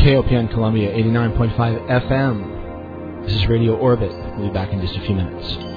KOPN Columbia 89.5 FM. This is Radio Orbit. We'll be back in just a few minutes.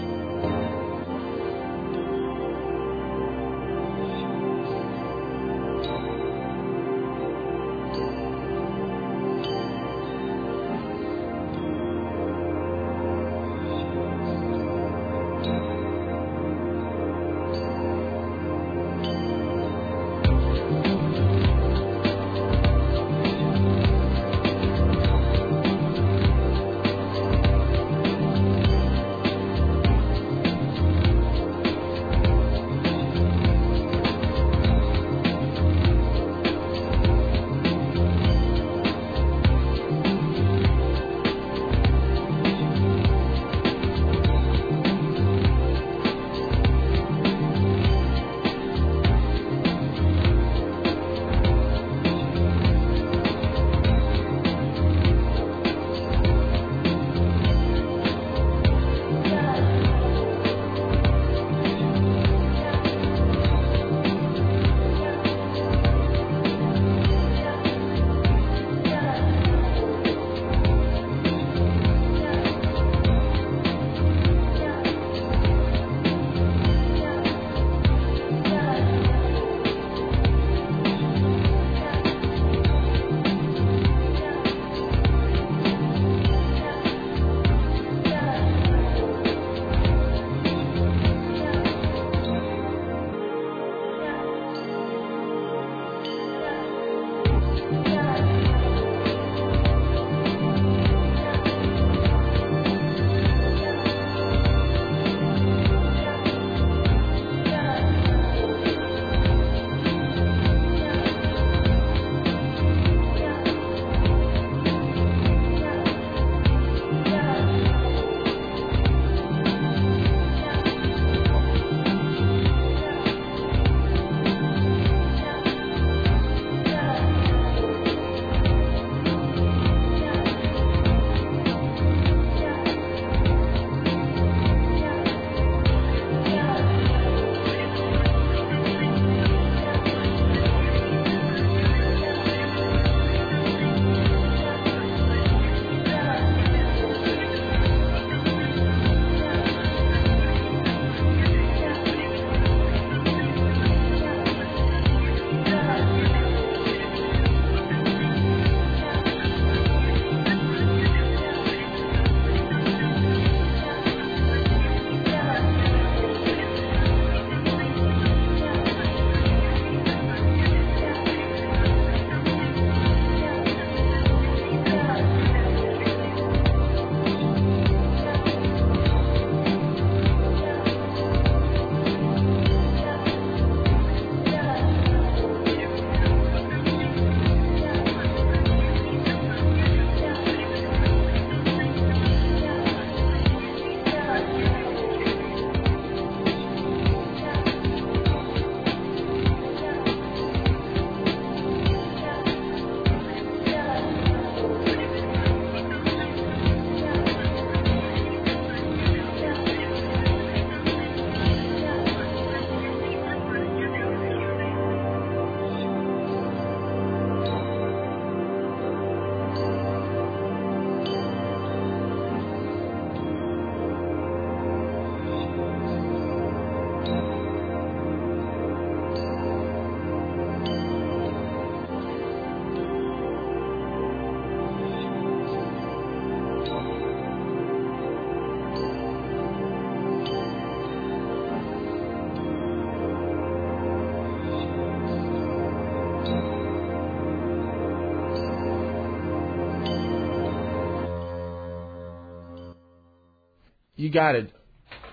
Got it.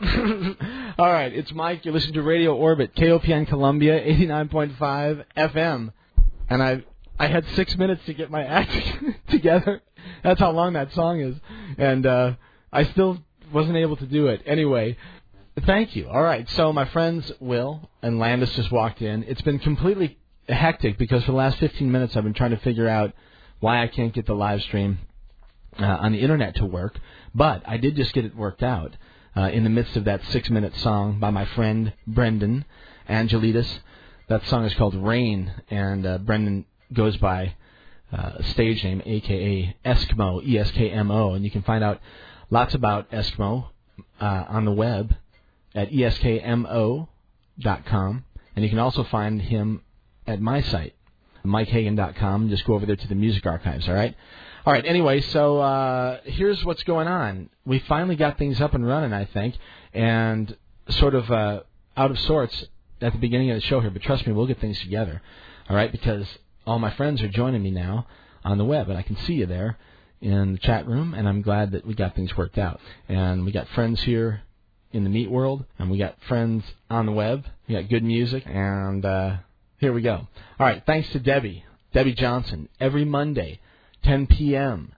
All right, it's Mike. You're listening to Radio Orbit, KOPN Columbia, 89.5 FM, and I I had six minutes to get my act together. That's how long that song is, and uh, I still wasn't able to do it. Anyway, thank you. All right, so my friends Will and Landis just walked in. It's been completely hectic because for the last 15 minutes I've been trying to figure out why I can't get the live stream uh, on the internet to work. But I did just get it worked out uh, in the midst of that six minute song by my friend Brendan Angelides. That song is called Rain, and uh, Brendan goes by uh, stage name, aka Eskmo, E S K M O, and you can find out lots about Eskmo uh, on the web at eskmo.com, and you can also find him at my site, MikeHagan.com. Just go over there to the music archives. All right. All right. Anyway, so uh, here's what's going on. We finally got things up and running, I think, and sort of uh, out of sorts at the beginning of the show here. But trust me, we'll get things together. All right, because all my friends are joining me now on the web, and I can see you there in the chat room, and I'm glad that we got things worked out. And we got friends here in the meat world, and we got friends on the web. We got good music, and uh, here we go. All right, thanks to Debbie, Debbie Johnson, every Monday, 10 p.m.,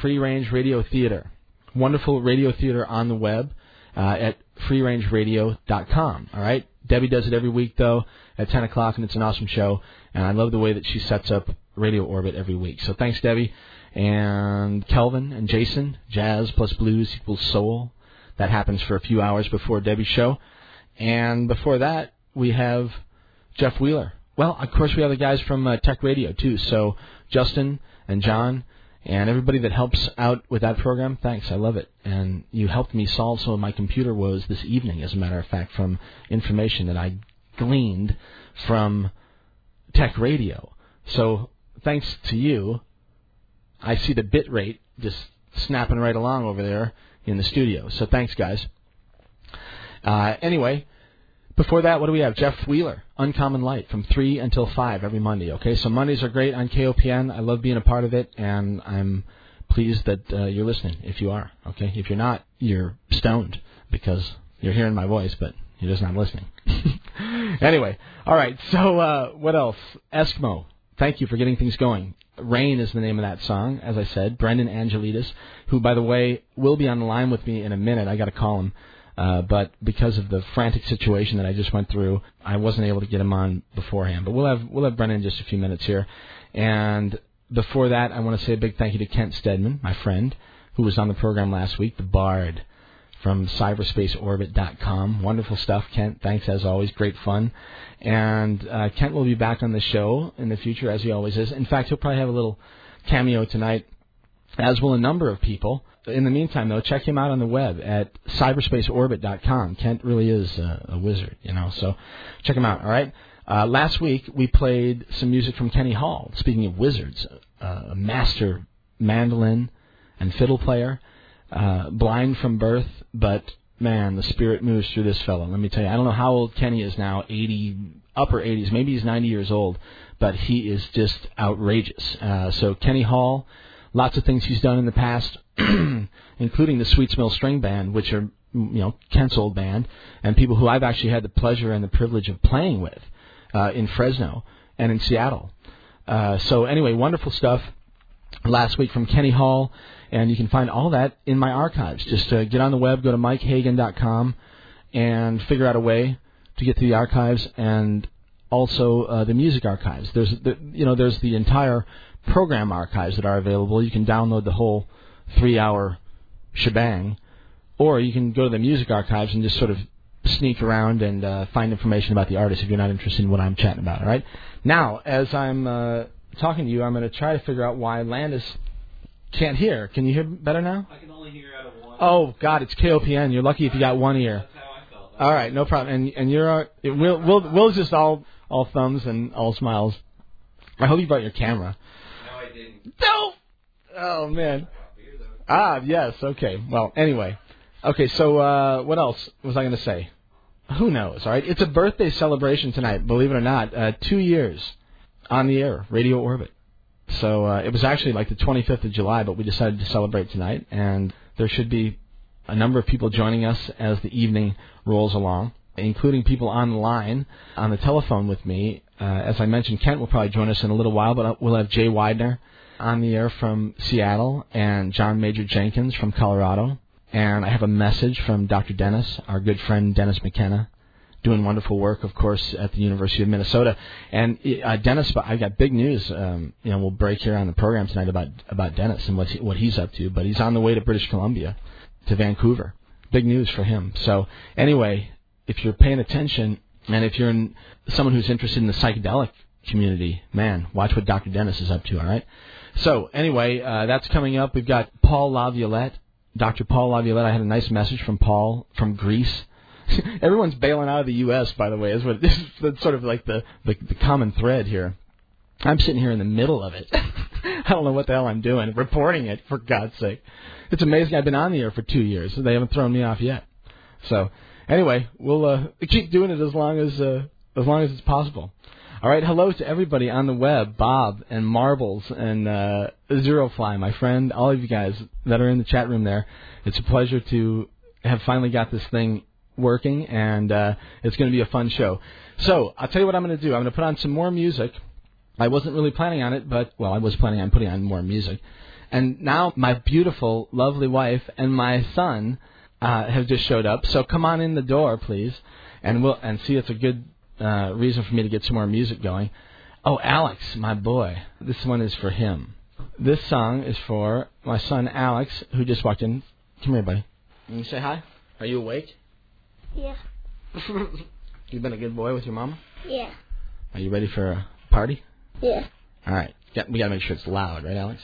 Free Range Radio Theater. Wonderful radio theater on the web uh, at freerangeradio.com. All right, Debbie does it every week though at 10 o'clock, and it's an awesome show. And I love the way that she sets up Radio Orbit every week. So thanks, Debbie. And Kelvin and Jason, jazz plus blues equals soul. That happens for a few hours before Debbie's show. And before that, we have Jeff Wheeler. Well, of course, we have the guys from uh, Tech Radio, too. So Justin and John and everybody that helps out with that program, thanks. I love it. And you helped me solve some of my computer woes this evening, as a matter of fact, from information that I gleaned from Tech Radio. So thanks to you, I see the bit rate just snapping right along over there in the studio. So thanks, guys. Uh, anyway, before that, what do we have? Jeff Wheeler, Uncommon Light, from 3 until 5 every Monday. Okay, so Mondays are great on KOPN. I love being a part of it, and I'm pleased that uh, you're listening if you are. Okay, if you're not, you're stoned because you're hearing my voice, but you're just not listening. anyway, all right, so uh, what else? Eskmo. Thank you for getting things going. Rain is the name of that song, as I said. Brendan Angelides, who, by the way, will be on the line with me in a minute. I got to call him. Uh, but because of the frantic situation that I just went through, I wasn't able to get him on beforehand. But we'll have we'll have Brendan in just a few minutes here. And before that, I want to say a big thank you to Kent Stedman, my friend, who was on the program last week, the Bard from cyberspaceorbit.com. Wonderful stuff, Kent. Thanks as always. Great fun. And uh, Kent will be back on the show in the future, as he always is. In fact, he'll probably have a little cameo tonight, as will a number of people in the meantime, though, check him out on the web at cyberspaceorbit.com. Kent really is a, a wizard, you know, so check him out, all right? Uh, last week, we played some music from Kenny Hall. Speaking of wizards, uh, a master mandolin and fiddle player, uh, blind from birth, but man, the spirit moves through this fellow. Let me tell you, I don't know how old Kenny is now, 80, upper 80s, maybe he's 90 years old, but he is just outrageous. Uh, so Kenny Hall, lots of things he's done in the past, including the Sweets Mill String Band, which are you know Kent's old band, and people who I've actually had the pleasure and the privilege of playing with uh, in Fresno and in Seattle. Uh, so anyway, wonderful stuff last week from Kenny Hall, and you can find all that in my archives. Just uh, get on the web, go to MikeHagan.com, and figure out a way to get to the archives and also uh, the music archives. There's the, you know there's the entire program archives that are available. You can download the whole three hour shebang, or you can go to the music archives and just sort of sneak around and uh, find information about the artist if you're not interested in what I'm chatting about. All right. Now, as I'm uh, talking to you, I'm going to try to figure out why Landis can't hear. Can you hear better now? I can only hear out of one. Oh God, it's KOPN. You're lucky if you got one ear. That's how I felt. All right, no problem. And and you're uh, we'll we'll we'll just all all thumbs and all smiles. I hope you brought your camera. No. Oh man. Ah, yes. Okay. Well, anyway. Okay, so uh, what else was I going to say? Who knows? All right, it's a birthday celebration tonight. Believe it or not, uh, two years on the air, Radio Orbit. So uh, it was actually like the 25th of July, but we decided to celebrate tonight, and there should be a number of people joining us as the evening rolls along, including people online on the telephone with me. Uh, as I mentioned, Kent will probably join us in a little while, but we'll have Jay Weidner on the air from Seattle and John Major Jenkins from Colorado. And I have a message from Dr. Dennis, our good friend Dennis McKenna, doing wonderful work, of course, at the University of Minnesota. And uh, Dennis, I've got big news. Um, you know, we'll break here on the program tonight about about Dennis and what what he's up to. But he's on the way to British Columbia, to Vancouver. Big news for him. So anyway, if you're paying attention, and if you're in, someone who's interested in the psychedelic community. Man, watch what Dr. Dennis is up to, all right? So, anyway, uh, that's coming up. We've got Paul Laviolette, Dr. Paul Laviolette. I had a nice message from Paul from Greece. Everyone's bailing out of the U.S., by the way, is what this is sort of like the, the, the common thread here. I'm sitting here in the middle of it. I don't know what the hell I'm doing, reporting it, for God's sake. It's amazing I've been on the air for two years, and they haven't thrown me off yet. So, anyway, we'll uh, keep doing it as long as uh, as long as it's possible. All right, hello to everybody on the web, Bob and Marbles and uh, Zero Fly, my friend, all of you guys that are in the chat room there. It's a pleasure to have finally got this thing working, and uh, it's going to be a fun show. So I'll tell you what I'm going to do. I'm going to put on some more music. I wasn't really planning on it, but well, I was planning on putting on more music. And now my beautiful, lovely wife and my son uh, have just showed up. So come on in the door, please, and we'll and see if it's a good uh, reason for me to get some more music going. Oh, Alex, my boy, this one is for him. This song is for my son Alex, who just walked in. Come here, buddy. Can you say hi? Are you awake? Yeah. You've been a good boy with your mama. Yeah. Are you ready for a party? Yeah. All right. Yeah, we gotta make sure it's loud, right, Alex?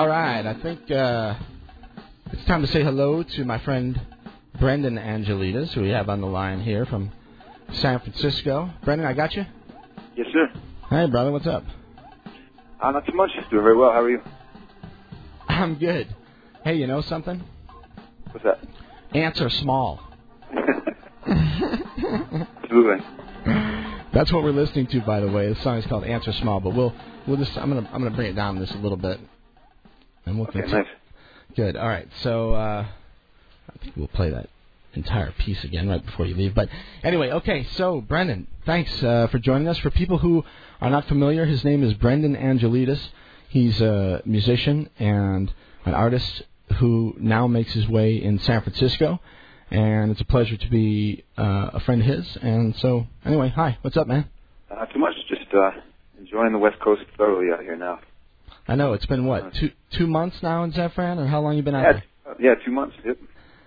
All right, I think uh, it's time to say hello to my friend Brendan Angelides, who we have on the line here from San Francisco. Brendan, I got you. Yes, sir. Hey, brother, what's up? Uh, not too much. Doing very well. How are you? I'm good. Hey, you know something? What's that? Ants are small. Absolutely. That's what we're listening to, by the way. The song is called "Ants Are Small," but we'll we'll just I'm gonna I'm gonna bring it down just a little bit, and we'll Okay, continue. nice. Good. All right. So uh, I think we'll play that entire piece again right before you leave. But anyway, okay. So Brendan, thanks uh, for joining us. For people who are not familiar, his name is Brendan Angelides. He's a musician and an artist who now makes his way in San Francisco, and it's a pleasure to be uh, a friend of his. And so, anyway, hi. What's up, man? Uh, not too much. Just uh, enjoying the West Coast thoroughly out here now. I know it's been what two two months now in San or how long you been out Yeah, there? uh, yeah, two months. Yep.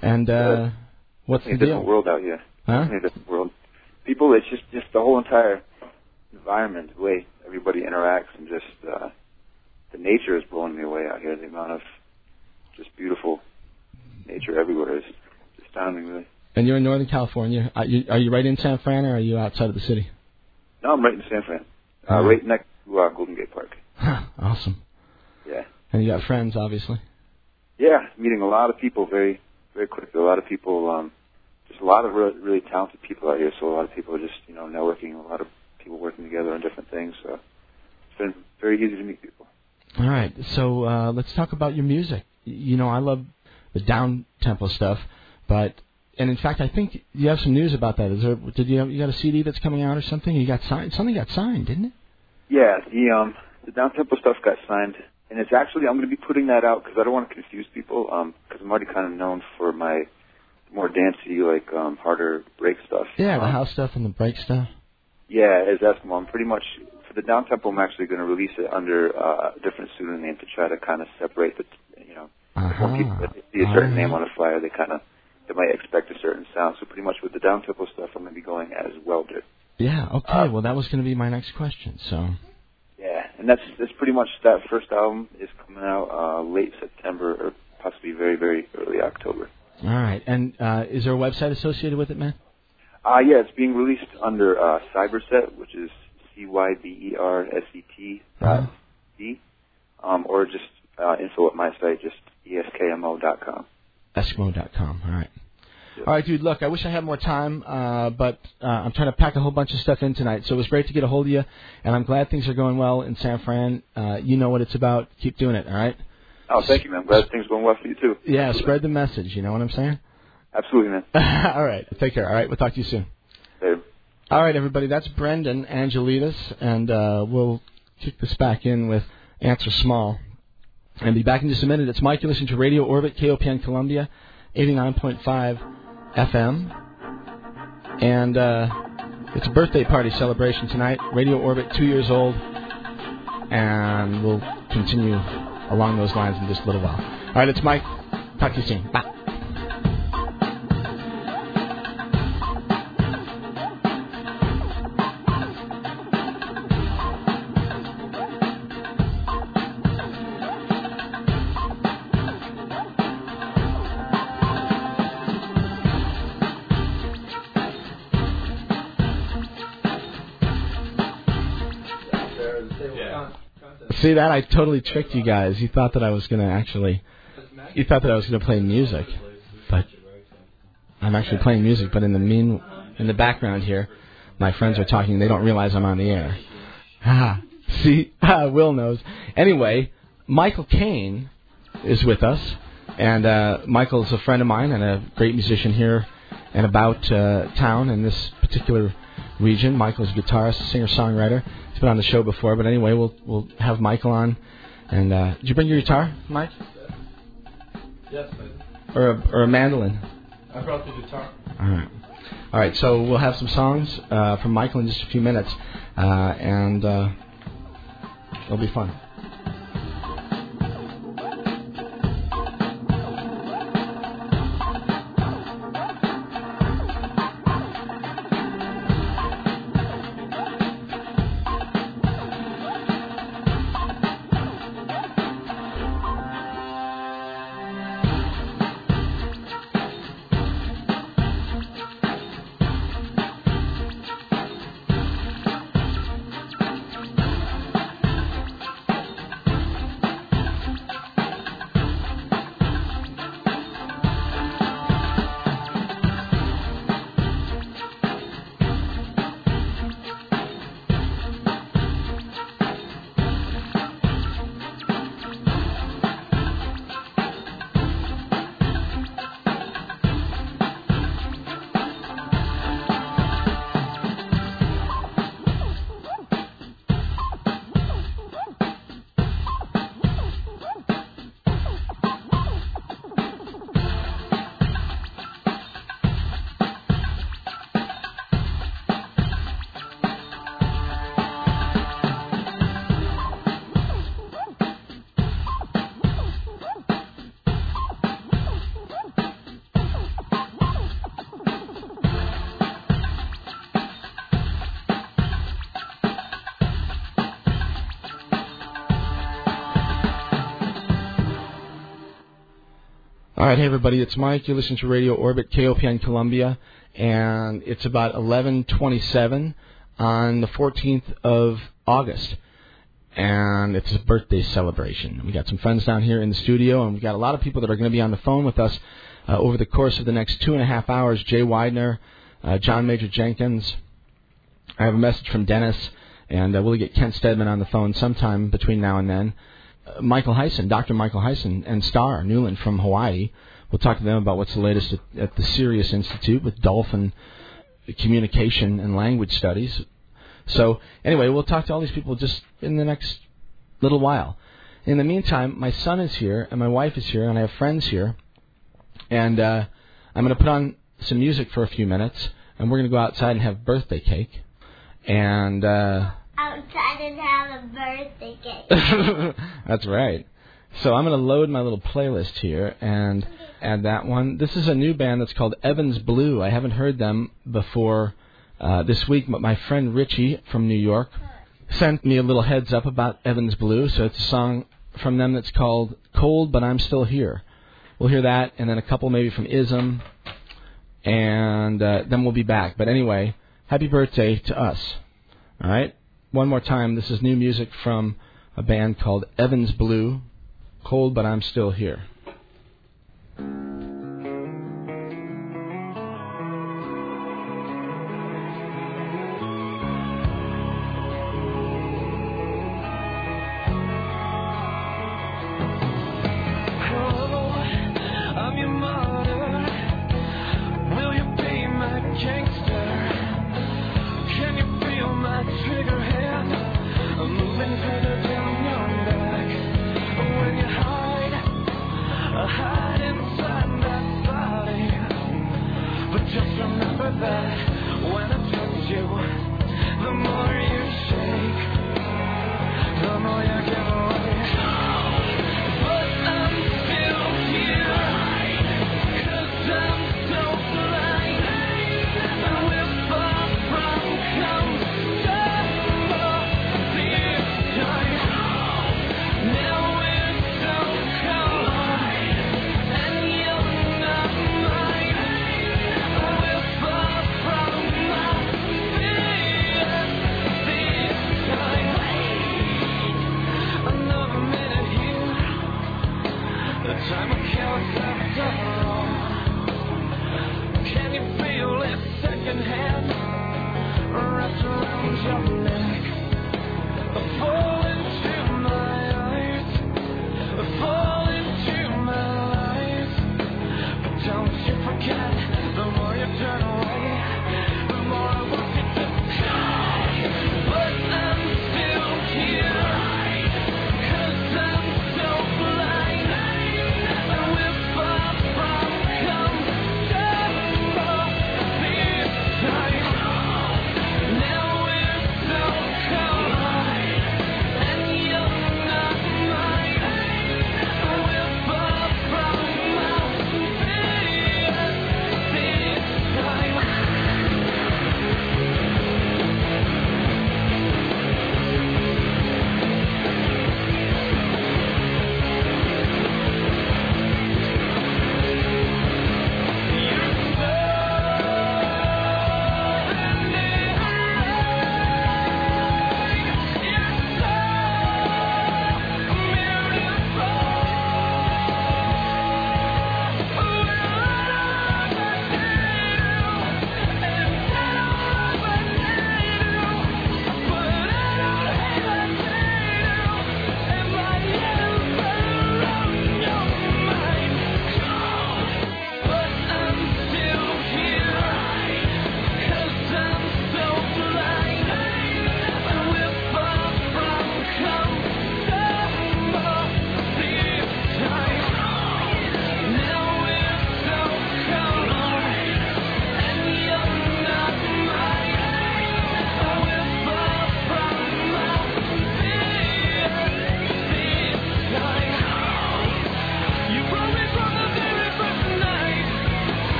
And uh, what's the deal? world out here. Huh? Different world. People, it's just just the whole entire environment, the way everybody interacts, and just uh, the nature is blowing me away out here. The amount of just beautiful nature everywhere is astounding, really. And you're in Northern California. Are you, are you right in San Fran, or are you outside of the city? No, I'm right in San Fran, uh, Mhm. right next to uh, Golden Gate Park. Huh, awesome. Yeah. And you got friends, obviously. Yeah, meeting a lot of people very, very quickly. A lot of people, um, just a lot of really, really talented people out here. So a lot of people are just, you know, networking. A lot of people working together on different things. So it's been very easy to meet people. All right. So uh, let's talk about your music. You know, I love the down tempo stuff, but and in fact, I think you have some news about that. Is there? Did you have, you got a CD that's coming out or something? You got signed. Something got signed, didn't it? Yeah, the um, the down tempo stuff got signed, and it's actually I'm going to be putting that out because I don't want to confuse people. Because I'm already kind of known for my more dancey, like um, harder break stuff. Yeah, the Um, house stuff and the break stuff. Yeah, as Eskmo, I'm pretty much for the down tempo. I'm actually going to release it under uh, a different pseudonym to try to kind of separate the, you know, Uh-huh. when people see a certain Alright. name on a flyer, they kind of they might expect a certain sound. So pretty much with the down tempo stuff, I'm going to be going as Welder. Yeah. Okay. Uh, well, that was going to be my next question. So. Yeah, and that's that's pretty much that first album is coming out uh, late September or possibly very very early October. All right. And uh, is there a website associated with it, man? Uh, yeah, it's being released under uh, Cyberset, which is C Y B E R S E T Uh-huh. dot D, um, or just uh, info at my site, just E eskmo dot com. Eskmo.com. All right. All right, dude. Look, I wish I had more time, uh, but uh, I'm trying to pack a whole bunch of stuff in tonight. So it was great to get a hold of you, and I'm glad things are going well in San Fran. Uh, you know what it's about. Keep doing it. All right. Oh, thank you, man. I'm glad things are going well for you too. Yeah. Spread the message. You know what I'm saying? Absolutely, man. all right. Take care. All right. We'll talk to you soon. Later. All right, everybody. That's Brendan Angelides, and uh, we'll kick this back in with Ants Are Small. And be back in just a minute. It's Mike. You're listening to Radio Orbit, KOPN Columbia, 89.5 FM. And uh, it's a birthday party celebration tonight. Radio Orbit, two years old. And we'll continue along those lines in just a little while. All right, it's Mike. Talk to you soon. Bye. See that? I totally tricked you guys. You thought that I was to actually. You thought that I was to play music, but I'm actually playing music. But in the mean, in the background here, my friends are talking. They don't realize I'm on the air. Ah, see, ah, Will knows. Anyway, Michael Caine is with us, and uh, Michael's a friend of mine and a great musician here and about uh, town in this particular region. Michael's a guitarist, singer, songwriter. He's been on the show before, but anyway, we'll we'll have Michael on. And uh, did you bring your guitar, Mike, Yes, man. or a, or a mandolin? I brought the guitar. All right. All right, so we'll have some songs uh, from Michael in just a few minutes, uh, and uh, it'll be fun. All right, hey everybody, it's Mike. You're listening to Radio Orbit KOPN Columbia, and it's about 11:27 on the 14th of August, and it's a birthday celebration. We got some friends down here in the studio, and we've got a lot of people that are going to be on the phone with us uh, over the course of the next two and a half hours. Jay Weidner, uh, John Major Jenkins. I have a message from Dennis, and uh, we'll get Kent Stedman on the phone sometime between now and then. Michael Hyson, Dr. Michael Hyson, and Star Newland from Hawaii. We'll talk to them about what's the latest at, at the Sirius Institute with dolphin communication and language studies. So, anyway, we'll talk to all these people just in the next little while. In the meantime, my son is here, and my wife is here, and I have friends here. And uh, I'm going to put on some music for a few minutes, and we're going to go outside and have birthday cake. And. Uh, outside and have a birthday cake. That's right. So I'm going to load my little playlist here and add that one. This is a new band that's called Evans Blue. I haven't heard them before uh, this week, but my friend Richie from New York sent me a little heads up about Evans Blue. So it's a song from them that's called Cold But I'm Still Here. We'll hear that, and then a couple maybe from Ism, and uh, then we'll be back. But anyway, happy birthday to us. All right? One more time, this is new music from a band called Evans Blue. Cold, but I'm still here.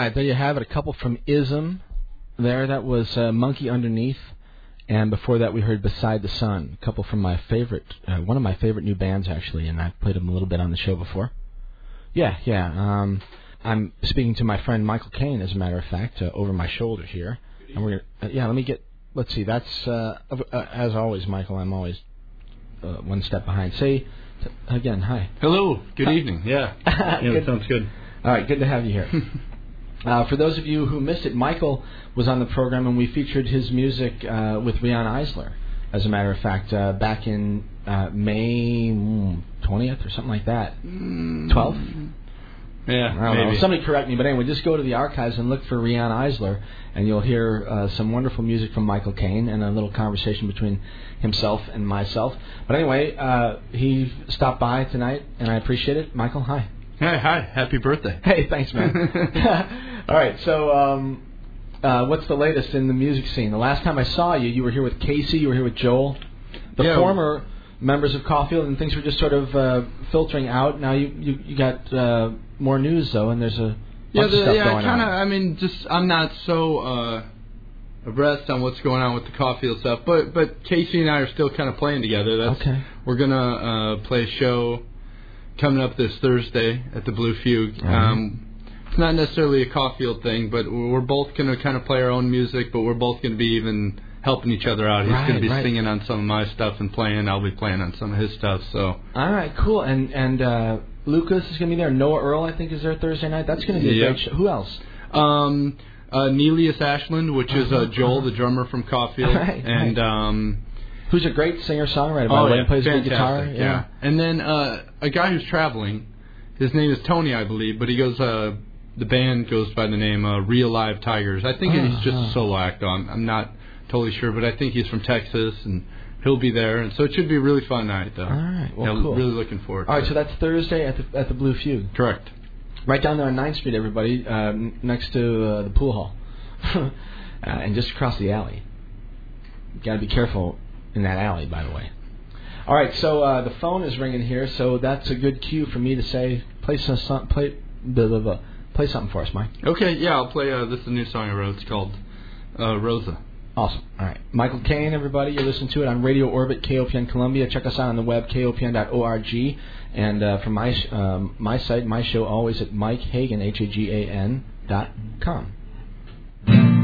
Right, there you have it. A couple from Ism. There, that was uh, Monkey Underneath, and before that we heard Beside the Sun. A couple from my favorite, uh, one of my favorite new bands actually, and I've played them a little bit on the show before. Yeah, yeah. Um, I'm speaking to my friend Michael Kane, as a matter of fact, uh, over my shoulder here, and we're gonna, uh, yeah. Let me get. Let's see. That's uh, uh, as always, Michael. I'm always uh, one step behind. Say t- again, hi. Hello. Good Hi. evening. Yeah. Yeah, Good. sounds good. All right, good to have you here. uh, for those of you who missed it, Michael was on the program and we featured his music uh, with Riane Eisler. As a matter of fact, uh, back in uh, May mm, 20th or something like that. 12th? Yeah, I don't maybe. know. Somebody correct me, but anyway, just go to the archives and look for Riane Eisler, and you'll hear uh, some wonderful music from Michael Caine and a little conversation between himself and myself. But anyway, uh, he stopped by tonight, and I appreciate it. Michael, hi. Hey, hi. Happy birthday. Hey, thanks, man. All right, so um, uh, what's the latest in the music scene? The last time I saw you, you were here with Casey, you were here with Joel, the Yeah. former members of Caulfield, and things were just sort of uh, filtering out. Now you you, you got uh, more news though, and there's a Yeah, the, stuff yeah. going Kind of. I mean, just I'm not so uh, abreast on what's going on with the Caulfield stuff, but but Casey and I are still kind of playing together. That's Okay. we're gonna uh, play a show coming up this Thursday at the Blue Fugue. Right. Um, it's not necessarily a Caulfield thing, but we're both gonna kind of play our own music, but we're both gonna be even helping each other out. He's Right, gonna be right. singing on some of my stuff and playing. I'll be playing on some of his stuff. So All right, cool. And and uh, Lucas is going to be there. Noah Earl, I think, is there Thursday night. That's going to be a great show. Who else? Um, uh, Nelius Ashland, which is uh, Uh-huh, Joel, uh-huh. the drummer from Caulfield, Right, and um, Who's a great singer songwriter? By oh the way, yeah, plays good guitar. yeah. And then uh, a guy who's traveling. His name is Tony, I believe, but he goes. Uh, the band goes by the name uh, Real Live Tigers. I think he's just Uh-huh. a solo act. On I'm not totally sure, but I think he's from Texas, and he'll be there. And so it should be a really fun night, though. All right, well, yeah, cool. Really looking forward. All right, so that's Thursday at the at the Blue Fugue. correct. Right down there on 9th Street, everybody, um, next to uh, the pool hall. uh, and just across the alley. Got to be careful in that alley, by the way. All right, so uh, the phone is ringing here, so that's a good cue for me to say, play some, play, blah, blah, blah. play something for us, Mike. Okay, yeah, I'll play. Uh, this is a new song I wrote. It's called uh, Rosa. Awesome. All right, Michael Caine, everybody, you're listening to it on Radio Orbit, KOPN Columbia. Check us out on the web, kopn.org, and uh, from my um, my site, my show, always at Mike Hagan, H A G A N dot com.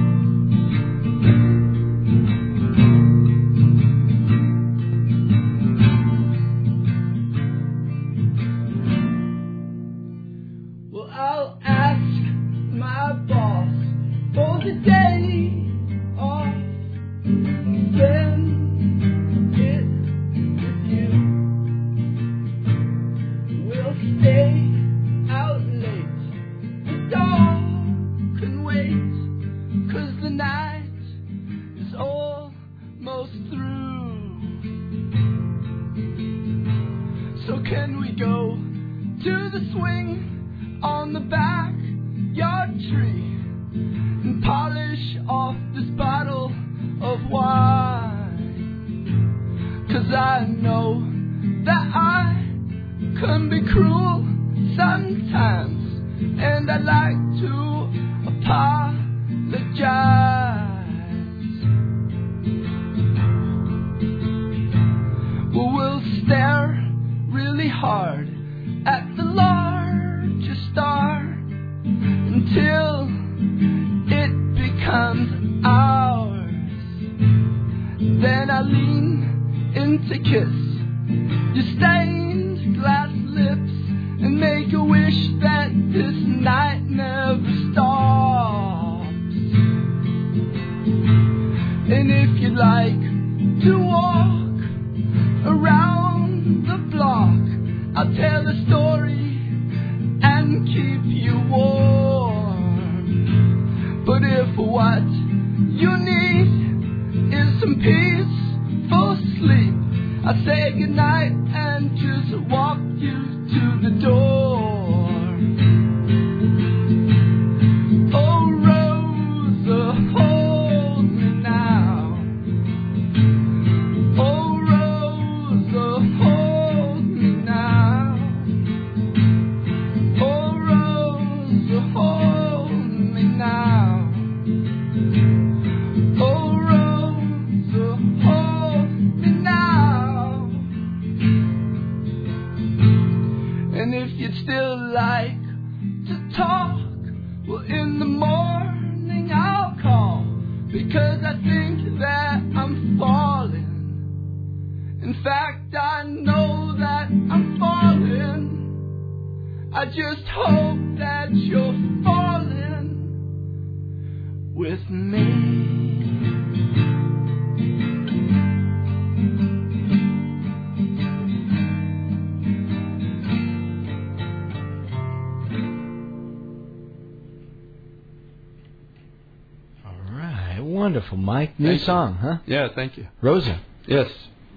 Wonderful, Mike. New Thank you. song, huh? Yeah, thank you. Rosa. Yes.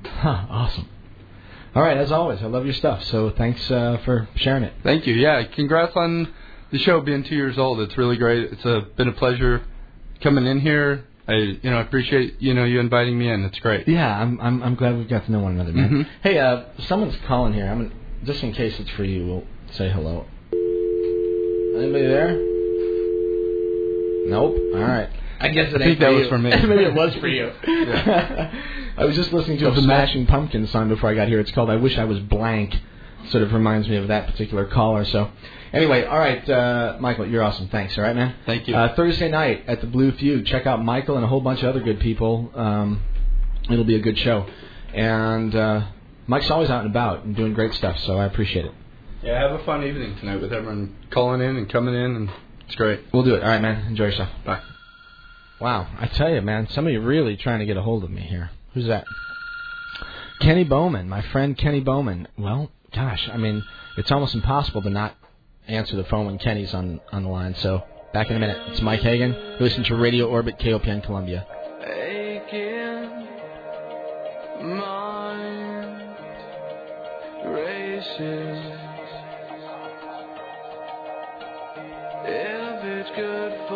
Huh, awesome. All right, as always, I love your stuff. So thanks uh, for sharing it. Thank you. Yeah, congrats on the show being two years old. It's really great. It's a, been a pleasure coming in here. I, you know, appreciate you know you inviting me in. It's great. Yeah, I'm I'm, I'm glad we've got to know one another, man. Mhm. Hey, uh, someone's calling here. I'm gonna, just in case it's for you. We'll say hello. Anybody there? Nope. All right. I guess it I ain't think that for was you. for me. Maybe it was for you. Yeah. I was just listening to a Doesn't Smashing Pumpkins song before I got here. It's called "I Wish I Was Blank." Sort of reminds me of that particular caller. So, anyway, all right, uh, Michael, you're awesome. Thanks. All right, man. Thank you. Uh, Thursday night at the Blue Fugue. Check out Michael and a whole bunch of other good people. Um, it'll be a good show. And uh, Mike's always out and about and doing great stuff, so I appreciate it. Yeah, have a fun evening tonight with everyone calling in and coming in, and it's great. We'll do it. All right, man. Enjoy yourself. Bye. Wow, I tell you, man, somebody really trying to get a hold of me here. Who's that? Kenny Bowman, my friend Kenny Bowman. Well, gosh, I mean, it's almost impossible to not answer the phone when Kenny's on on the line. So back in a minute. It's Mike Hagan. You listen to Radio Orbit KOPN Columbia. aching mind races. Good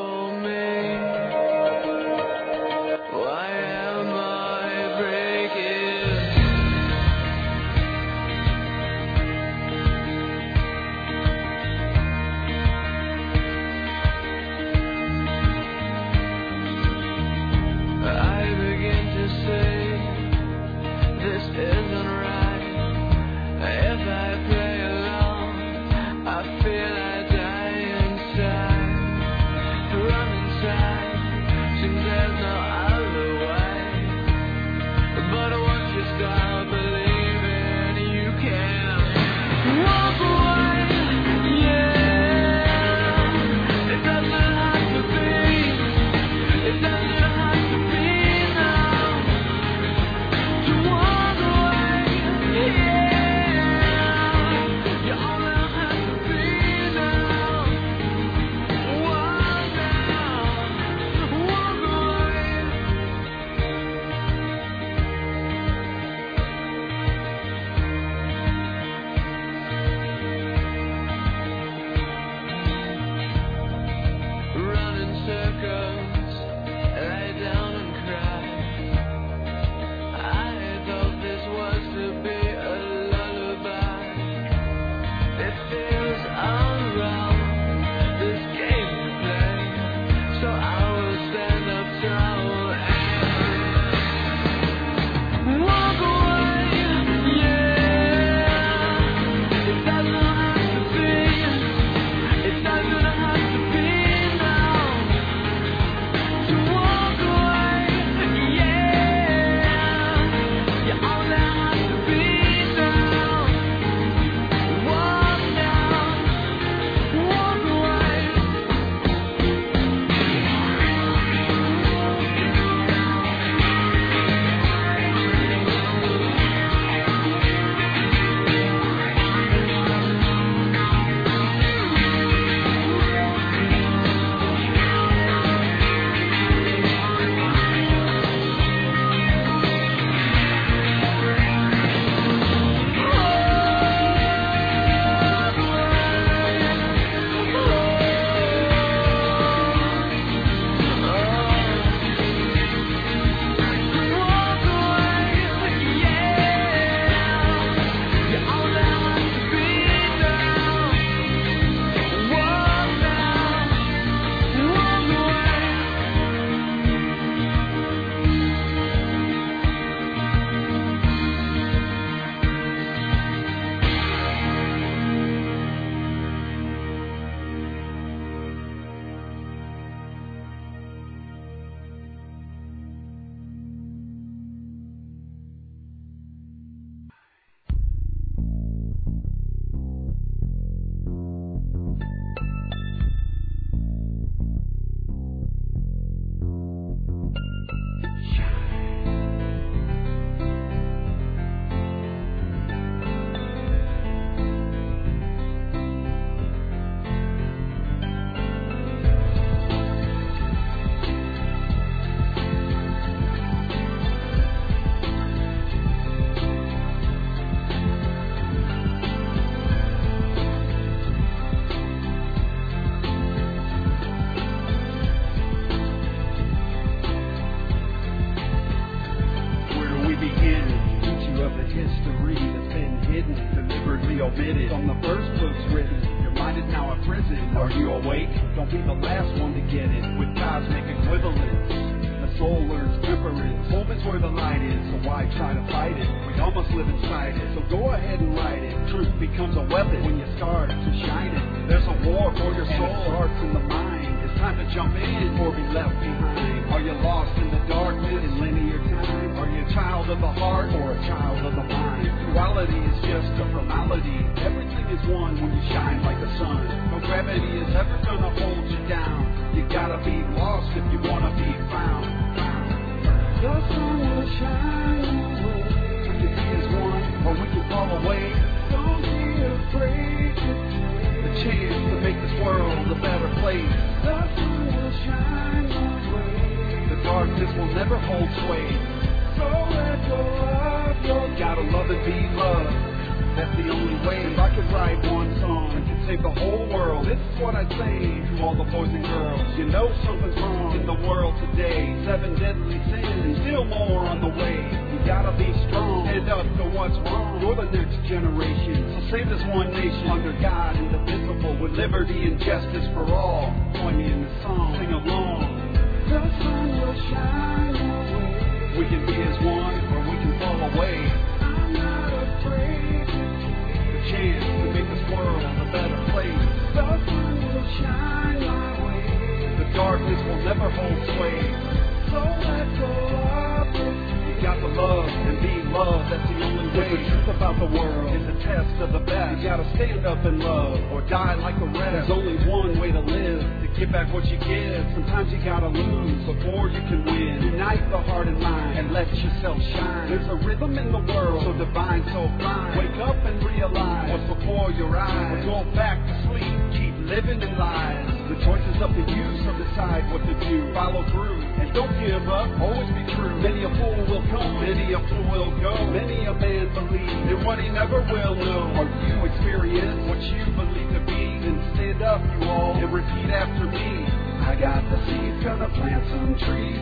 never will know. Or you experience what you believe to be. Then stand up, you all, and repeat after me. I got the seeds, gonna plant some trees.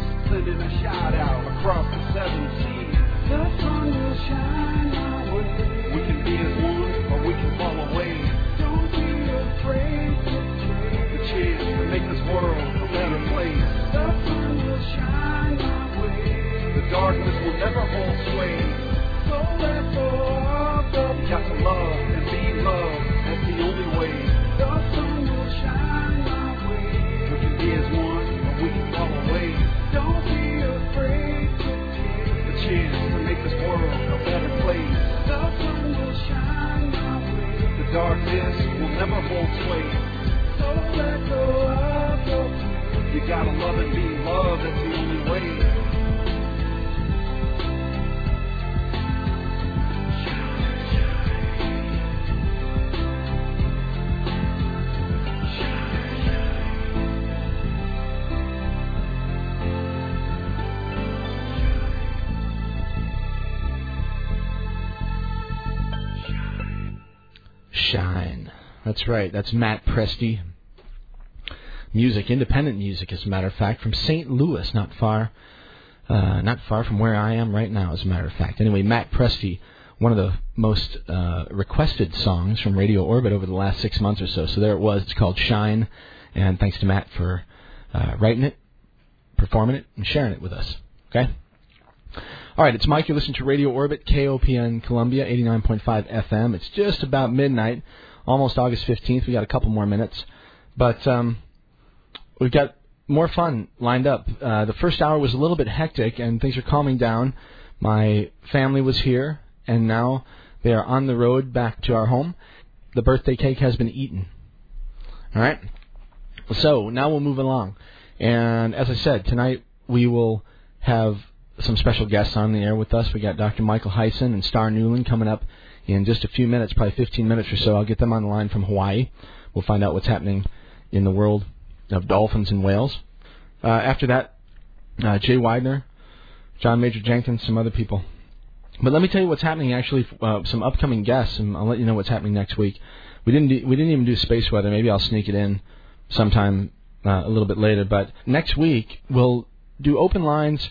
That's right. That's Matt Presti. Music, independent music, as a matter of fact, from St. Louis, not far, uh, not far from where I am right now, as a matter of fact. Anyway, Matt Presti, one of the most uh, requested songs from Radio Orbit over the last six months or so. So there it was. It's called Shine, and thanks to Matt for uh, writing it, performing it, and sharing it with us. Okay. All right, it's Mike. You're listening to Radio Orbit, KOPN Columbia, 89.5 FM. It's just about midnight, almost August 15th. We got a couple more minutes, but um, we've got more fun lined up. Uh, the first hour was a little bit hectic, and things are calming down. My family was here, and now they are on the road back to our home. The birthday cake has been eaten. All right. So now we'll move along, and as I said, tonight we will have some special guests on the air with us. We got Dr. Michael Hyson and Star Newland coming up in just a few minutes, probably 15 minutes or so. I'll get them on the line from Hawaii. We'll find out what's happening in the world of dolphins and whales. Uh, after that, uh, Jay Weidner, John Major Jenkins, some other people. But let me tell you what's happening. Actually, uh, some upcoming guests, and I'll let you know what's happening next week. We didn't do, we didn't even do space weather. Maybe I'll sneak it in sometime uh, a little bit later. But next week we'll do open lines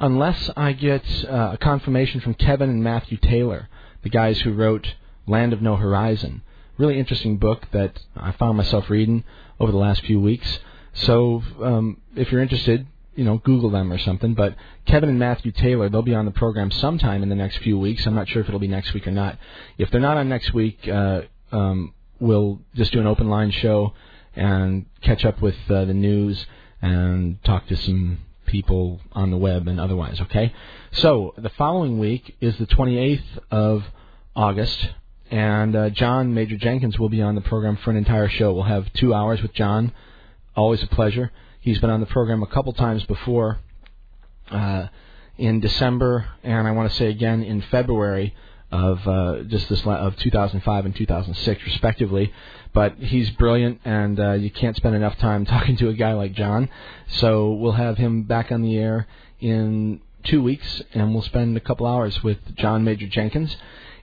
unless I get uh, a confirmation from Kevin and Matthew Taylor, the guys who wrote Land of No Horizon. Really interesting book that I found myself reading over the last few weeks. So um, if you're interested, you know, Google them or something. But Kevin and Matthew Taylor, they'll be on the program sometime in the next few weeks. I'm not sure if it'll be next week or not. If they're not on next week, uh, um, we'll just do an open line show and catch up with uh, the news and talk to some people on the web and otherwise. Okay. So the following week is the 28th of August, and uh, John Major Jenkins will be on the program for an entire show. We'll have two hours with John. Always a pleasure. He's been on the program a couple times before. Uh, in December, and I want to say again in February of uh, just this la- of 2005 and 2006, respectively. But he's brilliant, and uh, you can't spend enough time talking to a guy like John. So we'll have him back on the air in two weeks, and we'll spend a couple hours with John Major Jenkins.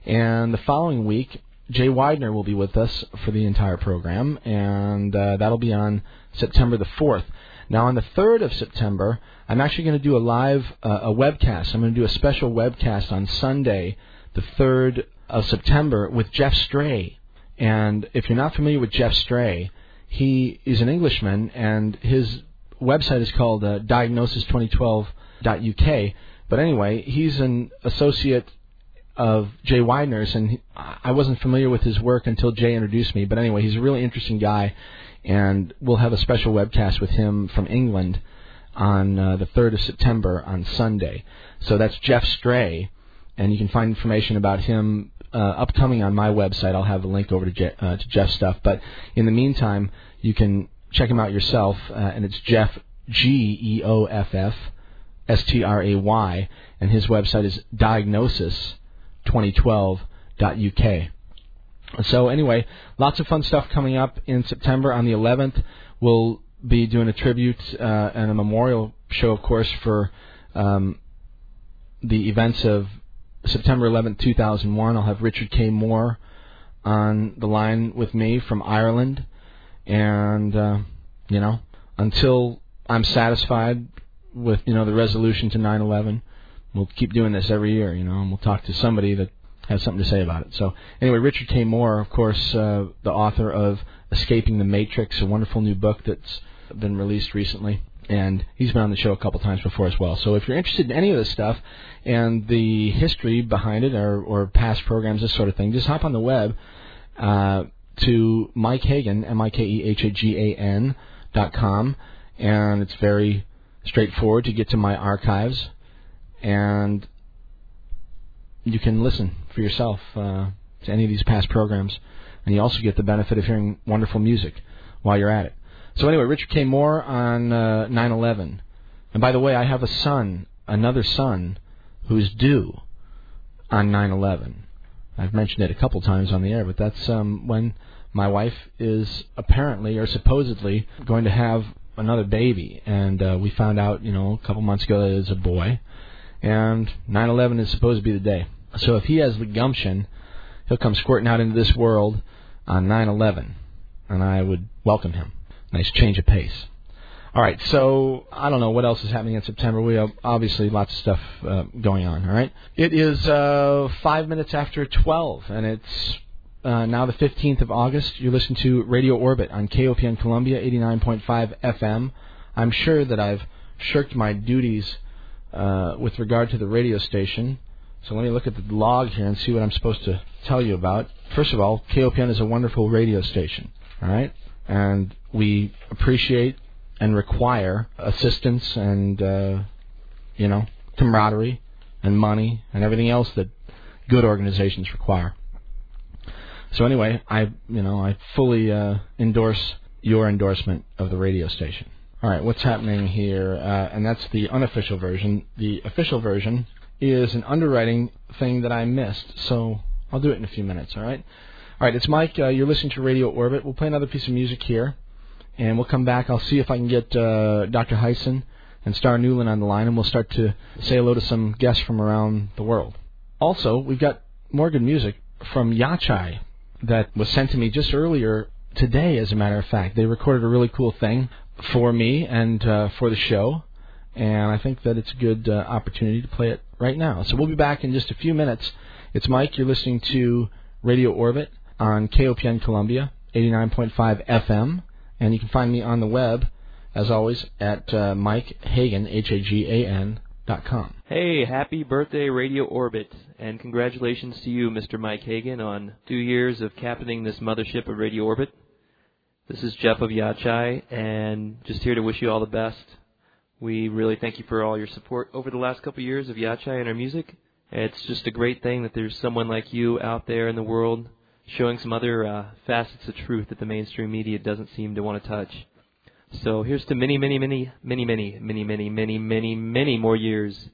And the following week, Jay Weidner will be with us for the entire program, and uh, that'll be on September the 4th. Now, on the 3rd of September, I'm actually going to do a live uh, a webcast. I'm going to do a special webcast on Sunday, the 3rd of September, with Geoff Stray. And if you're not familiar with Geoff Stray, he is an Englishman, and his website is called uh, diagnosis2012.uk. But anyway, he's an associate of Jay Weidner's, and he, I wasn't familiar with his work until Jay introduced me. But anyway, he's a really interesting guy, and we'll have a special webcast with him from England on uh, the 3rd of September on Sunday. So that's Geoff Stray, and you can find information about him uh, upcoming on my website. I'll have a link over to, Je- uh, to Geoff's stuff. But in the meantime, you can check him out yourself, uh, and it's Geoff G E O F F S T R A Y, and his website is diagnosis2012.uk. So anyway, lots of fun stuff coming up in September. On the 11th, we'll be doing a tribute uh, and a memorial show, of course, for um, the events of September 11th, 2001. I'll have Richard K. Moore on the line with me from Ireland, and uh, you know, until I'm satisfied with you know the resolution to 9/11, we'll keep doing this every year, you know, and we'll talk to somebody that has something to say about it. So anyway, Richard K. Moore, of course, uh, the author of Escaping the Matrix, a wonderful new book that's been released recently. And he's been on the show a couple times before as well. So if you're interested in any of this stuff and the history behind it or, or past programs, this sort of thing, just hop on the web uh, to Mike Hagan, M-I-K-E-H-A-G-A-N dot com, and it's very straightforward to get to my archives, and you can listen for yourself uh, to any of these past programs, and you also get the benefit of hearing wonderful music while you're at it. So anyway, Richard K. Moore on uh, 9/11, and by the way, I have a son, another son, who's due on 9/11. I've mentioned it a couple times on the air, but that's um, when my wife is apparently or supposedly going to have another baby, and uh, we found out, you know, a couple months ago that it's a boy, and 9/11 is supposed to be the day. So if he has the gumption, he'll come squirting out into this world on 9/11, and I would welcome him. Nice change of pace. All right, so I don't know what else is happening in September. We have obviously lots of stuff uh, going on. All right, it is uh, five minutes after 12, and it's uh, now the 15th of August. You listen to Radio Orbit on KOPN Columbia 89.5 FM. I'm sure that I've shirked my duties uh, with regard to the radio station. So let me look at the log here and see what I'm supposed to tell you about. First of all, KOPN is a wonderful radio station. All right, and we appreciate and require assistance and uh, you know camaraderie and money and everything else that good organizations require. So anyway, I you know I fully uh, endorse your endorsement of the radio station. All right, what's happening here? Uh, and that's the unofficial version. The official version is an underwriting thing that I missed, so I'll do it in a few minutes. All right. All right, it's Mike. Uh, you're listening to Radio Orbit. We'll play another piece of music here, and we'll come back. I'll see if I can get uh, Dr. Hyson and Star Newland on the line, and we'll start to say hello to some guests from around the world. Also, we've got more good music from Yachai that was sent to me just earlier today, as a matter of fact. They recorded a really cool thing for me and uh, for the show, and I think that it's a good uh, opportunity to play it right now. So we'll be back in just a few minutes. It's Mike. You're listening to Radio Orbit on KOPN Columbia, 89.5 FM, and you can find me on the web, as always, at uh, Mike Hagan, H-A-G-A-N, dot com. Hey, happy birthday, Radio Orbit, and congratulations to you, Mr. Mike Hagan, on two years of captaining this mothership of Radio Orbit. This is Jeff of Yachai, and just here to wish you all the best. We really thank you for all your support over the last couple of years of Yachai and our music. It's just a great thing that there's someone like you out there in the world showing some other uh, facets of truth that the mainstream media doesn't seem to want to touch. So here's to many, many, many, many, many, many, many, many, many, many more years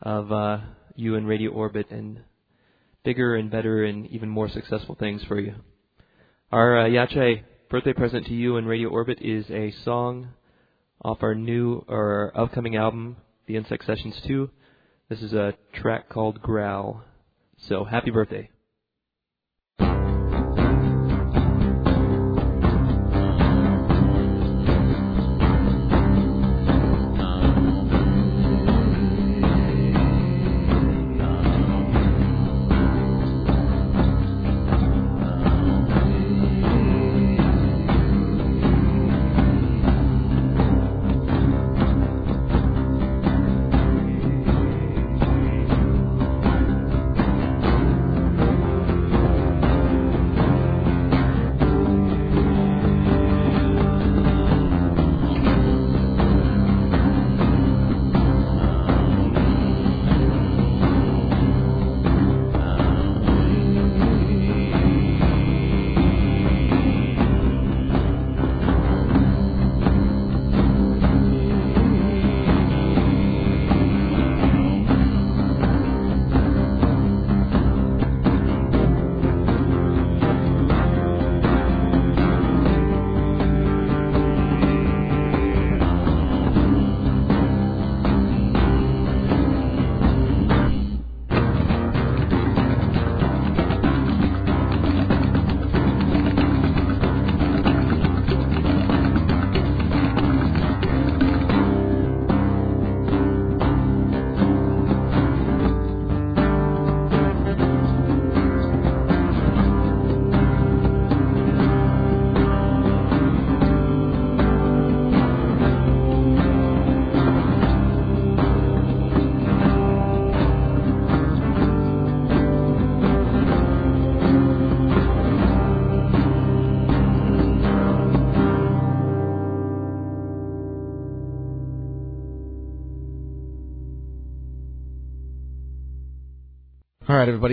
of uh, you in Radio Orbit and bigger and better and even more successful things for you. Our uh, Yache birthday present to you in Radio Orbit is a song off our new or our upcoming album, The Insect Sessions 2. This is a track called Growl. So happy birthday.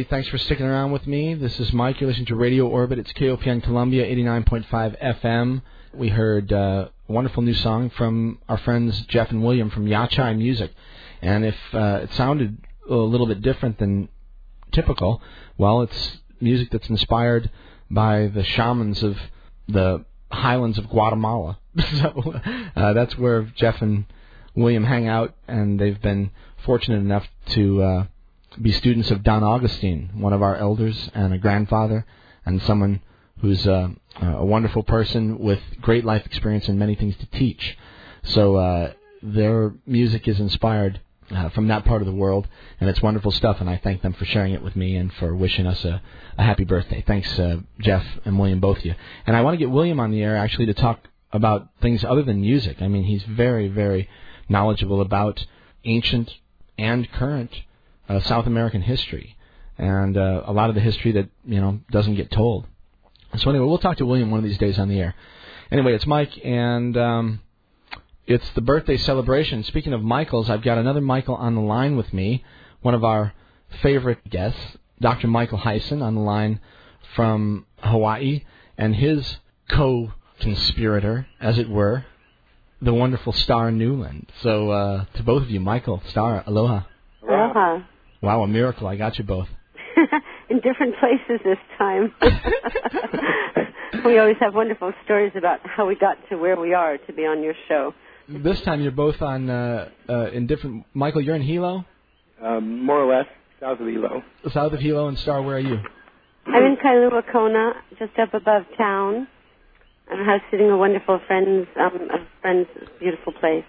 Thanks for sticking around with me. This is Mike. You're listening to Radio Orbit. It's KOPN Columbia, 89.5 FM. We heard uh, a wonderful new song from our friends Jeff and William from Yachai Music. And if uh, it sounded a little bit different than typical, well, it's music that's inspired by the shamans of the highlands of Guatemala. so uh, that's where Jeff and William hang out, and they've been fortunate enough to uh, be students of Don Augustine, one of our elders and a grandfather, and someone who's uh, a wonderful person with great life experience and many things to teach. So uh, their music is inspired uh, from that part of the world, and it's wonderful stuff. And I thank them for sharing it with me and for wishing us a, a happy birthday. Thanks, uh, Jeff and William, both of you. And I want to get William on the air actually to talk about things other than music. I mean, he's very, very knowledgeable about ancient and current uh, South American history, and uh, a lot of the history that you know doesn't get told. So anyway, we'll talk to William one of these days on the air. Anyway, it's Mike, and um, it's the birthday celebration. Speaking of Michaels, I've got another Michael on the line with me, one of our favorite guests, Dr. Michael Hyson, on the line from Hawaii, and his co-conspirator, as it were, the wonderful Star Newland. So uh, to both of you, Michael, Star, aloha. Aloha. Wow, a miracle! I got you both. In different places this time. we always have wonderful stories about how we got to where we are to be on your show. This time you're both on uh, uh, in different. Michael, you're in Hilo, Um, more or less south of Hilo. south of Hilo, and Star. Where are you? I'm in Kailua Kona, just up above town. I'm house sitting a wonderful friend's um, a friend's beautiful place.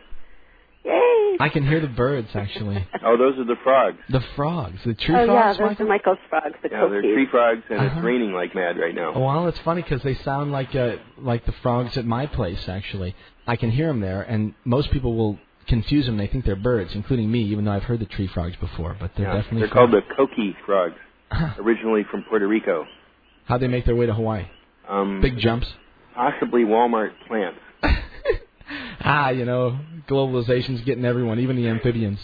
Yay! I can hear the birds actually. Oh, those are the frogs. The frogs, the tree oh yeah, frogs. those Michael? are Michael's frogs, the Yeah, they're tree frogs, and Uh-huh. it's raining like mad right now. Oh, well, it's funny because they sound like uh, like the frogs at my place. Actually, I can hear them there, and most people will confuse them. They think they're birds, including me, even though I've heard the tree frogs before. But they're Yeah, definitely they're called the coqui frogs, originally from Puerto Rico. How'd they make their way to Hawaii? Um, Big jumps. Possibly Walmart plants. Ah, you know, globalization's getting everyone, even the amphibians.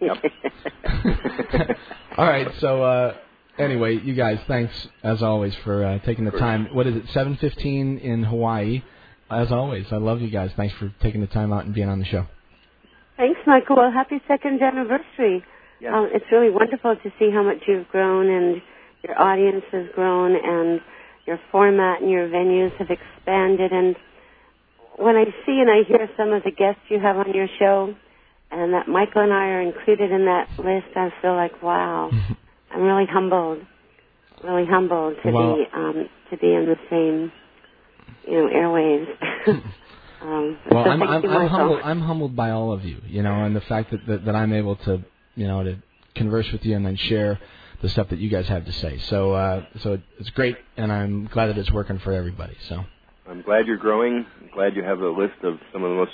Yep. All right, so uh, anyway, you guys, thanks as always for uh, taking the time. What is it? 7:15 in Hawaii. As always, I love you guys. Thanks for taking the time out and being on the show. Thanks, Michael. Well, happy second anniversary. Yes. Um, it's really wonderful to see how much you've grown and your audience has grown and your format and your venues have expanded. And when I see and I hear some of the guests you have on your show and that Michael and I are included in that list, I feel like, wow, I'm really humbled, really humbled to Well- be um, to be in the same, you know, airwaves. um, Well, so I'm I'm, I'm humbled. I'm humbled by all of you, you know, and the fact that, that that I'm able to, you know, to converse with you and then share the stuff that you guys have to say. So uh, so it's great, and I'm glad that it's working for everybody. So I'm glad you're growing. I'm glad you have a list of some of the most,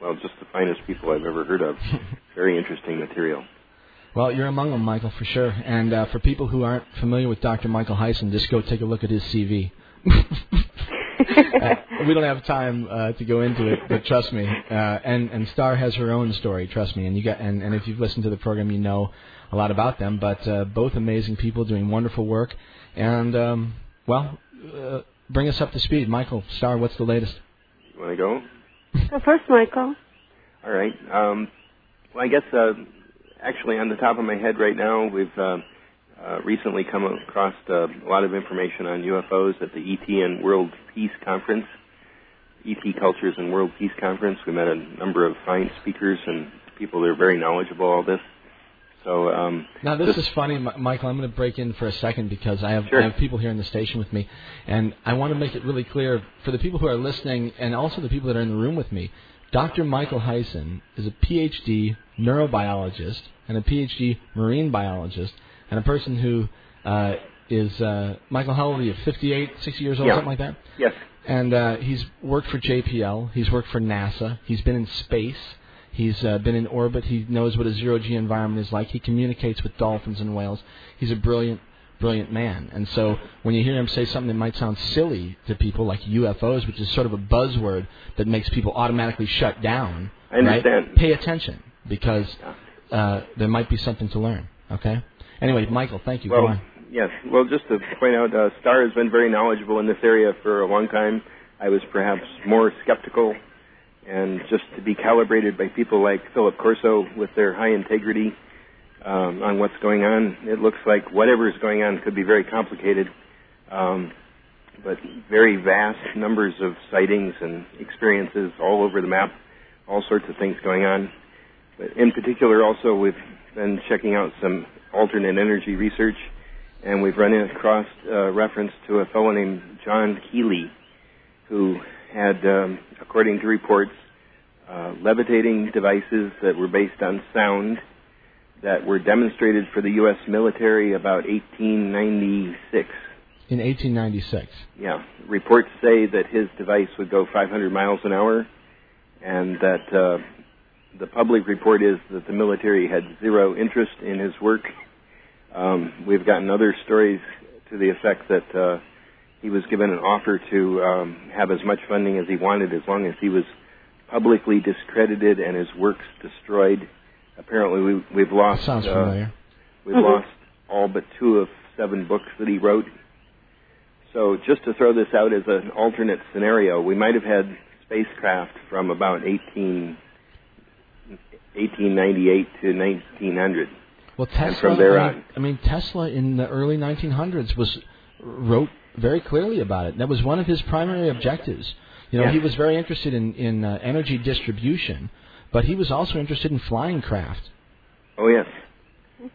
well, just the finest people I've ever heard of. Very interesting material. Well, you're among them, Michael, for sure. And uh, for people who aren't familiar with Dr. Michael Hyson, just go take a look at his CV. Uh, we don't have time uh, to go into it, but trust me. Uh, and and Star has her own story. Trust me. And you got and, and if you've listened to the program, you know a lot about them. But uh, both amazing people doing wonderful work. And um, well, uh, bring us up to speed, Michael. Star, what's the latest? You want to go? Go first, Michael. All right. Um, well, I guess uh, actually on the top of my head right now, we've uh, uh, recently come across uh, a lot of information on UFOs at the ET and World Peace Conference, ET Cultures and World Peace Conference. We met a number of fine speakers and people that are very knowledgeable all this. So um, Now this is funny, Michael. I'm going to break in for a second because I have Sure. I have people here in the station with me, and I want to make it really clear for the people who are listening and also the people that are in the room with me. Dr. Michael Hyson is a PhD neurobiologist and a PhD marine biologist and a person who uh, is uh, Michael. How old are you? 58, 60 years old, Yeah. something like that. yes, And uh, he's worked for JPL. He's worked for NASA. He's been in space. He's uh, been in orbit. He knows what a zero G environment is like. He communicates with dolphins and whales. He's a brilliant, brilliant man. And so when you hear him say something that might sound silly to people, like UFOs, which is sort of a buzzword that makes people automatically shut down, I understand. right? Pay attention because uh, there might be something to learn. Okay. Anyway, Michael, thank you. Go Well, on. yes. Well, just to point out, uh, Starr has been very knowledgeable in this area for a long time. I was perhaps more skeptical, and just to be calibrated by people like Philip Corso with their high integrity um, on what's going on, it looks like whatever is going on could be very complicated, um, but very vast numbers of sightings and experiences all over the map, all sorts of things going on. But in particular, also we've been checking out some alternate energy research, and we've run across uh, reference to a fellow named John Keely, who had, um, according to reports, uh, levitating devices that were based on sound that were demonstrated for the U.S. military about 1896. In 1896. Yeah, reports say that his device would go 500 miles an hour, and that uh, the public report is that the military had zero interest in his work. Um, we've gotten other stories to the effect that uh, he was given an offer to um, have as much funding as he wanted as long as he was publicly discredited and his works destroyed. Apparently, we, we've lost. Sounds uh, familiar. We've Mhm. lost all but two of seven books that he wrote. So just to throw this out as an alternate scenario, we might have had spacecraft from about 18, 1898 to 1900. Well, Tesla. from there on. I mean, Tesla in the early 1900s was wrote very clearly about it. That was one of his primary objectives. You know, Yeah. he was very interested in in uh, energy distribution, but he was also interested in flying craft. Oh yes,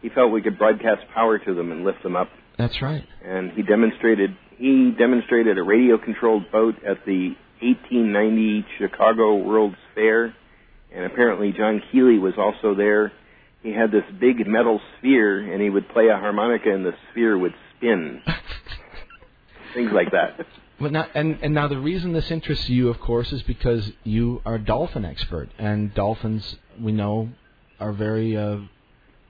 he felt we could broadcast power to them and lift them up. That's right. And he demonstrated he demonstrated a radio-controlled boat at the 1890 Chicago World's Fair and apparently John Keely was also there. He had this big metal sphere, and he would play a harmonica, and the sphere would spin. Things like that. But now, and and now the reason this interests you, of course, is because you are a dolphin expert, and dolphins we know are very uh,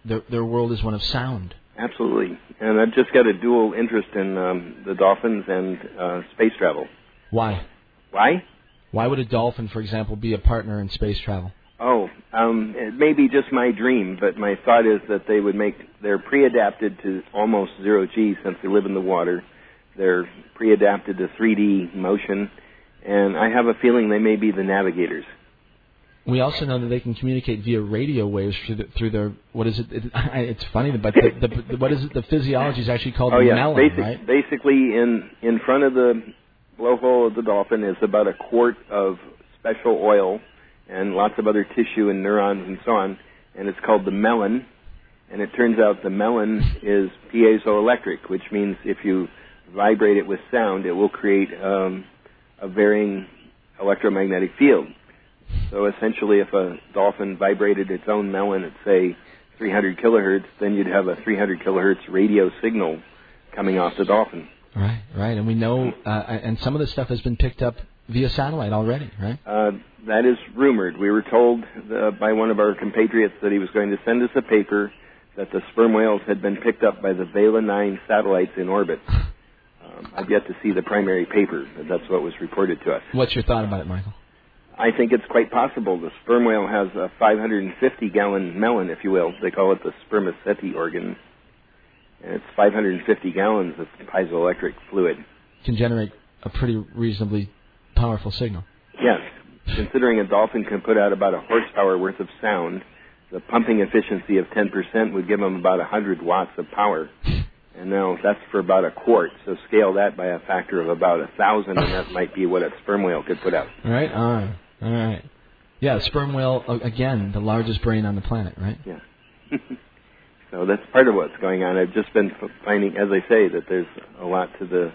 their their world is one of sound. Absolutely. And I've just got a dual interest in um, the dolphins and uh, space travel. Why? Why? Why would a dolphin, for example, be a partner in space travel? Oh, um, it may be just my dream, but my thought is that they would make they're pre-adapted to almost zero G since they live in the water. They're pre-adapted to 3D motion, and I have a feeling they may be the navigators. We also know that they can communicate via radio waves through, the, through their what is it? it it's funny, but the, the, the, what is it? The physiology is actually called oh yeah, melon, Basic, right? basically in in front of the blowhole of the dolphin is about a quart of special oil and lots of other tissue and neurons and so on, and it's called the melon. And it turns out the melon is piezoelectric, which means if you vibrate it with sound, it will create um, a varying electromagnetic field. So essentially, if a dolphin vibrated its own melon at say 300 kilohertz, then you'd have a 300 kilohertz radio signal coming off the dolphin. Right, right, and we know, uh, and some of this stuff has been picked up via satellite already, right? Uh, that is rumored. We were told uh, by one of our compatriots that he was going to send us a paper that the sperm whales had been picked up by the Vela 9 satellites in orbit. Um, I've yet to see the primary paper, but that's what was reported to us. What's your thought about it, Michael? I think it's quite possible. The sperm whale has a 550 gallon melon, if you will. They call it the spermaceti organ. And it's 550 gallons of piezoelectric fluid. Can generate a pretty reasonably powerful signal. Yes. Considering a dolphin can put out about a horsepower worth of sound, the pumping efficiency of 10% would give them about 100 watts of power. And now that's for about a quart. So scale that by a factor of about a thousand, and that might be what a sperm whale could put out. All right, right, all right. Yeah, sperm whale again, the largest brain on the planet, right? Yeah. so that's part of what's going on. I've just been finding, as I say, that there's a lot to the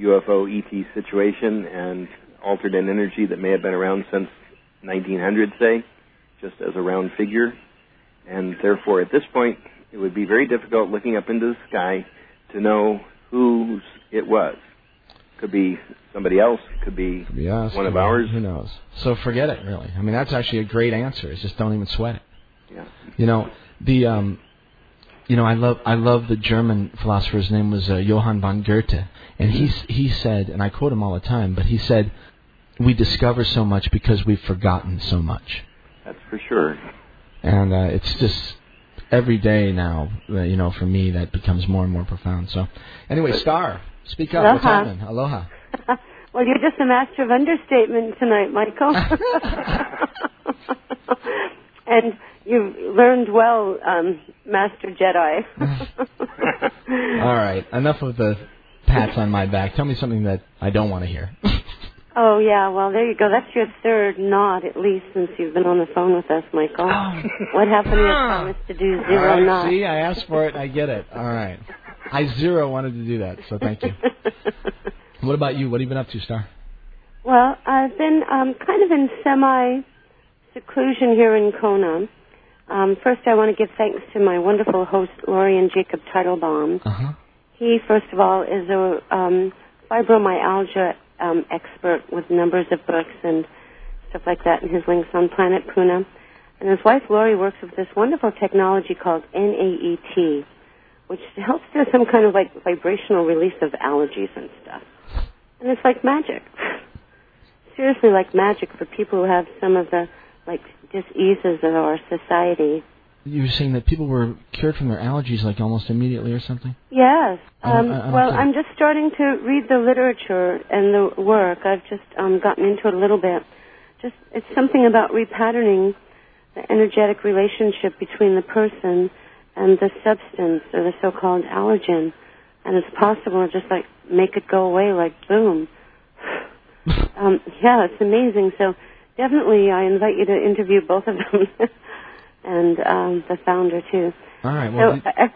UFO ET situation and alternate energy that may have been around since 1900, say, just as a round figure. And therefore, at this point, it would be very difficult looking up into the sky to know whose it was. Could be somebody else. Could be, Could be us. one of be- ours. Who knows? So forget it, really. I mean, that's actually a great answer. It's just don't even sweat it. Yeah. You know, the um, you know, I love I love the German philosopher's name was uh, Johann von Goethe, and he s- he said, and I quote him all the time, but he said, "We discover so much because we've forgotten so much." That's for sure. and uh, it's just every day now. Uh, you know, for me, that becomes more and more profound. So, anyway, Star, speak up. What's Aloha. happening? Aloha. well, you're just a master of understatement tonight, Michael. and you've learned well, um, Master Jedi. All right, enough of the pats on my back. Tell me something that I don't want to hear. Oh yeah, well there you go. That's your third nod at least since you've been on the phone with us, Michael. what happened to your promise to do All zero right, knots? see, I asked for it. I get it. All right. I zero wanted to do that, so thank you. What about you? What have you been up to, Star? Well, I've been um, kind of in semi seclusion here in Kona. Um, first, I want to give thanks to my wonderful host, Lori and Jacob Teitelbaum. Uh huh. He, first of all, is a um, fibromyalgia um, expert with numbers of books and stuff like that, and his links on Planet Puna. And his wife, Lori, works with this wonderful technology called NAET, which helps do some kind of like vibrational release of allergies and stuff. And it's like magic. Seriously, like magic for people who have some of the like diseases of our society. You were saying that people were cured from their allergies like almost immediately or something. Yes. Um, I- I well. I'm just starting to read the literature and the work. I've just um, gotten into it a little bit. Just it's something about repatterning the energetic relationship between the person and the substance or the so-called allergen, and it's possible to just like make it go away like boom. um, yeah, it's amazing. So definitely, I invite you to interview both of them and um, the founder too. All right. Well, So, I,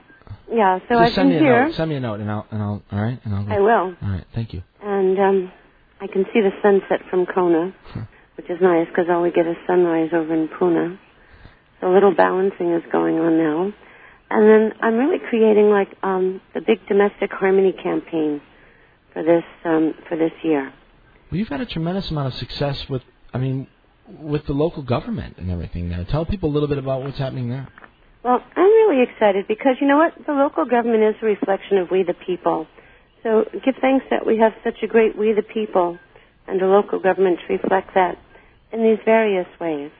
yeah, so just I've send been me a note. Send me a note, and I'll and I'll. All right, and I'll. Go. I will. All right. Thank you. and um, I can see the sunset from Kona. which is nice because all we get is sunrise over in Puna. So a little balancing is going on now. And then I'm really creating like um, the big domestic harmony campaign for this um, for this year. Well, you've had a tremendous amount of success with, I mean, with the local government and everything now. Tell people a little bit about what's happening there. Well, I'm really excited because you know what? The local government is a reflection of we the people. So give thanks that we have such a great we the people and the local government to reflect that in these various ways.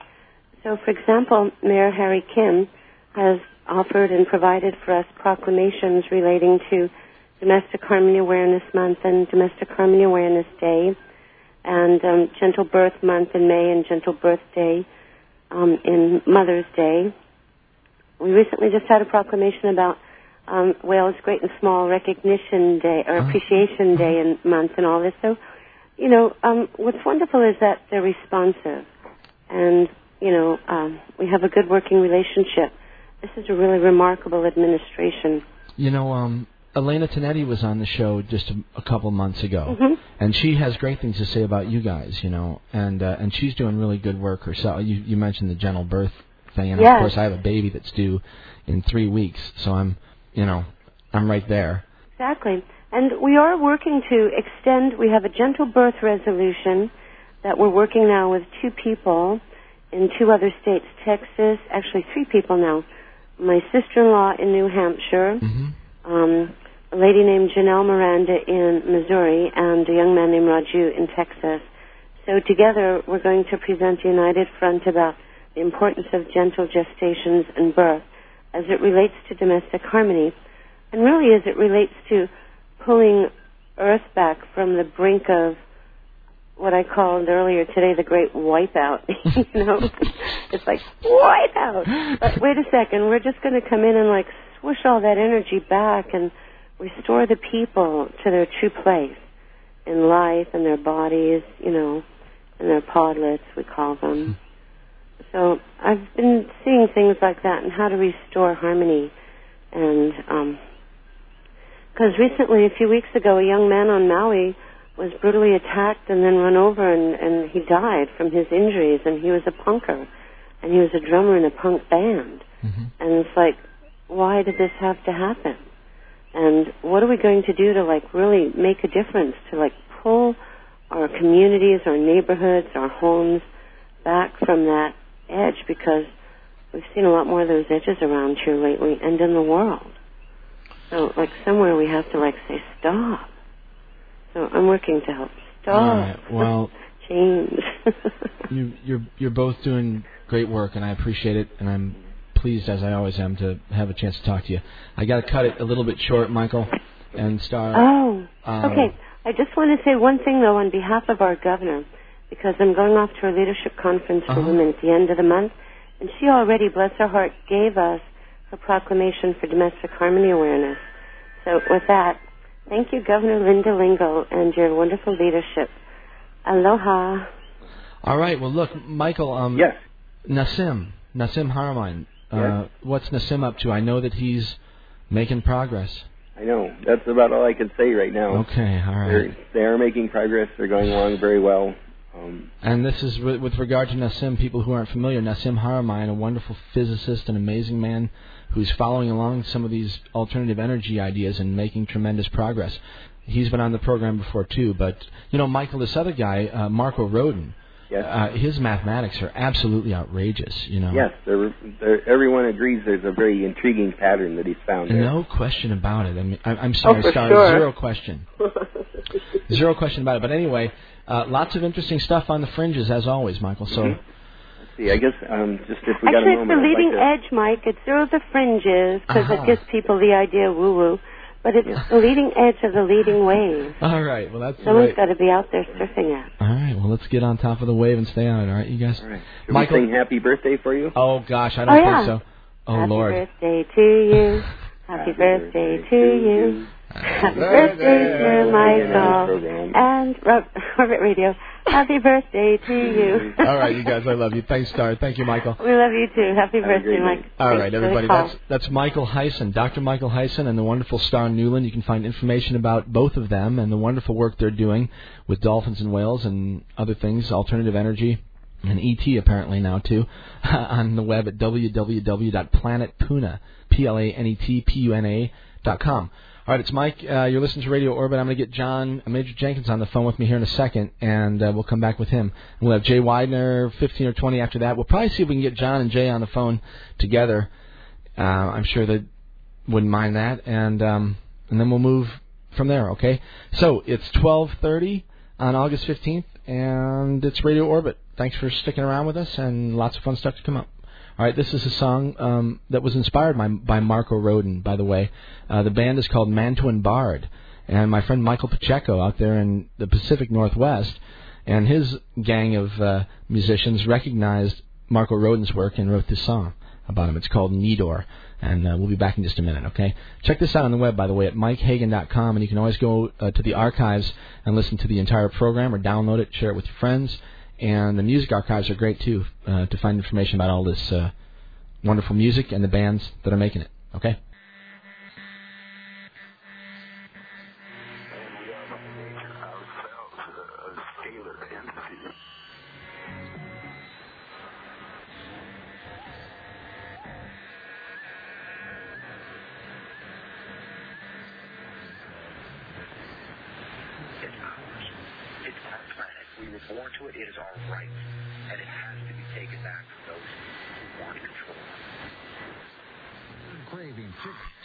So, for example, Mayor Harry Kim has offered and provided for us proclamations relating to Domestic Harmony Awareness Month and Domestic Harmony Awareness Day, and um, Gentle Birth Month in May and Gentle Birth Day um, in Mother's Day. We recently just had a proclamation about um, Whales Great and Small Recognition Day or Appreciation Day and month and all this. So, you know, um, what's wonderful is that they're responsive, and you know, um, we have a good working relationship. This is a really remarkable administration. You know, um, Elena Tonetti was on the show just a, a couple months ago, Mhm. and she has great things to say about you guys. You know, and uh, and she's doing really good work herself. You you mentioned the gentle birth thing, and Yes. of course I have a baby that's due in three weeks, so I'm you know I'm right there. Exactly. And we are working to extend, we have a gentle birth resolution that we're working now with two people in two other states, Texas, actually three people now. My sister-in-law in New Hampshire, um, a lady named Janelle Miranda in Missouri, and a young man named Raju in Texas. So together we're going to present a united front about the importance of gentle gestations and birth as it relates to domestic harmony and really as it relates to pulling Earth back from the brink of what I called earlier today the great wipeout. you know, it's like wipeout. But wait a second, we're just going to come in and like swoosh all that energy back and restore the people to their true place in life and their bodies, you know, and their podlets we call them. So I've been seeing things like that and how to restore harmony and um because recently, a few weeks ago, a young man on Maui was brutally attacked and then run over, and, and he died from his injuries. And he was a punker, and he was a drummer in a punk band. And it's like, why did this have to happen? And what are we going to do to like really make a difference to like pull our communities, our neighborhoods, our homes back from that edge? Because we've seen a lot more of those edges around here lately, and in the world. So, like somewhere we have to like say stop. So I'm working to help stop. Right. Well, change. you you're you're both doing great work, and I appreciate it, and I'm pleased as I always am to have a chance to talk to you. I got to cut it a little bit short, Michael, and Star. oh, um, okay. I just want to say one thing though on behalf of our governor, because I'm going off to a leadership conference for Uh-huh. women at the end of the month, and she already, bless her heart, gave us her proclamation for domestic harmony awareness. So with that, thank you, Governor Linda Lingle, and your wonderful leadership. Aloha. All right. Well, look, Michael. Um, yes. Nassim, Nassim Haramein. Uh, Yes. What's Nassim up to? I know that he's making progress. I know. That's about all I can say right now. Okay. All right. They're, they are making progress. They're going along very well. Um, And this is with, with regard to Nassim. People who aren't familiar, Nassim Haramein, a wonderful physicist, an amazing man who's following along some of these alternative energy ideas and making tremendous progress. He's been on the program before too, but you know, Michael, this other guy, uh, Marco Rodin, Yes. uh, his mathematics are absolutely outrageous. You know, Yes, they're, they're, everyone agrees there's a very intriguing pattern that he's found. there. no question about it. I mean, I, I'm sorry, Oh, for sure. zero question. Zero question about it. But anyway, uh, lots of interesting stuff on the fringes as always, Michael. So. Mhm. See, I guess um, just if we got Actually, it's the leading like to, edge, Mike. It's zero the fringes because Uh-huh. it gives people the idea woo woo, but it's the leading edge of the leading wave. All right. Well, that's Someone's right. got to be out there surfing it. All right. Well, let's get on top of the wave and stay on it. All right, you guys. All right. Should Michael. we sing happy birthday for you? Oh gosh, I don't Oh, think so. Oh Happy Lord. Happy birthday to you. Happy birthday to you. Happy birthday, dear Michael. And Orbit Radio. Happy birthday to you. All right, you guys. I love you. Thanks, Star. Thank you, Michael. We love you too. Happy birthday, Mike. All right, everybody. That's that's Michael Hyson, Dr. Michael Hyson, and the wonderful Star Newland. You can find information about both of them and the wonderful work they're doing with dolphins and whales and other things, alternative energy, and ET apparently now too, on the web at www.planetpuna, P-L-A-N-E-T-P-U-N-A dot com. All right, it's Mike. Uh, you're listening to Radio Orbit. I'm going to get John Major Jenkins on the phone with me here in a second, and uh, we'll come back with him. We'll have Jay Weidner 15 or 20 after that. We'll probably see if we can get John and Jay on the phone together. Uh, I'm sure they wouldn't mind that, and um, and then we'll move from there. Okay. So it's 12:30 on August 15th, and it's Radio Orbit. Thanks for sticking around with us, and lots of fun stuff to come up. All right, this is a song um, that was inspired by, by Marco Rodin, by the way. Uh, the band is called Mantuan Bard, and my friend Michael Pacheco out there in the Pacific Northwest and his gang of uh, musicians recognized Marco Rodin's work and wrote this song about him. It's called Nidor, and uh, we'll be back in just a minute, okay? Check this out on the web, by the way, at mikehagan.com, and you can always go uh, to the archives and listen to the entire program or download it, share it with your friends. And the music archives are great, too, uh, to find information about all this uh, wonderful music and the bands that are making it, okay? Born to it. It is our right. And it has to be taken back from those who want control. Craving chicken.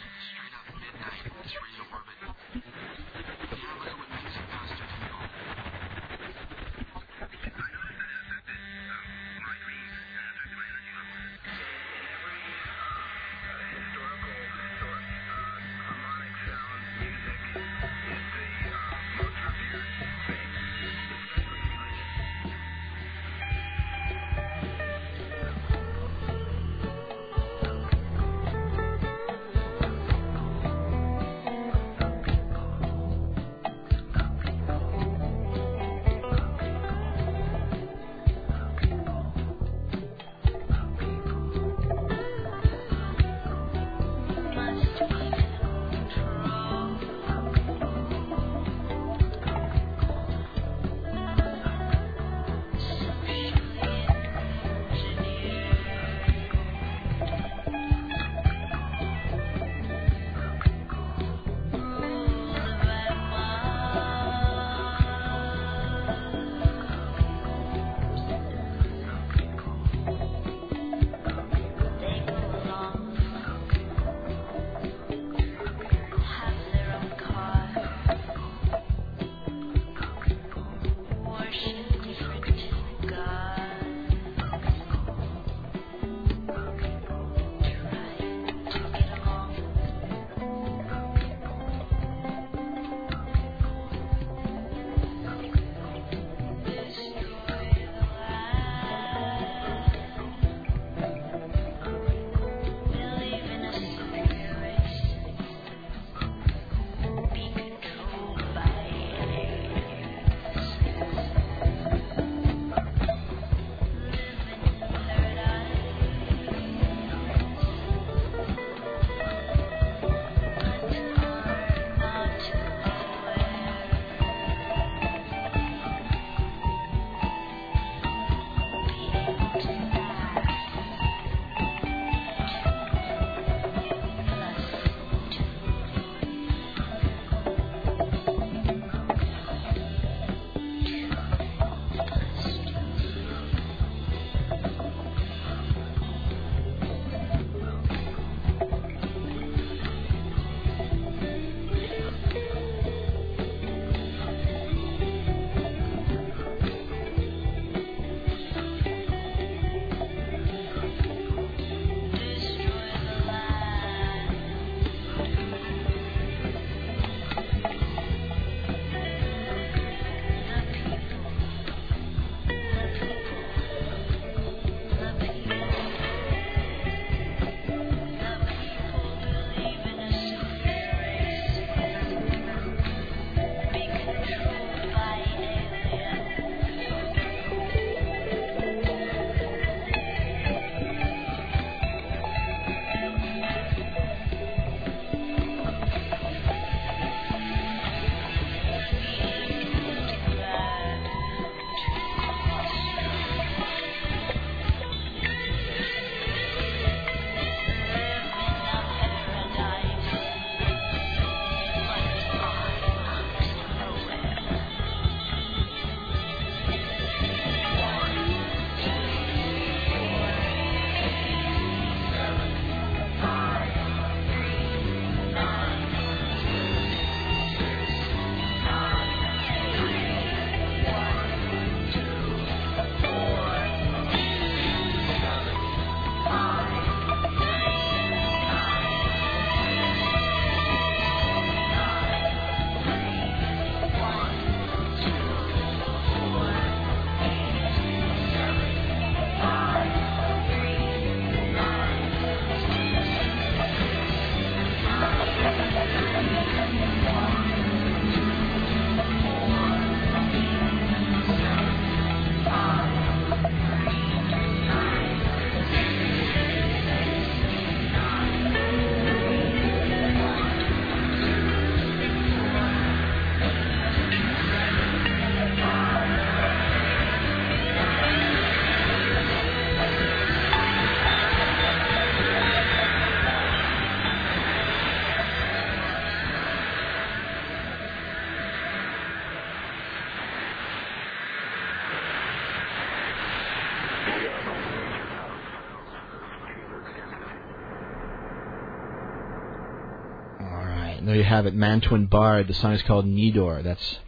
There you have it, Mantuan Bard. The song is called Nidor. That's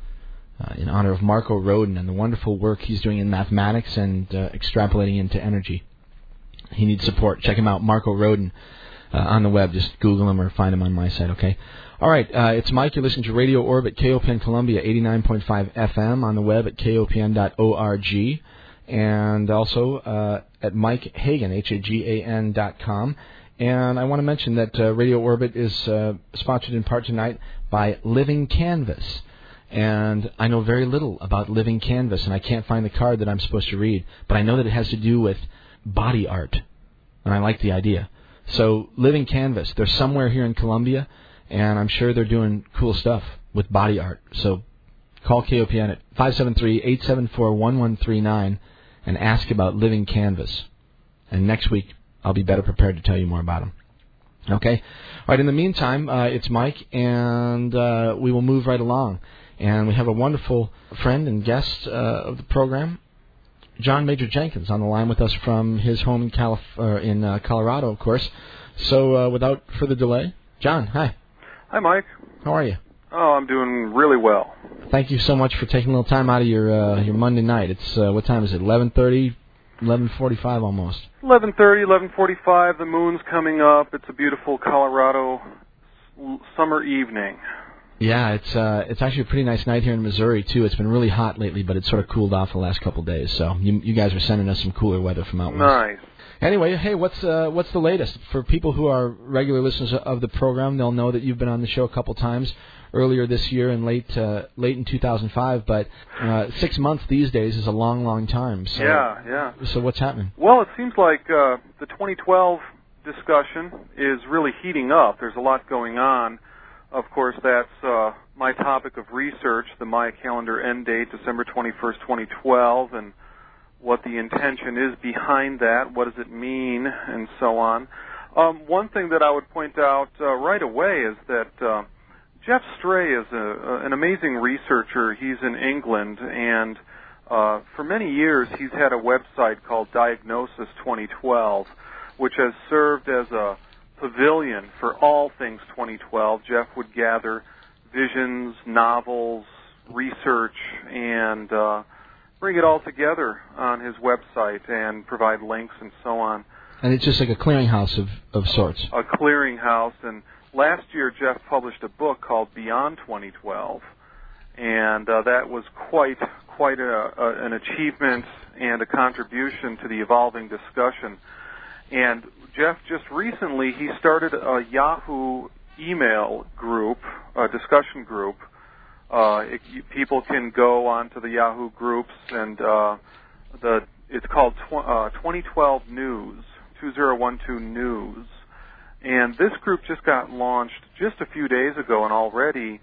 uh, in honor of Marco Rodin and the wonderful work he's doing in mathematics and uh, extrapolating into energy. He needs support. Check him out, Marco Rodin, uh, on the web. Just Google him or find him on my site, okay? All right, uh, it's Mike. You're listening to Radio Orbit, KOPN Columbia, 89.5 FM on the web at kopn.org and also uh, at Mike Hagan, H-A-G-A-N dot com. And I want to mention that uh, Radio Orbit is uh, sponsored in part tonight by Living Canvas. And I know very little about Living Canvas, and I can't find the card that I'm supposed to read, but I know that it has to do with body art, and I like the idea. So, Living Canvas, they're somewhere here in Columbia, and I'm sure they're doing cool stuff with body art. So, call KOPN at 573-874-1139 and ask about Living Canvas. And next week, I'll be better prepared to tell you more about them. Okay? All right, in the meantime, uh, it's Mike, and uh, we will move right along. And we have a wonderful friend and guest uh, of the program, John Major Jenkins, on the line with us from his home in, Calif- uh, in uh, Colorado, of course. So, uh, without further delay, John, hi. Hi, Mike. How are you? Oh, I'm doing really well. Thank you so much for taking a little time out of your uh, your Monday night. It's uh, what time is it? Eleven thirty, eleven forty-five almost. 11:30, 11:45. The moon's coming up. It's a beautiful Colorado summer evening. Yeah, it's uh, it's actually a pretty nice night here in Missouri too. It's been really hot lately, but it's sort of cooled off the last couple of days. So you you guys are sending us some cooler weather from out west. Nice. Anyway, hey, what's uh, what's the latest for people who are regular listeners of the program? They'll know that you've been on the show a couple times earlier this year and late uh, late in 2005. But uh, six months these days is a long, long time. So, yeah, yeah. So what's happening? Well, it seems like uh, the 2012 discussion is really heating up. There's a lot going on. Of course, that's uh, my topic of research, the Maya calendar end date, December 21st, 2012, and what the intention is behind that, what does it mean, and so on. Um, one thing that I would point out uh, right away is that uh, Geoff Stray is a, an amazing researcher. He's in England, and uh, for many years he's had a website called Diagnosis 2012, which has served as a pavilion for all things 2012. Geoff would gather visions, novels, research, and uh, bring it all together on his website and provide links and so on. And it's just like a clearinghouse of of sorts. A clearinghouse. And last year, Geoff published a book called Beyond 2012, and uh, that was quite quite a, a, an achievement and a contribution to the evolving discussion. And Geoff just recently he started a Yahoo email group, a discussion group. Uh, it, people can go onto the Yahoo groups, and uh, the it's called tw- uh, 2012 News, 2012 News, and this group just got launched just a few days ago, and already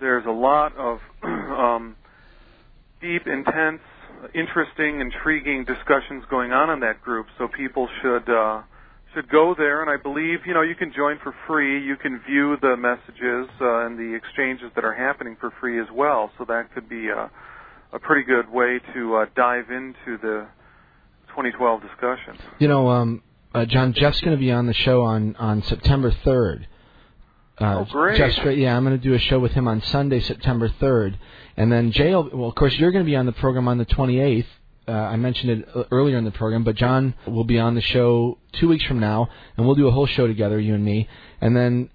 there's a lot of um, deep, intense, interesting, intriguing discussions going on in that group. So people should uh, should go there, and I believe you know you can join for free. You can view the messages uh, and the exchanges that are happening for free as well. So that could be a, a pretty good way to uh, dive into the 2012 discussion. You know, um, uh, John, Geoff's going to be on the show on on September 3rd. Uh, Oh, great. Geoff Stray, yeah, I'm going to do a show with him on Sunday, September 3rd, and then Jay. will- Well, of course, you're going to be on the program on the 28th. Uh, I mentioned it uh, earlier in the program, but John will be on the show two weeks from now, and we'll do a whole show together, you and me. And then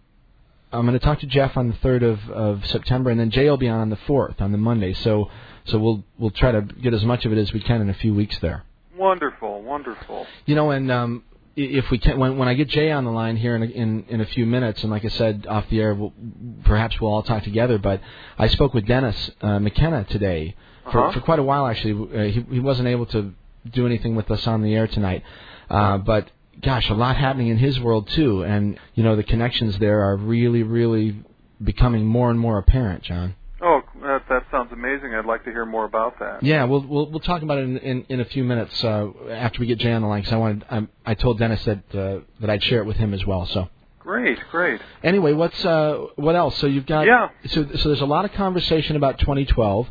I'm going to talk to Geoff on the 3rd of, of September, and then Jay will be on on the 4th, on the Monday. So, so we'll we'll try to get as much of it as we can in a few weeks there. Wonderful, wonderful. You know, and um, if we can, when when I get Jay on the line here in a, in in a few minutes, and like I said off the air, we'll, perhaps we'll all talk together. But I spoke with Dennis uh, McKenna today for Uh-huh. for quite a while. Actually, uh, he he wasn't able to do anything with us on the air tonight, uh, but gosh, a lot happening in his world too, and you know the connections there are really really becoming more and more apparent, John. Sounds amazing. I'd like to hear more about that. Yeah, we'll we'll we'll talk about it in in, in a few minutes uh, after we get Jay on the line. Because I wanted I, I told Dennis that uh, that I'd share it with him as well. So Great, great. anyway, what's uh what else? So you've got Yeah. So so there's a lot of conversation about 2012.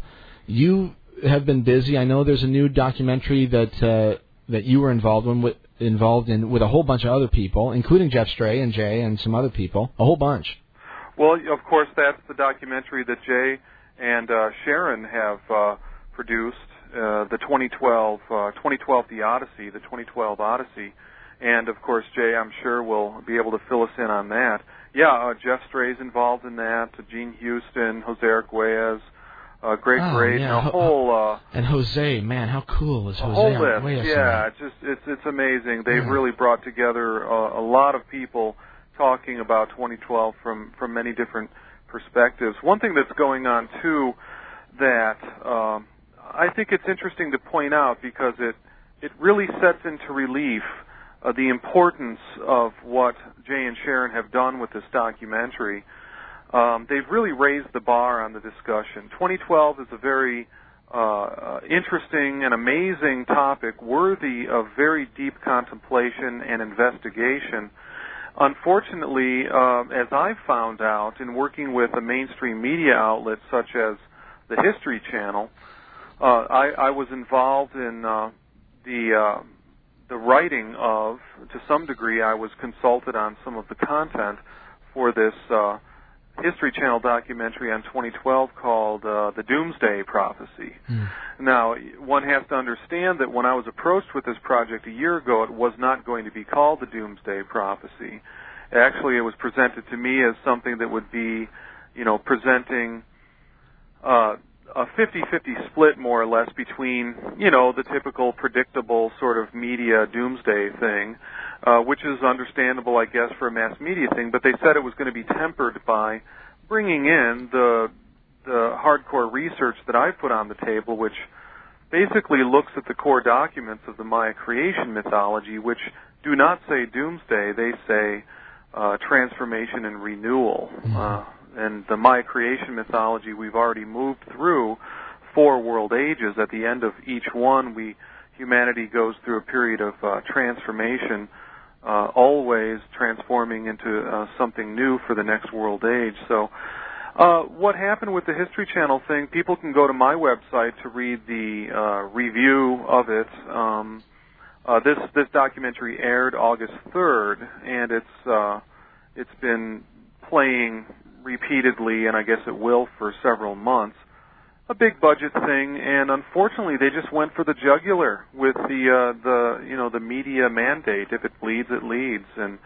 You have been busy. I know there's a new documentary that uh, that you were involved in with involved in with a whole bunch of other people, including Geoff Stray and Jay and some other people, a whole bunch. Well, of course, that's the documentary that Jay and uh, Sharon have uh, produced, uh, the 2012, uh, 2012 The Odyssey, the 2012 Odyssey, and of course, Jay, I'm sure will be able to fill us in on that. Yeah, uh, Geoff Stray's involved in that. Jean Houston, Jose Arguelles, uh, Greg Oh, Braden, yeah. a whole. Uh, And Jose, man, how cool is Jose? a whole list. Yeah, it's just it's it's amazing. They've Yeah. really brought together uh, a lot of people talking about 2012 from from many different perspectives. One thing that's going on too that um, I think it's interesting to point out because it it really sets into relief uh, the importance of what Jay and Sharon have done with this documentary. Um, they've really raised the bar on the discussion. 2012 is a very uh, uh, interesting and amazing topic, worthy of very deep contemplation and investigation. Unfortunately, uh, as I've found out in working with a mainstream media outlet such as the History Channel, uh, I, I was involved in uh, the uh, the writing of, to some degree, I was consulted on some of the content for this uh, History Channel documentary on 2012 called uh, "The Doomsday Prophecy." Now, one has to understand that when I was approached with this project a year ago, it was not going to be called the Doomsday Prophecy. Actually, it was presented to me as something that would be, you know, presenting uh, a 50-50 split, more or less, between, you know, the typical predictable sort of media doomsday thing, uh, which is understandable, I guess, for a mass media thing. But they said it was going to be tempered by bringing in the the hardcore research that I put on the table, which basically looks at the core documents of the Maya creation mythology, which do not say doomsday; they say uh, transformation and renewal. Uh, and the Maya creation mythology, we've already moved through four world ages. At the end of each one, we humanity goes through a period of uh, transformation, uh, always transforming into uh, something new for the next world age. So. Uh, what happened with the History Channel thing? People can go to my website to read the uh, review of it. Um, uh, this this documentary aired August third, and it's uh, it's been playing repeatedly, and I guess it will for several months. A big budget thing, and unfortunately, they just went for the jugular with the uh, the you know the media mandate. If it bleeds, it leads, and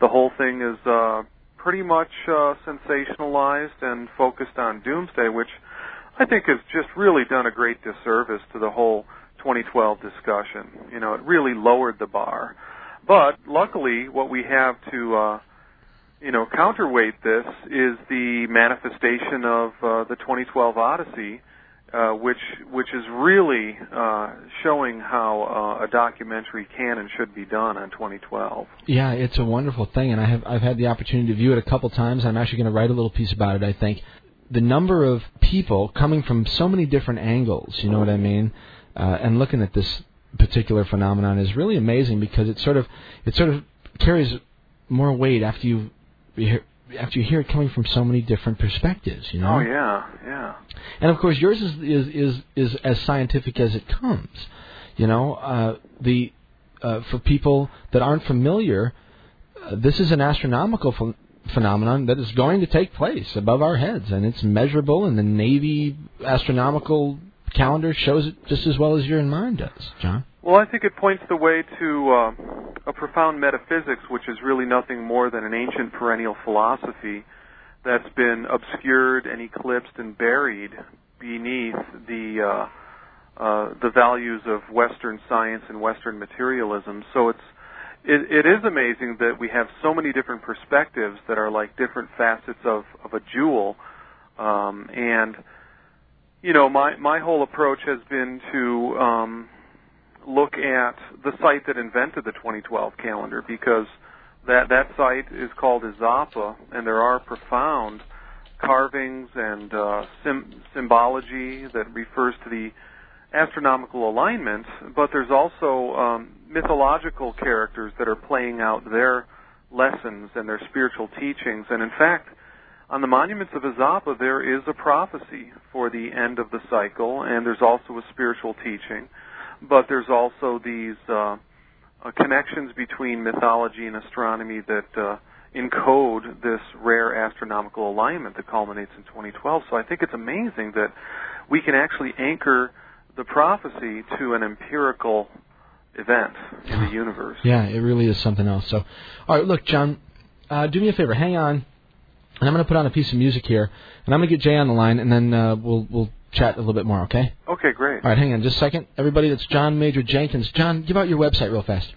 the whole thing is uh, pretty much uh, sensationalized and focused on doomsday, which I think has just really done a great disservice to the whole 2012 discussion. You know, it really lowered the bar. But luckily, what we have to, uh, you know, counterweight this is the manifestation of uh, the 2012 Odyssey, uh, which which is really uh, showing how uh, a documentary can and should be done on 2012. Yeah, it's a wonderful thing, and I have I've had the opportunity to view it a couple times. I'm actually going to write a little piece about it. I think the number of people coming from so many different angles, you know what I mean, uh, and looking at this particular phenomenon is really amazing because it sort of it sort of carries more weight after you after you hear it coming from so many different perspectives. You know. Oh yeah, yeah. And of course, yours is is is, is as scientific as it comes. You know, uh, the uh, for people that aren't familiar, uh, this is an astronomical ph- phenomenon that is going to take place above our heads, and it's measurable. And the Navy astronomical calendar shows it just as well as your and mine does, John. Well, I think it points the way to uh, a profound metaphysics, which is really nothing more than an ancient perennial philosophy that's been obscured and eclipsed and buried beneath the uh, uh, the values of Western science and Western materialism. So it's it, it is amazing that we have so many different perspectives that are like different facets of, of a jewel, um, and you know my my whole approach has been to um, look at the site that invented the 2012 calendar because that that site is called Izapa, and there are profound carvings and uh, sim- symbology that refers to the astronomical alignment, but there's also um, mythological characters that are playing out their lessons and their spiritual teachings. And in fact, on the monuments of Izapa, there is a prophecy for the end of the cycle, and there's also a spiritual teaching. But there's also these uh, uh, connections between mythology and astronomy that uh, encode this rare astronomical alignment that culminates in 2012. So I think it's amazing that we can actually anchor the prophecy to an empirical event in the universe. Yeah, it really is something else. So, all right, look, John, uh, do me a favor, hang on, and I'm going to put on a piece of music here, and I'm going to get Jay on the line, and then uh, we'll we'll chat a little bit more. Okay? Okay, great. All right, hang on just a second, everybody. That's John Major Jenkins. John, give out your website real fast.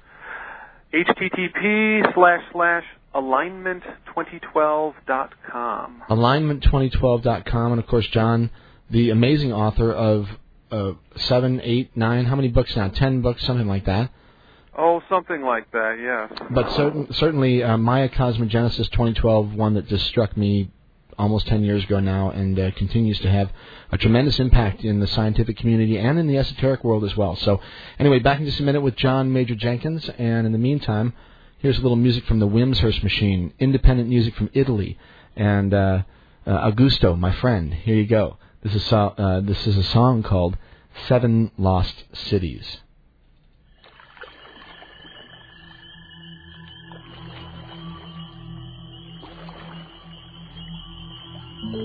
http slash slash alignment2012.com. Alignment2012.com, and of course, John, the amazing author of uh, seven, eight, nine, how many books now? Ten books, something like that. Oh, something like that, yes. But certain, certainly, uh, Maya Cosmogenesis 2012, one that just struck me almost 10 years ago now and uh, continues to have a tremendous impact in the scientific community and in the esoteric world as well. So, anyway, back in just a minute with John Major Jenkins, and in the meantime, here's a little music from the Wimshurst Machine, independent music from Italy, and uh, uh, Augusto, my friend. Here you go. This is uh, this is a song called Seven Lost Cities. Thank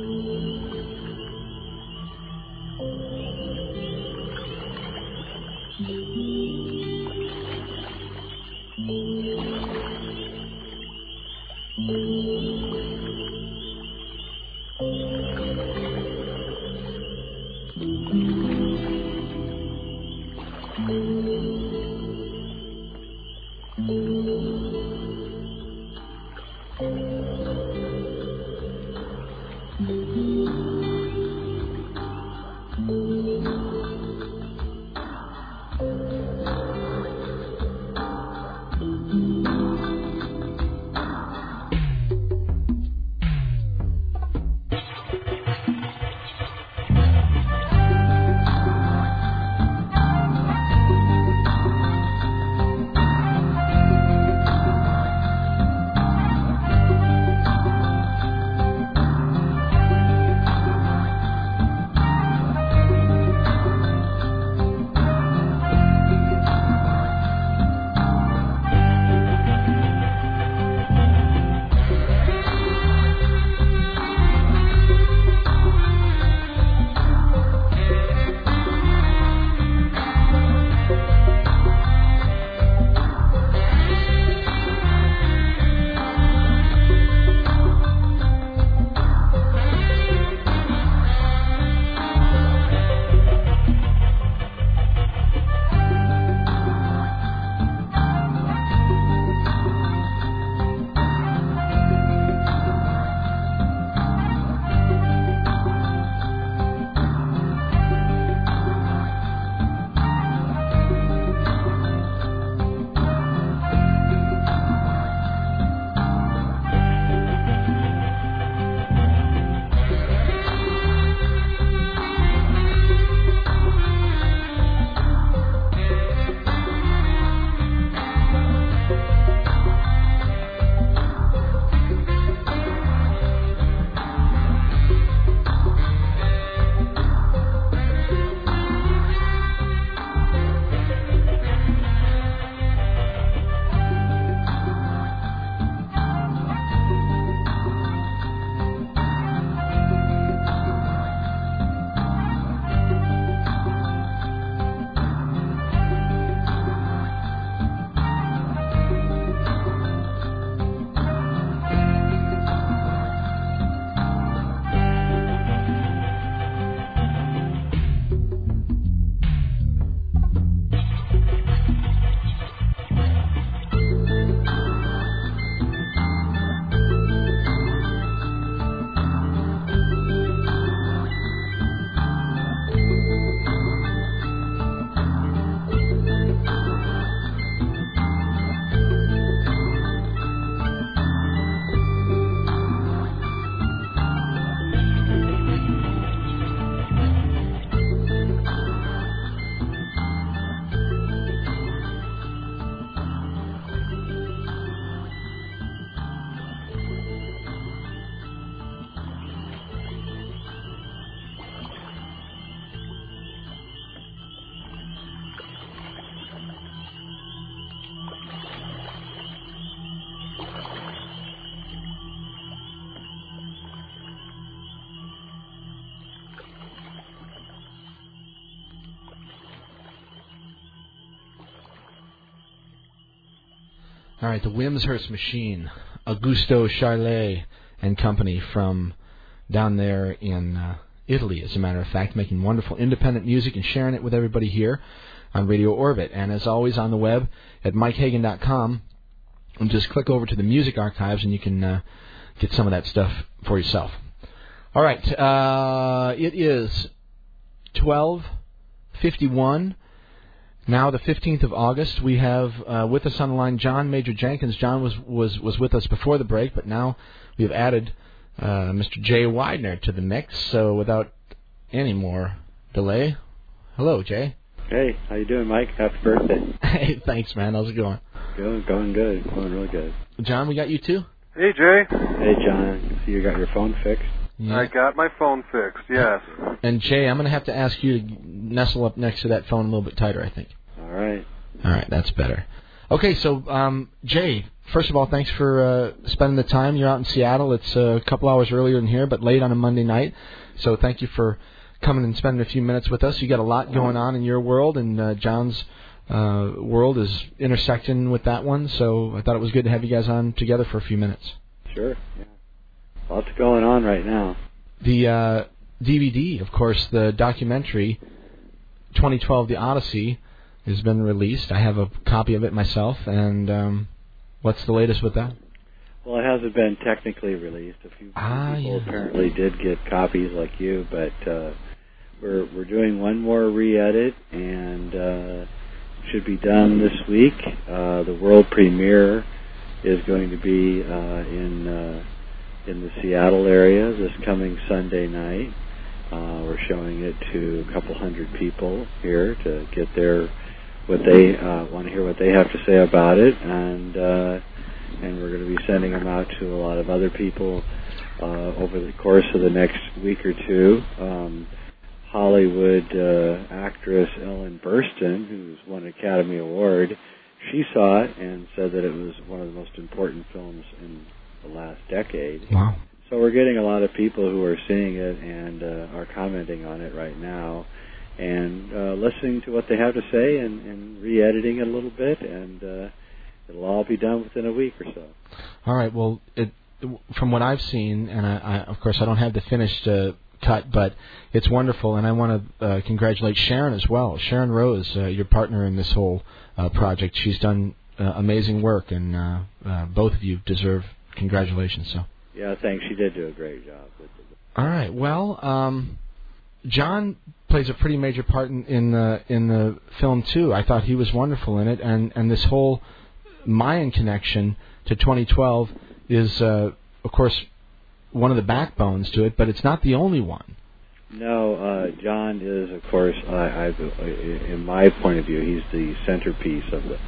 All right, the Wimshurst Machine, Augusto Charlet and company from down there in uh, Italy, as a matter of fact, making wonderful independent music and sharing it with everybody here on Radio Orbit. And as always, on the web at mikehagan.com, and just click over to the music archives and you can uh, get some of that stuff for yourself. All right, uh, it is 12:51. Now, the 15th of August, we have uh, with us on the line John Major Jenkins. John was, was, was with us before the break, but now we have added uh, Mr. Jay Weidner to the mix. So, without any more delay, hello, Jay. Hey, how you doing, Mike? Happy birthday. Hey, thanks, man. How's it going? Going, going good. Going really good. John, we got you too. Hey, Jay. Hey, John. So you got your phone fixed? I got my phone fixed. Yes. And Jay, I'm going to have to ask you to nestle up next to that phone a little bit tighter. I think. All right. All right, that's better. Okay, so um, Jay, first of all, thanks for uh, spending the time. You're out in Seattle. It's uh, a couple hours earlier than here, but late on a Monday night. So thank you for coming and spending a few minutes with us. You got a lot going on in your world, and uh, John's uh, world is intersecting with that one. So I thought it was good to have you guys on together for a few minutes. Sure. Yeah. Lots going on right now. The uh, DVD, of course, the documentary 2012 The Odyssey has been released. I have a copy of it myself, and um, what's the latest with that? Well, it hasn't been technically released. A few Ah, people yeah. apparently did get copies like you, but uh, we're we're doing one more re-edit, and uh, should be done this week. Uh, the world premiere is going to be uh, in uh, in the Seattle area this coming Sunday night. Uh, we're showing it to a couple hundred people here to get their what they uh, want to hear what they have to say about it, and uh, and we're going to be sending them out to a lot of other people uh, over the course of the next week or two. Um, Hollywood uh, actress Ellen Burstyn, who's won an Academy Award, she saw it and said that it was one of the most important films in the last decade. Wow. So we're getting a lot of people who are seeing it and uh, are commenting on it right now, and uh, listening to what they have to say and, and re-editing it a little bit, and uh, it'll all be done within a week or so. All right. Well, it, from what I've seen, and I, I, of course I don't have the finished uh, cut, but it's wonderful, and I want to uh, congratulate Sharon as well. Sharon Rose, uh, your partner in this whole uh, project, she's done uh, amazing work, and uh, uh, both of you deserve congratulations. So. Yeah, thanks. She did do a great job. All right. Well, um, John plays a pretty major part in, in the in the film too. I thought he was wonderful in it, and and this whole Mayan connection to 2012 is, uh, of course, one of the backbones to it, but it's not the only one. No, uh, John is, of course, I, I, in my point of view, he's the centerpiece of the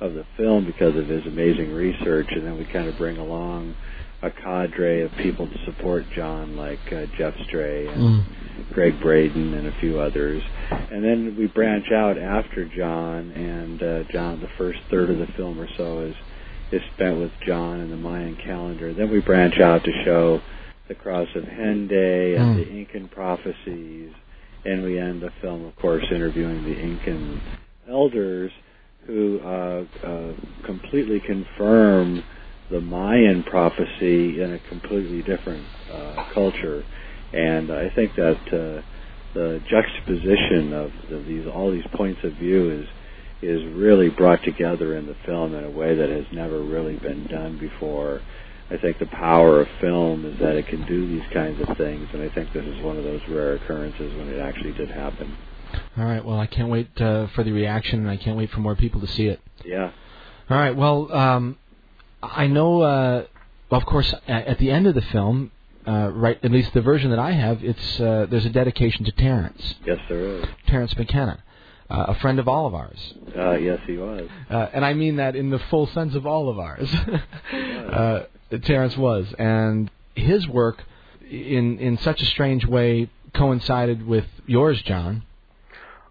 of the film because of his amazing research, and then we kind of bring along a cadre of people to support John, like uh, Geoff Stray and Mm. Gregg Braden and a few others, and then we branch out after John, and uh, John, the first third of the film or so is is spent with John and the Mayan calendar. Then we branch out to show the cross of Hendaye and Mm. the Incan prophecies, and we end the film, of course, interviewing the Incan elders who uh, uh, completely confirm the Mayan prophecy in a completely different uh, culture. And I think that uh, the juxtaposition of, of these all these points of view is is really brought together in the film in a way that has never really been done before. I think the power of film is that it can do these kinds of things, and I think this is one of those rare occurrences when it actually did happen. All right. Well, I can't wait uh, for the reaction, and I can't wait for more people to see it. Yeah. All right. Well, um, I know. Uh, well, of course, at, at the end of the film, uh, right? At least the version that I have, it's uh, there's a dedication to Terrence, Yes, there is. Terrence McKenna, uh, a friend of all of ours, Uh, yes, he was. uh, and I mean that in the full sense of all of ours. uh, Terrence was, and his work, in in such a strange way, coincided with yours, John.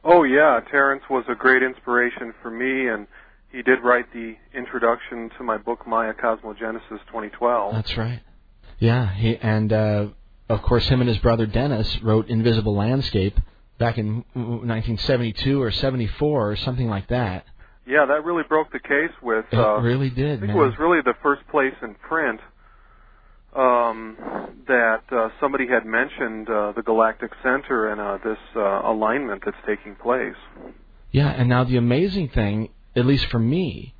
Oh yeah, Terrence was a great inspiration for me, and he did write the introduction to my book Maya Cosmogenesis 2012. That's right. Yeah, he and uh, of course him and his brother Dennis wrote Invisible Landscape back in 1972 or 74 or something like that. Yeah, that really broke the case with. It uh, really did, I think man. it was really the first place in print um, that uh, somebody had mentioned uh, the galactic center and uh, this uh, alignment that's taking place. Yeah, and now the amazing thing, at least for me,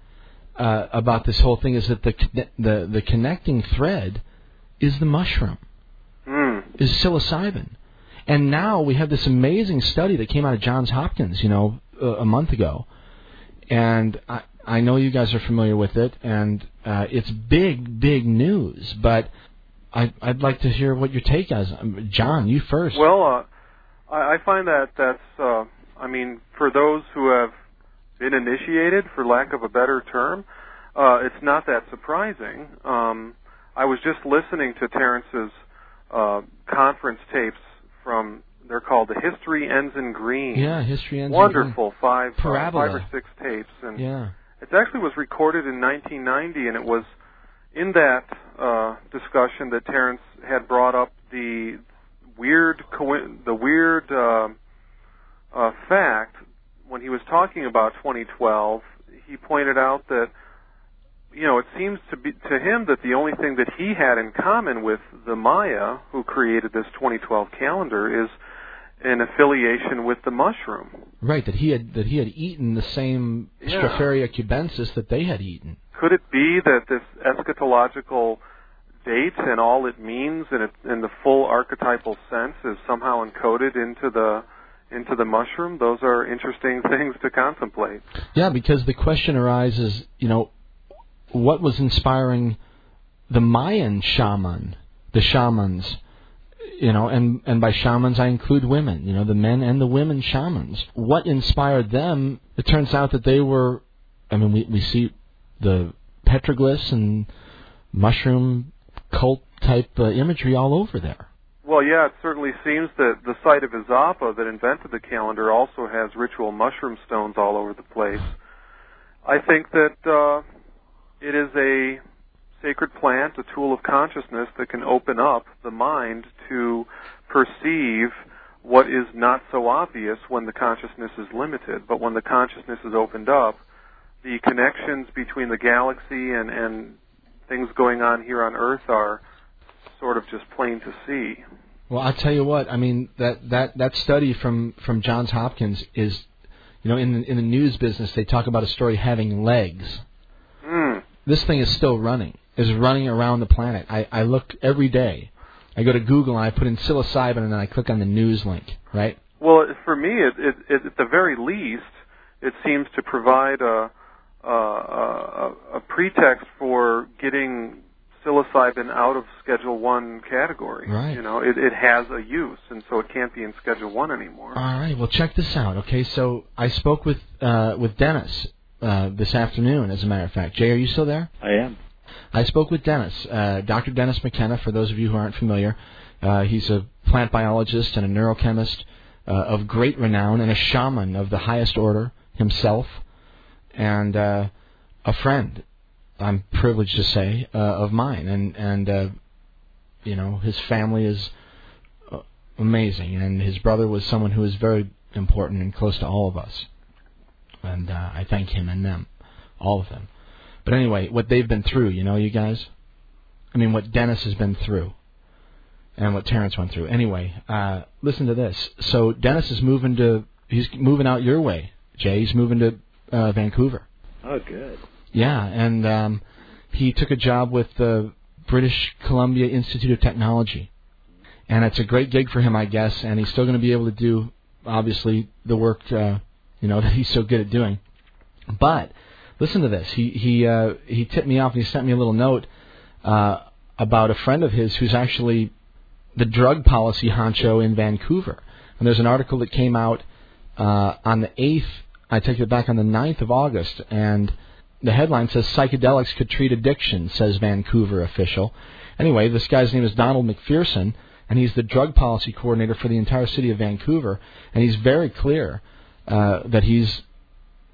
uh, about this whole thing is that the the the connecting thread is the mushroom, Mm. is psilocybin, and now we have this amazing study that came out of Johns Hopkins, you know, uh, a month ago, and I I know you guys are familiar with it, and uh, it's big big news, but. I, I'd like to hear what your take is. Um, John, you first. Well, uh, I, I find that that's, uh, I mean, for those who have been initiated, for lack of a better term, uh, it's not that surprising. Um, I was just listening to Terrence's uh, conference tapes from. They're called "The History Ends in Green." Yeah, history ends in green. Wonderful five, Parabola. five or six tapes, and Yeah. it actually was recorded in 1990, and it was in that uh, discussion that Terrence had brought up the weird, the weird uh, uh, fact when he was talking about 2012. He pointed out that you know it seems to be to him that the only thing that he had in common with the Maya who created this 2012 calendar is an affiliation with the mushroom. Right, that he had that he had eaten the same Yeah. Stropharia cubensis that they had eaten. Could it be that this eschatological date and all it means in, it, in the full archetypal sense is somehow encoded into the into the mushroom? Those are interesting things to contemplate. Yeah, because the question arises, you know, what was inspiring the Mayan shaman, the shamans, you know, and and by shamans I include women, you know, the men and the women shamans. What inspired them? It turns out that they were, I mean, we we see the petroglyphs and mushroom cult type uh, imagery all over there. Well, yeah, it certainly seems that the site of Izapa that invented the calendar also has ritual mushroom stones all over the place. I think that uh, it is a sacred plant, a tool of consciousness that can open up the mind to perceive what is not so obvious when the consciousness is limited. But when the consciousness is opened up, the connections between the galaxy and, and things going on here on Earth are sort of just plain to see. Well, I'll tell you what. I mean that that that study from from Johns Hopkins is, you know, in the, in the news business they talk about a story having legs. Mm. This thing is still running. Is running around the planet. I I look every day. I go to Google and I put in psilocybin and then I click on the news link. Right. Well, for me, it, it, it, at the very least, it seems to provide a, a, a, a pretext for getting psilocybin out of Schedule One category. Right. You know, it, it has a use, and so it can't be in Schedule One anymore. All right. Well, check this out. Okay. So I spoke with uh, with Dennis uh, this afternoon. As a matter of fact, Jay, are you still there? I am. I spoke with Dennis, uh, Dr. Dennis McKenna. For those of you who aren't familiar, uh, he's a plant biologist and a neurochemist uh, of great renown, and a shaman of the highest order himself, and uh, a friend. I'm privileged to say uh, of mine, and and uh, you know his family is uh, amazing, and his brother was someone who was very important and close to all of us, and uh, I thank him and them, all of them. But anyway, what they've been through, you know, you guys. I mean, what Dennis has been through, and what Terrence went through. Anyway, uh, listen to this. So Dennis is moving to. He's moving out your way, Jay. He's moving to uh, Vancouver. Oh, good. Yeah, and um, he took a job with the British Columbia Institute of Technology, and it's a great gig for him, I guess. And he's still going to be able to do, obviously, the work uh, you know that he's so good at doing. But listen to this. He he uh, he tipped me off and he sent me a little note uh, about a friend of his who's actually the drug policy honcho in Vancouver. And there's an article that came out uh, on the 8th, I take it back on the 9th of August, and the headline says psychedelics could treat addiction, says Vancouver official. Anyway, this guy's name is Donald MacPherson, and he's the drug policy coordinator for the entire city of Vancouver, and he's very clear uh, that he's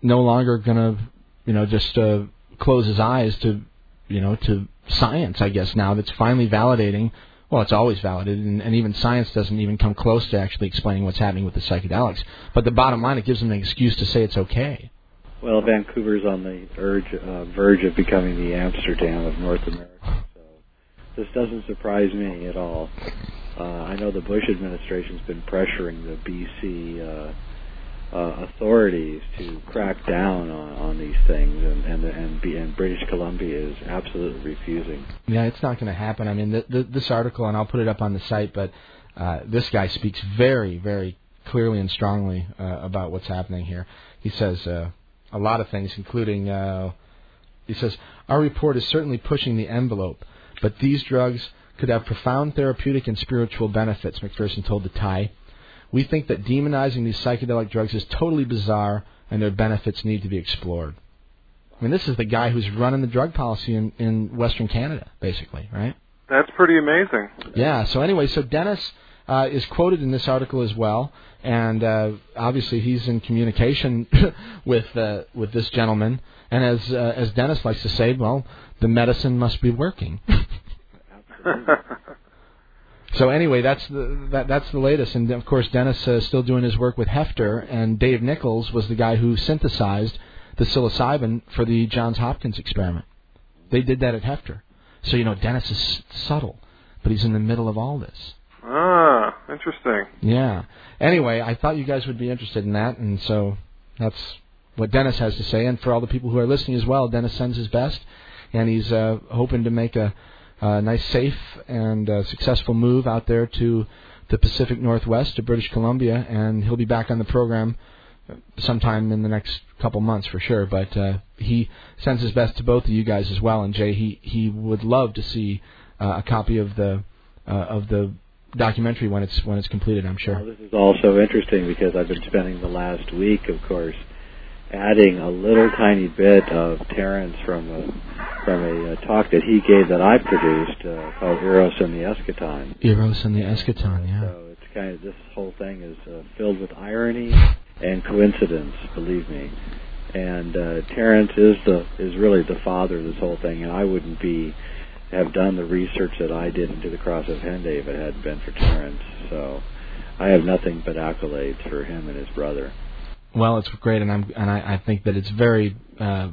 no longer going to, you know, just uh, close his eyes to, you know, to science. I guess now that's finally validating. Well, it's always validated, and, and even science doesn't even come close to actually explaining what's happening with the psychedelics. But the bottom line, it gives them an excuse to say it's okay. Well, Vancouver's on the urge, uh, verge of becoming the Amsterdam of North America, so this doesn't surprise me at all. Uh, I know the Bush administration's been pressuring the BC uh, uh, authorities to crack down on, on these things, and and and, and British Columbia is absolutely refusing. Yeah, it's not going to happen. I mean, th- th- this article, and I'll put it up on the site, but uh, this guy speaks very, very clearly and strongly uh, about what's happening here. He says uh, a lot of things, including uh, he says our report is certainly pushing the envelope, but these drugs could have profound therapeutic and spiritual benefits. MacPherson told the Tyee. We think that demonizing these psychedelic drugs is totally bizarre, and their benefits need to be explored. I mean, this is the guy who's running the drug policy in, in Western Canada, basically, right? That's pretty amazing. Yeah. So anyway, so Dennis uh, is quoted in this article as well, and uh, obviously he's in communication with uh, with this gentleman. And as uh, as Dennis likes to say, well, the medicine must be working. So anyway, that's the that, that's the latest, and of course Dennis uh, is still doing his work with Heffter, and Dave Nichols was the guy who synthesized the psilocybin for the Johns Hopkins experiment. They did that at Heffter. So you know Dennis is subtle, but he's in the middle of all this. Ah, interesting. Yeah. Anyway, I thought you guys would be interested in that, and so that's what Dennis has to say. And for all the people who are listening as well, Dennis sends his best, and he's uh, hoping to make a, a nice, safe, and uh, successful move out there to the Pacific Northwest to British Columbia, and he'll be back on the program sometime in the next couple months for sure. But uh, he sends his best to both of you guys as well. And Jay, he he would love to see uh, a copy of the uh, of the documentary when it's when it's completed. I'm sure. Well, this is also interesting because I've been spending the last week, of course, adding a little tiny bit of Terrence from a from a, uh talk that he gave that I produced uh, called Eros and the Eschaton. Eros and the Eschaton, yeah. So it's kind of this whole thing is uh, filled with irony and coincidence, believe me. And uh, Terrence is the is really the father of this whole thing, and I wouldn't be have done the research that I did into the Cross of Hendaye if it hadn't been for Terrence. So I have nothing but accolades for him and his brother. Well, it's great, and I'm and I, I think that it's very uh,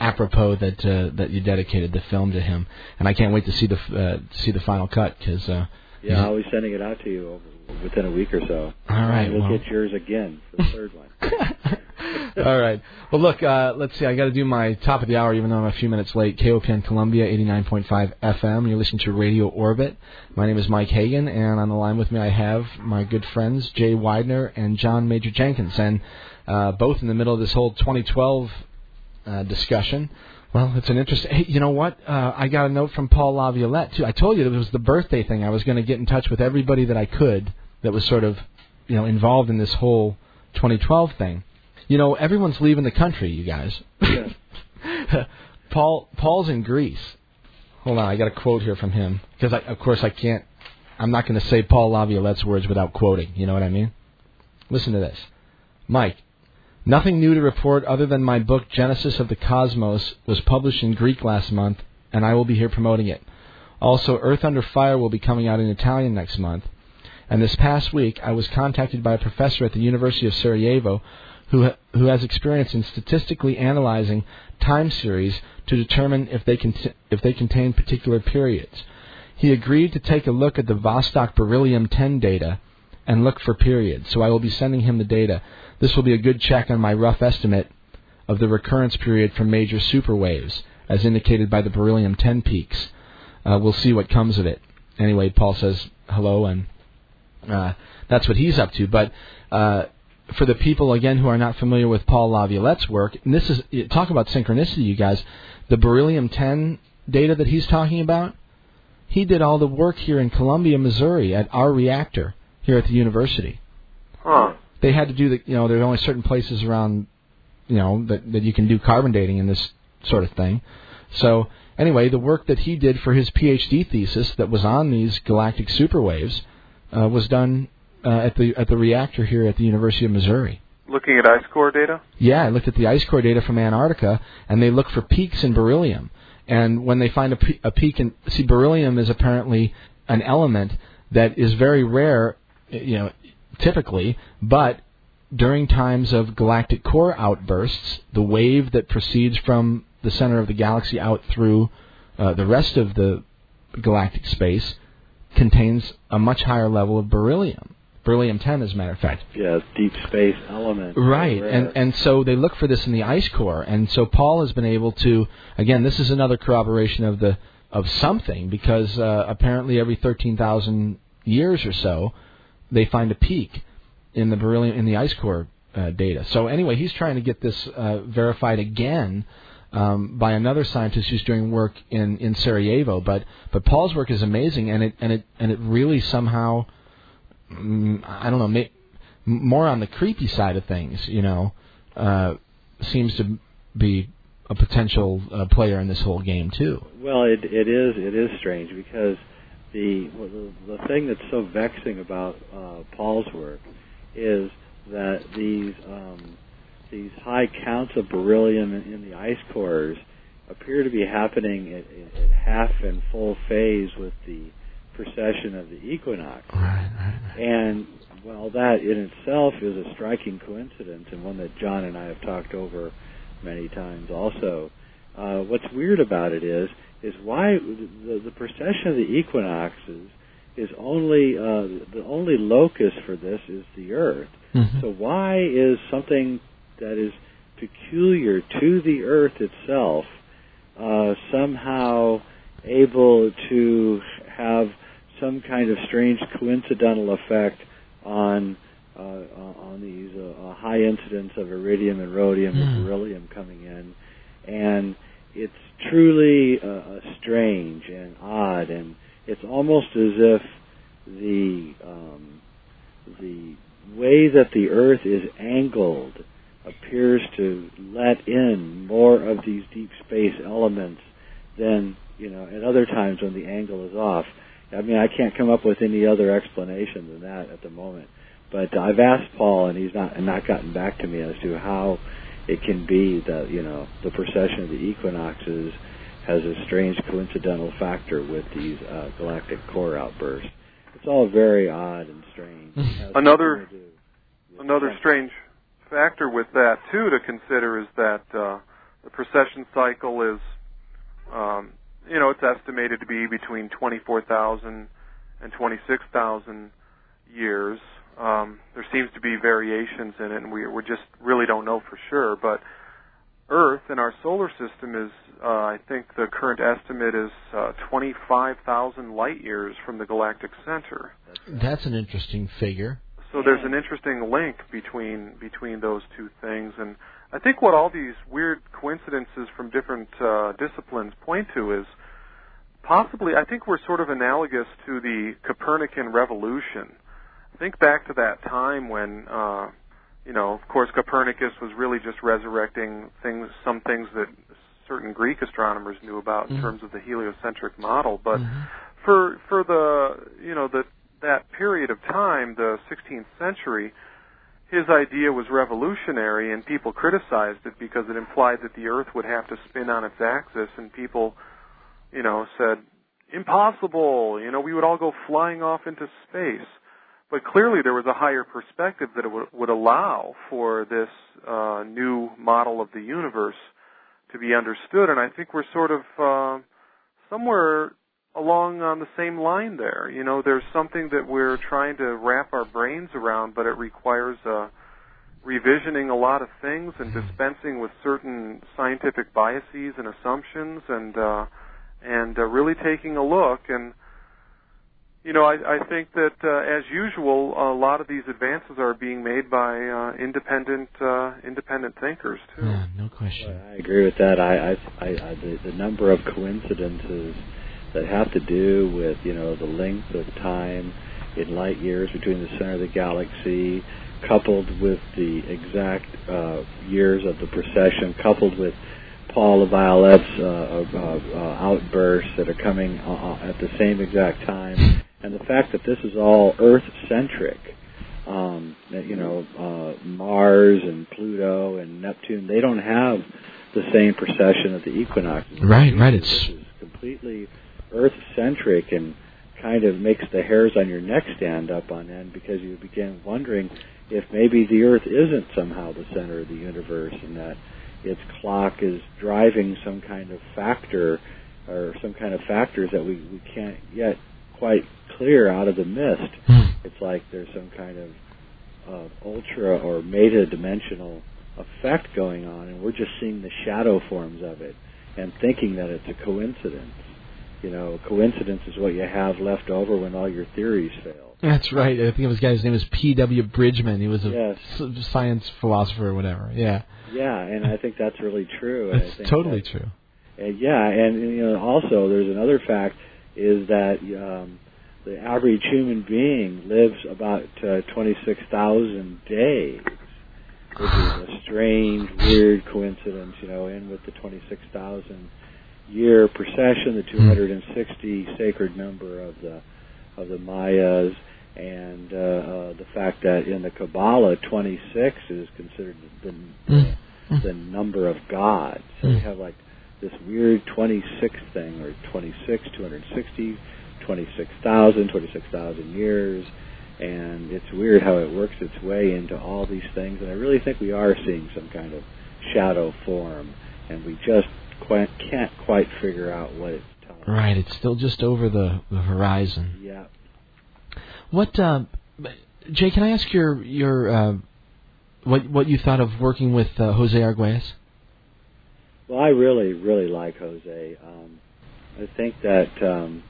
apropos that uh, that you dedicated the film to him, and I can't wait to see the uh, see the final cut because. Uh, Yeah, I'll be sending it out to you over, within a week or so. All right, You'll well. get yours again for the third one. All right. Well, look, uh, let's see. I got to do my top of the hour, even though I'm a few minutes late. KOPN Columbia, 89.5 FM. You're listening to Radio Orbit. My name is Mike Hagan, and on the line with me I have my good friends Jay Weidner and John Major Jenkins, and uh, both in the middle of this whole 2012 uh, discussion. Well, it's an interesting. Hey, you know what? Uh, I got a note from Paul Laviolette too. I told you it was the birthday thing. I was going to get in touch with everybody that I could that was sort of, you know, involved in this whole 2012 thing. You know, everyone's leaving the country, you guys. Paul Paul's in Greece. Hold on, I got a quote here from him because I, of course I can't. I'm not going to say Paul Laviolette's words without quoting. You know what I mean? Listen to this, Mike. Nothing new to report other than my book Genesis of the Cosmos was published in Greek last month, and I will be here promoting it. Also, Earth Under Fire will be coming out in Italian next month. And this past week, I was contacted by a professor at the University of Sarajevo who, who has experience in statistically analyzing time series to determine if they, cont- if they contain particular periods. He agreed to take a look at the Vostok beryllium 10 data and look for periods, so I will be sending him the data. This will be a good check on my rough estimate of the recurrence period for major superwaves, as indicated by the beryllium 10 peaks. Uh, we'll see what comes of it. Anyway, Paul says hello, and uh, that's what he's up to. But uh, for the people again who are not familiar with Paul Laviolette's work, and this is talk about synchronicity, you guys. The beryllium 10 data that he's talking about, he did all the work here in Columbia, Missouri, at our reactor here at the university. Huh. They had to do the, you know, there are only certain places around, you know, that that you can do carbon dating in this sort of thing. So anyway, the work that he did for his PhD thesis that was on these galactic superwaves uh, was done uh, at the at the reactor here at the University of Missouri. Looking at ice core data? Yeah, I looked at the ice core data from Antarctica, and they look for peaks in beryllium. And when they find a, pe- a peak in, see, beryllium is apparently an element that is very rare, you know, typically, but during times of galactic core outbursts, the wave that proceeds from the center of the galaxy out through uh, the rest of the galactic space contains a much higher level of beryllium. Beryllium 10, as a matter of fact. Yeah, deep space element. Right, and and so they look for this in the ice core, and so Paul has been able to. Again, this is another corroboration of the of something because uh, apparently every thirteen thousand years or so, they find a peak in the beryllium in the ice core uh, data. So anyway, he's trying to get this uh, verified again. Um, by another scientist who's doing work in, in Sarajevo, but but Paul's work is amazing, and it and it and it really somehow I don't know, may, more on the creepy side of things, you know, uh, seems to be a potential uh, player in this whole game too. Well, it it is it is strange because the the, thing that's so vexing about uh, Paul's work is that these um, these high counts of beryllium in, in the ice cores appear to be happening at, at half and full phase with the precession of the equinox. Right, right, right. And well, that in itself is a striking coincidence, and one that John and I have talked over many times. Also, uh, what's weird about it is is why the, the precession of the equinoxes is only uh, the only locus for this is the Earth. Mhm. So why is something that is peculiar to the Earth itself uh, somehow able to have some kind of strange coincidental effect on uh, on these uh, uh, high incidence of iridium and rhodium and Hmm. beryllium coming in, and it's truly uh, uh, strange and odd, and it's almost as if the um, the way that the Earth is angled appears to let in more of these deep space elements than you know at other times when the angle is off. I mean, I can't come up with any other explanation than that at the moment. But I've asked Paul, and he's not and not gotten back to me as to how it can be that you know the precession of the equinoxes has a strange coincidental factor with these uh, galactic core outbursts. It's all very odd and strange. It has Another nothing another strange factor with that too to consider is that uh, the precession cycle is, um, you know, it's estimated to be between 24,000 and 26,000 years. Um, there seems to be variations in it, and we we just really don't know for sure. But Earth in our solar system is, uh, I think, the current estimate is uh, 25,000 light years from the galactic center. That's an interesting figure. So there's an interesting link between between those two things, and I think what all these weird coincidences from different uh, disciplines point to is possibly I think we're sort of analogous to the Copernican revolution. Think back to that time when uh, you know, of course, Copernicus was really just resurrecting things, some things that certain Greek astronomers knew about in Mhm. terms of the heliocentric model, but Mhm. for for the you know the that period of time, the 16th century, his idea was revolutionary, and people criticized it because it implied that the Earth would have to spin on its axis, and people, you know, said impossible. You know, we would all go flying off into space. But clearly, there was a higher perspective that would, would allow for this uh, new model of the universe to be understood, and I think we're sort of uh, somewhere along on the same line there. You know, there's something that we're trying to wrap our brains around, but it requires uh, revisioning a lot of things and dispensing with certain scientific biases and assumptions, and uh, and uh, really taking a look. And you know, I, I think that uh, as usual, a lot of these advances are being made by uh, independent uh, independent thinkers too. Yeah, no question. I agree with that. I, I, I, I the, the number of coincidences that have to do with you know the length of time in light years between the center of the galaxy, coupled with the exact uh, years of the precession, coupled with Paul Laviolette's uh, uh, uh, outbursts that are coming uh, at the same exact time, and the fact that this is all Earth-centric. Um, that you know, uh, Mars and Pluto and Neptune, they don't have the same precession of the equinoxes. Right, right, it's- completely Earth-centric and kind of makes the hairs on your neck stand up on end because you begin wondering if maybe the Earth isn't somehow the center of the universe and that its clock is driving some kind of factor or some kind of factors that we, we can't yet quite clear out of the mist. It's like there's some kind of uh, ultra or meta dimensional effect going on, and we're just seeing the shadow forms of it and thinking that it's a coincidence. You know, coincidence is what you have left over when all your theories fail. That's right. I think it was guy's name was P.W. Bridgman. He was a Yes. science philosopher or whatever. Yeah. Yeah, and I think that's really true. and think totally true. Uh, yeah, and you know, also there's another fact is that um, the average human being lives about uh, 26,000 days, which is a strange, weird coincidence. You know, in with the 26,000 year precession, the 260 sacred number of the of the Mayas, and uh, uh, the fact that in the Kabbalah, 26 is considered the the, the number of God. So you have like this weird 26 thing, or 26, 260, 26,000, 26,000 years, and it's weird how it works its way into all these things. And I really think we are seeing some kind of shadow form, and we just quite, can't quite figure out what it's telling. Right. It's still just over the, the horizon. Yeah. What, uh, Jay? Can I ask your your uh, what what you thought of working with uh, Jose Arguelles? Well, I really, really like Jose. Um, I think that um,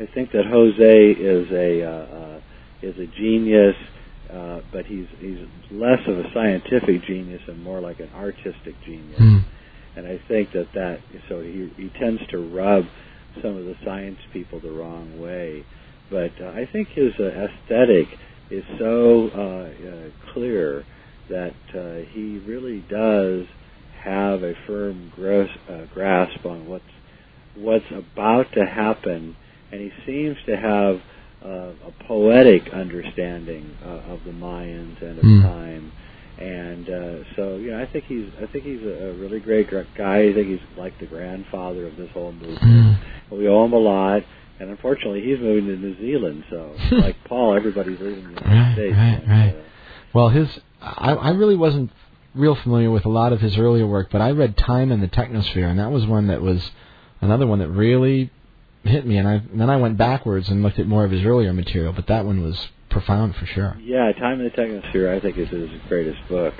I think that Jose is a uh, uh, is a genius, uh, but he's he's less of a scientific genius and more like an artistic genius. And I think that that so he he tends to rub some of the science people the wrong way, but uh, I think his uh, aesthetic is so uh, uh, clear that uh, he really does have a firm gros- uh, grasp on what's what's about to happen, and he seems to have uh, a poetic understanding uh, of the Mayans and of Hmm. time. And uh, so, yeah, I think he's I think he's a, a really great guy. I think he's like the grandfather of this whole movement. We owe him a lot, and unfortunately, he's moving to New Zealand. So, like Paul, everybody's leaving the United Right, States. right, and, right. uh, Well, his I, I really wasn't real familiar with a lot of his earlier work, but I read Time in the Technosphere, and that was one that was another one that really hit me. And, I, and then I went backwards and looked at more of his earlier material, but that one was profound for sure. Yeah, Time in the Technosphere, I think, is his greatest book.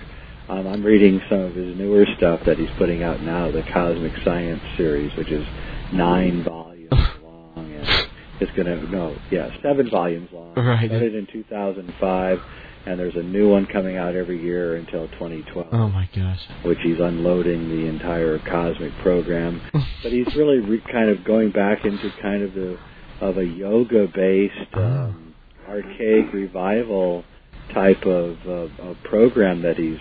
Um, I'm reading some of his newer stuff that he's putting out now, the Cosmic Science series, which is nine volumes long, and it's going to no, yeah, seven volumes long. Right. Started in 2005, and there's a new one coming out every year until 2012 Oh my gosh. which he's unloading the entire cosmic program. but he's really re- kind of going back into kind of the of a yoga based um, archaic revival type of, of, of program that he's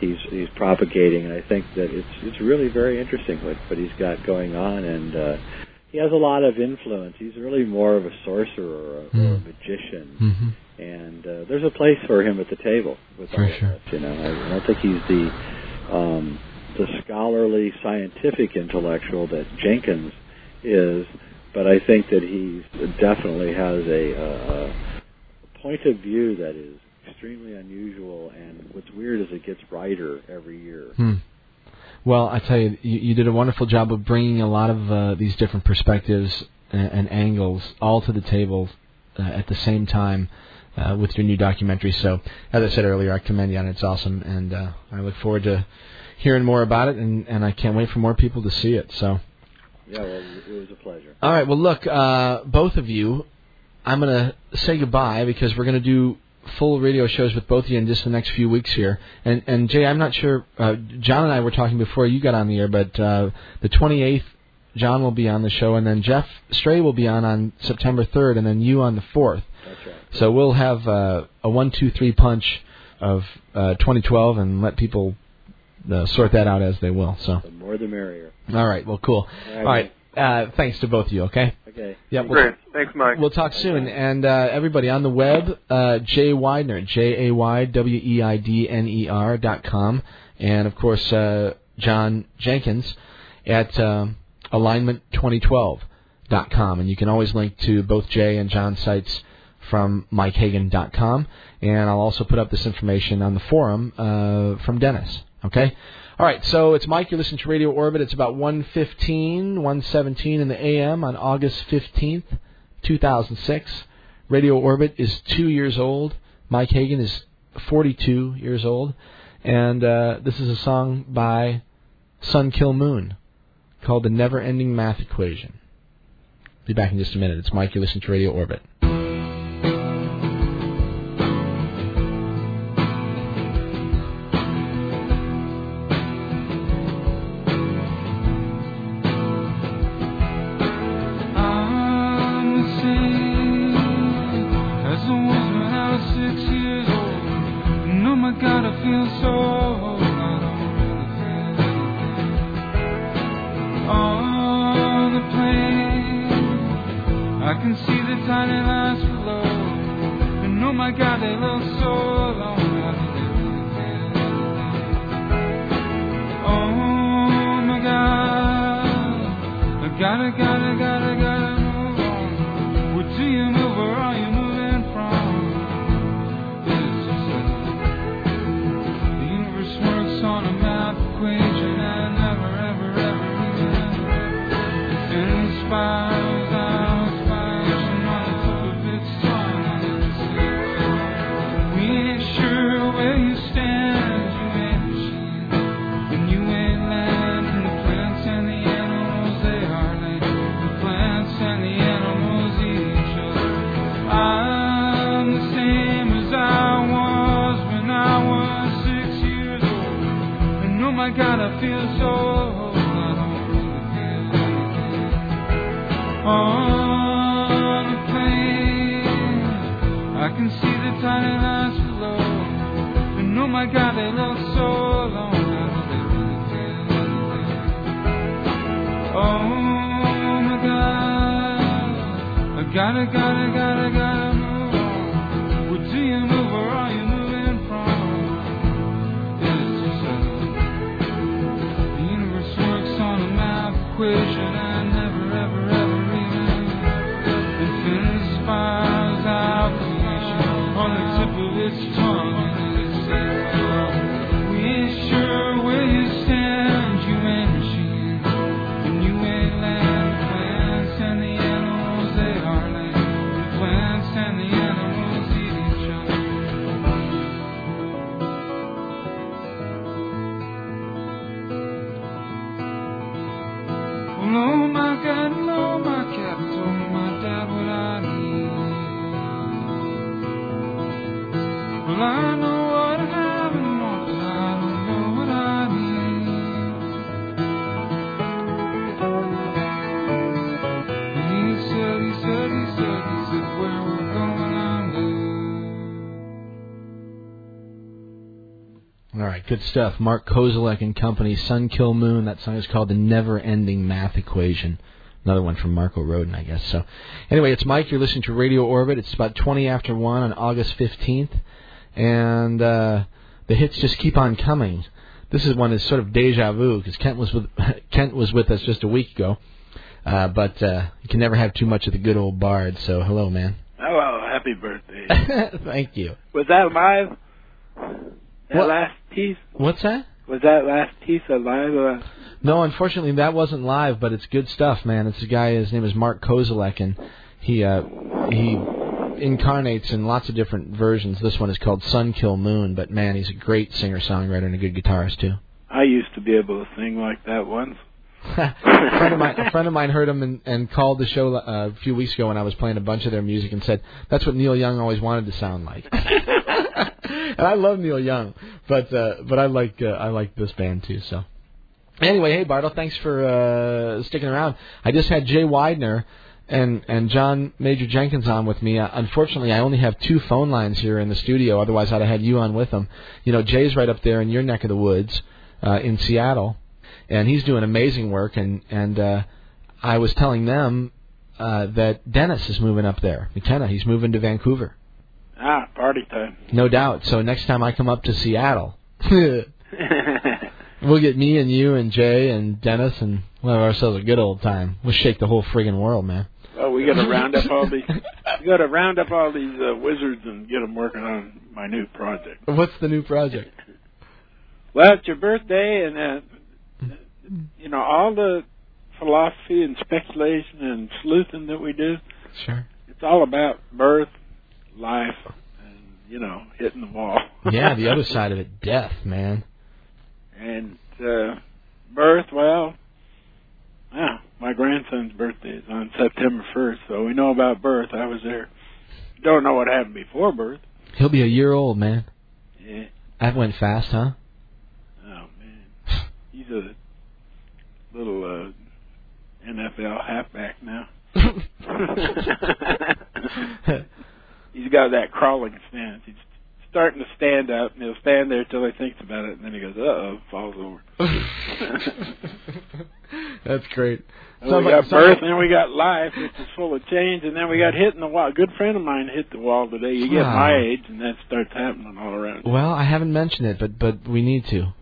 he's he's propagating, and I think that it's it's really very interesting what what he's got going on, and uh, he has a lot of influence. He's really more of a sorcerer or a, or a Mm. magician hmm and uh, there's a place for him at the table with For all of sure. us. You know, I, I don't think he's the um, the scholarly, scientific intellectual that Jenkins is, but I think that he definitely has a, uh, a point of view that is extremely unusual. And what's weird is it gets brighter every year. Hmm. Well, I tell you, you, you did a wonderful job of bringing a lot of uh, these different perspectives and, and angles all to the table uh, at the same time uh, with your new documentary. So, as I said earlier, I commend you on it. It's awesome, and uh, I look forward to hearing more about it, and, and I can't wait for more people to see it. So, Yeah, well, it was a pleasure. all right. Well, look, uh, both of you, I'm going to say goodbye because we're going to do full radio shows with both of you in just the next few weeks here. And and Jay, I'm not sure. Uh, John and I were talking before you got on the air, but uh, the 28th, John will be on the show, and then Geoff Stray will be on on September 3rd, and then you on the 4th. That's right. So we'll have uh, a one, two, three punch of uh, 2012, and let people uh, sort that out as they will. So, The more the merrier. all right. Well, cool. All All right. Uh, thanks to both of you. Okay. Okay. Yeah. We'll, Great. Thanks, Mike. We'll talk soon. And uh, everybody on the web, uh, Jay Weidner, J A Y W E I D N E R dot com, and of course uh, John Jenkins at um Alignment 2012. MikeHagan.com. And you can always link to both Jay and John's sites from MikeHagan.com. And I'll also put up this information on the forum uh, from Dennis. Okay? All right, so it's Mike. You're listening to Radio Orbit. It's about 1:15, 1:17 in the AM on August 15th, 2006. Radio Orbit is two years old. Mike Hagan is 42 years old, and uh, this is a song by Sun Kil Moon called "The Never Ending Math Equation." Be back in just a minute. It's Mike. You're listening to Radio Orbit. Gotta, gotta, gotta, gotta right, good stuff. Mark Kozelek and Company, Sun Kil Moon. That song is called The Never Ending Math Equation. Another one from Marco Rodin, I guess. So, anyway, it's Mike. You're listening to Radio Orbit. It's about 20 after 1 on August 15th. And uh, the hits just keep on coming. This is one is sort of deja vu because Kent was with Kent was with us just a week ago, uh, but uh, you can never have too much of the good old bard. So hello, man. Hello, happy birthday. Thank you. Was that live? That What? last piece? What's that? Was that last piece alive? Or... No, unfortunately, that wasn't live, but it's good stuff, man. It's a guy. His name is Mark Kozelek, and he uh, he incarnates in lots of different versions. This one is called Sun Kil Moon, but man, he's a great singer songwriter and a good guitarist too. I used to be able to sing like that once. A friend of mine, a friend of mine heard him and, and called the show uh, a few weeks ago when I was playing a bunch of their music and said that's what Neil Young always wanted to sound like. and I love Neil Young, but uh, but I like uh, I like this band too. So anyway, hey Bartle, thanks for uh, sticking around. I just had Jay Weidner and and John Major Jenkins on with me. Uh, unfortunately, I only have two phone lines here in the studio. Otherwise, I'd have had you on with them. You know, Jay's right up there in your neck of the woods uh, in Seattle, and he's doing amazing work. And and uh, I was telling them uh, that Dennis is moving up there. McKenna, he's moving to Vancouver. Ah, party time. No doubt. So next time I come up to Seattle, We'll get me and you and Jay and Dennis and we'll have ourselves a good old time. We'll shake the whole friggin' world, man. Oh, we got to round up all these. We got to round up all these uh, wizards and get them working on my new project. What's the new project? Well, it's your birthday, and uh, you know all the philosophy and speculation and sleuthing that we do. Sure. It's all about birth, life, and you know hitting the wall. Yeah, the other side of it, death, man. And uh, birth, well, yeah, my grandson's birthday is on September 1st, so we know about birth. I was there. Don't know what happened before birth. He'll be a year old, man. Yeah. That went fast, huh? Oh man, he's a little uh, NFL halfback now. he's got that crawling stance. He's starting to stand up, and he'll stand there till he thinks about it, and then he goes, "Uh oh," falls over. That's great. And Sounds we got birth, and then we got life, which is full of change, and then we got hitting the wall. A good friend of mine hit the wall today. You get Wow. my age, and that starts happening all around. Well, I haven't mentioned it, but but we need to.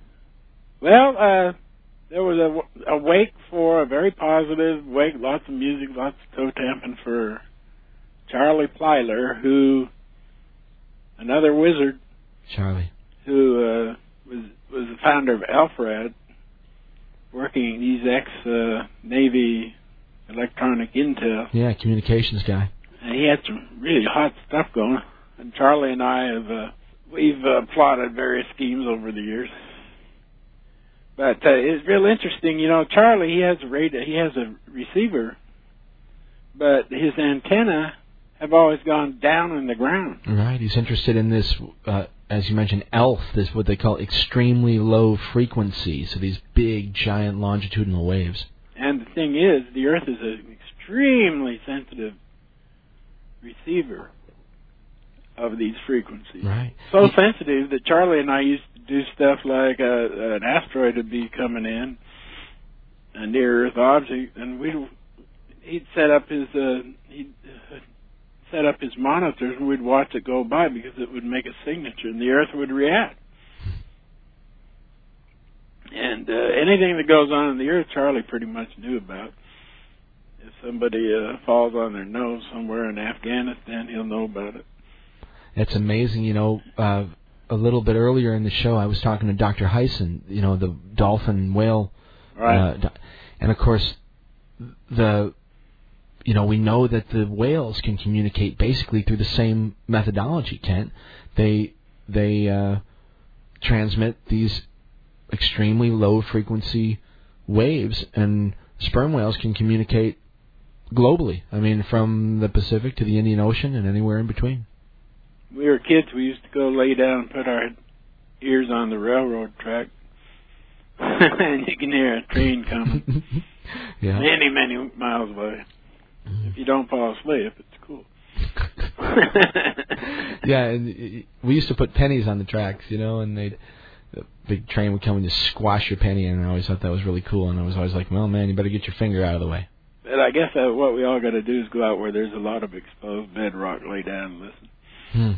Well, uh, there was a, a wake for a very positive wake, lots of music, lots of toe tapping for Charlie Plyler, who another wizard Charlie. who uh, was was the founder of Elfrad, working. He's ex uh, Navy electronic intel. Yeah, communications guy. And he had some really hot stuff going. And Charlie and I have uh, we've uh, plotted various schemes over the years. But uh, it's real interesting, you know. Charlie, he has a radio, he has a receiver, but his antenna have always gone down in the ground. Right. He's interested in this, uh, as you mentioned, ELF. This what they call extremely low frequency. So these big, giant longitudinal waves. And the thing is, the Earth is an extremely sensitive receiver of these frequencies. Right. So sensitive that Charlie and I used do stuff like uh, an asteroid would be coming in, a near Earth object, and we'd he'd set up his uh, he'd uh, set up his monitors, and we'd watch it go by because it would make a signature, and the Earth would react. And uh, anything that goes on in the Earth, Charlie pretty much knew about. If somebody uh, falls on their nose somewhere in Afghanistan, he'll know about it. It's amazing, you know. Uh, a little bit earlier in the show, I was talking to Dr. Hyson, you know, the dolphin whale, Right. uh, and of course, the, you know, we know that the whales can communicate basically through the same methodology. Kent, they they uh, transmit these extremely low frequency waves, and sperm whales can communicate globally. I mean, from the Pacific to the Indian Ocean and anywhere in between. We were kids, we used to go lay down and put our ears on the railroad track, and you can hear a train coming Yeah. many, many miles away. If you don't fall asleep, it's cool. yeah, and we used to put pennies on the tracks, you know, and they'd the big train would come and just squash your penny, and I always thought that was really cool. And I was always like, well, man, you better get your finger out of the way. But I guess uh, what we all got to do is go out where there's a lot of exposed bedrock, lay down and listen. Hmm.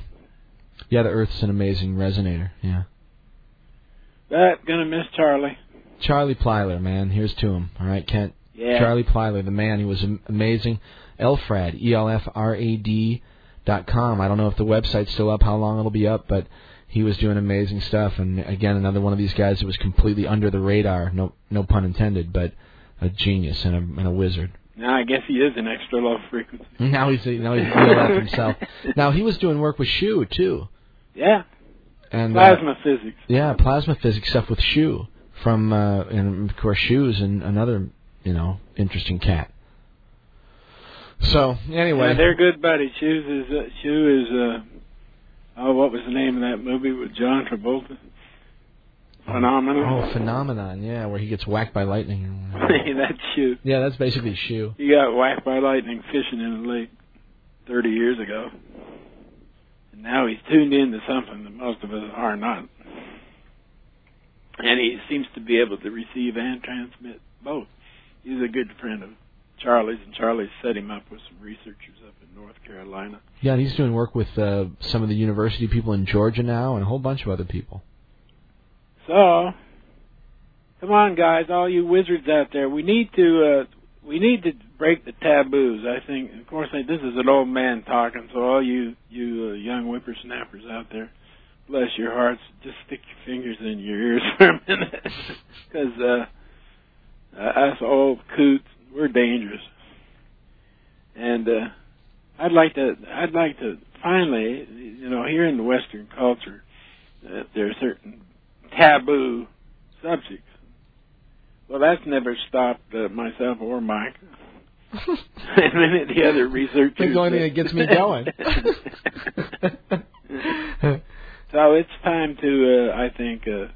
Yeah, the Earth's an amazing resonator. Yeah. That gonna miss Charlie. Charlie Plyler, man, here's to him. All right, Kent. Yeah. Charlie Plyler, the man, he was am- amazing. Elfrad, E L F R A D dot com. I don't know if the website's still up, how long it'll be up, but he was doing amazing stuff. And again, another one of these guys that was completely under the radar. No, no pun intended, but a genius and a, and a wizard. Now I guess he is an extra low frequency. Now he's now he's ELF himself. Now he was doing work with Shu too, Yeah. and uh, Plasma physics. Yeah, plasma physics stuff with Shu from, uh, and of course Shu's and another, you know, interesting cat. So anyway, Yeah, they're good buddies. Shoes is uh, Shoe is uh oh what was the name of that movie with John Travolta? Phenomenon. oh, phenomenon, yeah, where he gets whacked by lightning. that's Shoe. yeah, that's basically Shu. He got whacked by lightning fishing in a lake thirty years ago. And now he's tuned in to something that most of us are not. And he seems to be able to receive and transmit both. He's a good friend of Charlie's, and Charlie set him up with some researchers up in North Carolina. Yeah, and he's doing work with uh, some of the university people in Georgia now, and a whole bunch of other people. So, come on, guys, all you wizards out there, we need to uh, we need to break the taboos. I think, of course, this is an old man talking, so all you you uh, young whippersnappers out there, bless your hearts, just stick your fingers in your ears for a minute, because uh, uh, us old coots, we're dangerous. And uh, I'd like to, I'd like to finally, you know, here in the Western culture, uh, there are certain taboo subjects. Well, that's never stopped uh, myself or Mike. and many of the other researchers. It's the only thing that gets me going. so it's time to, uh, I think, uh,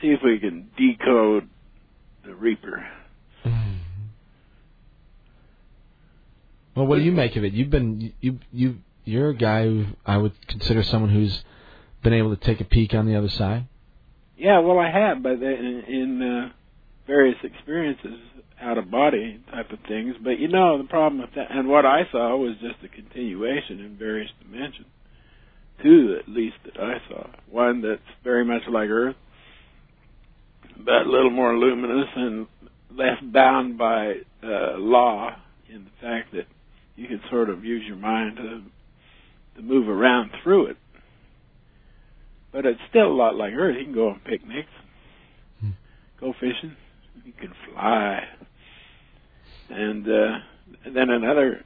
see if we can decode the Reaper. Well, what do you make of it? You've been you you you're a guy who I would consider someone who's been able to take a peek on the other side. Yeah, well, I have, but in, in uh, various experiences, out of body type of things. But you know, the problem with that, and what I saw was just a continuation in various dimensions. Two, at least, that I saw. One that's very much like Earth, but a little more luminous and less bound by uh, law in the fact that you can sort of use your mind to to move around through it. But it's still a lot like Earth. You can go on picnics, go fishing, you can fly, and uh, then another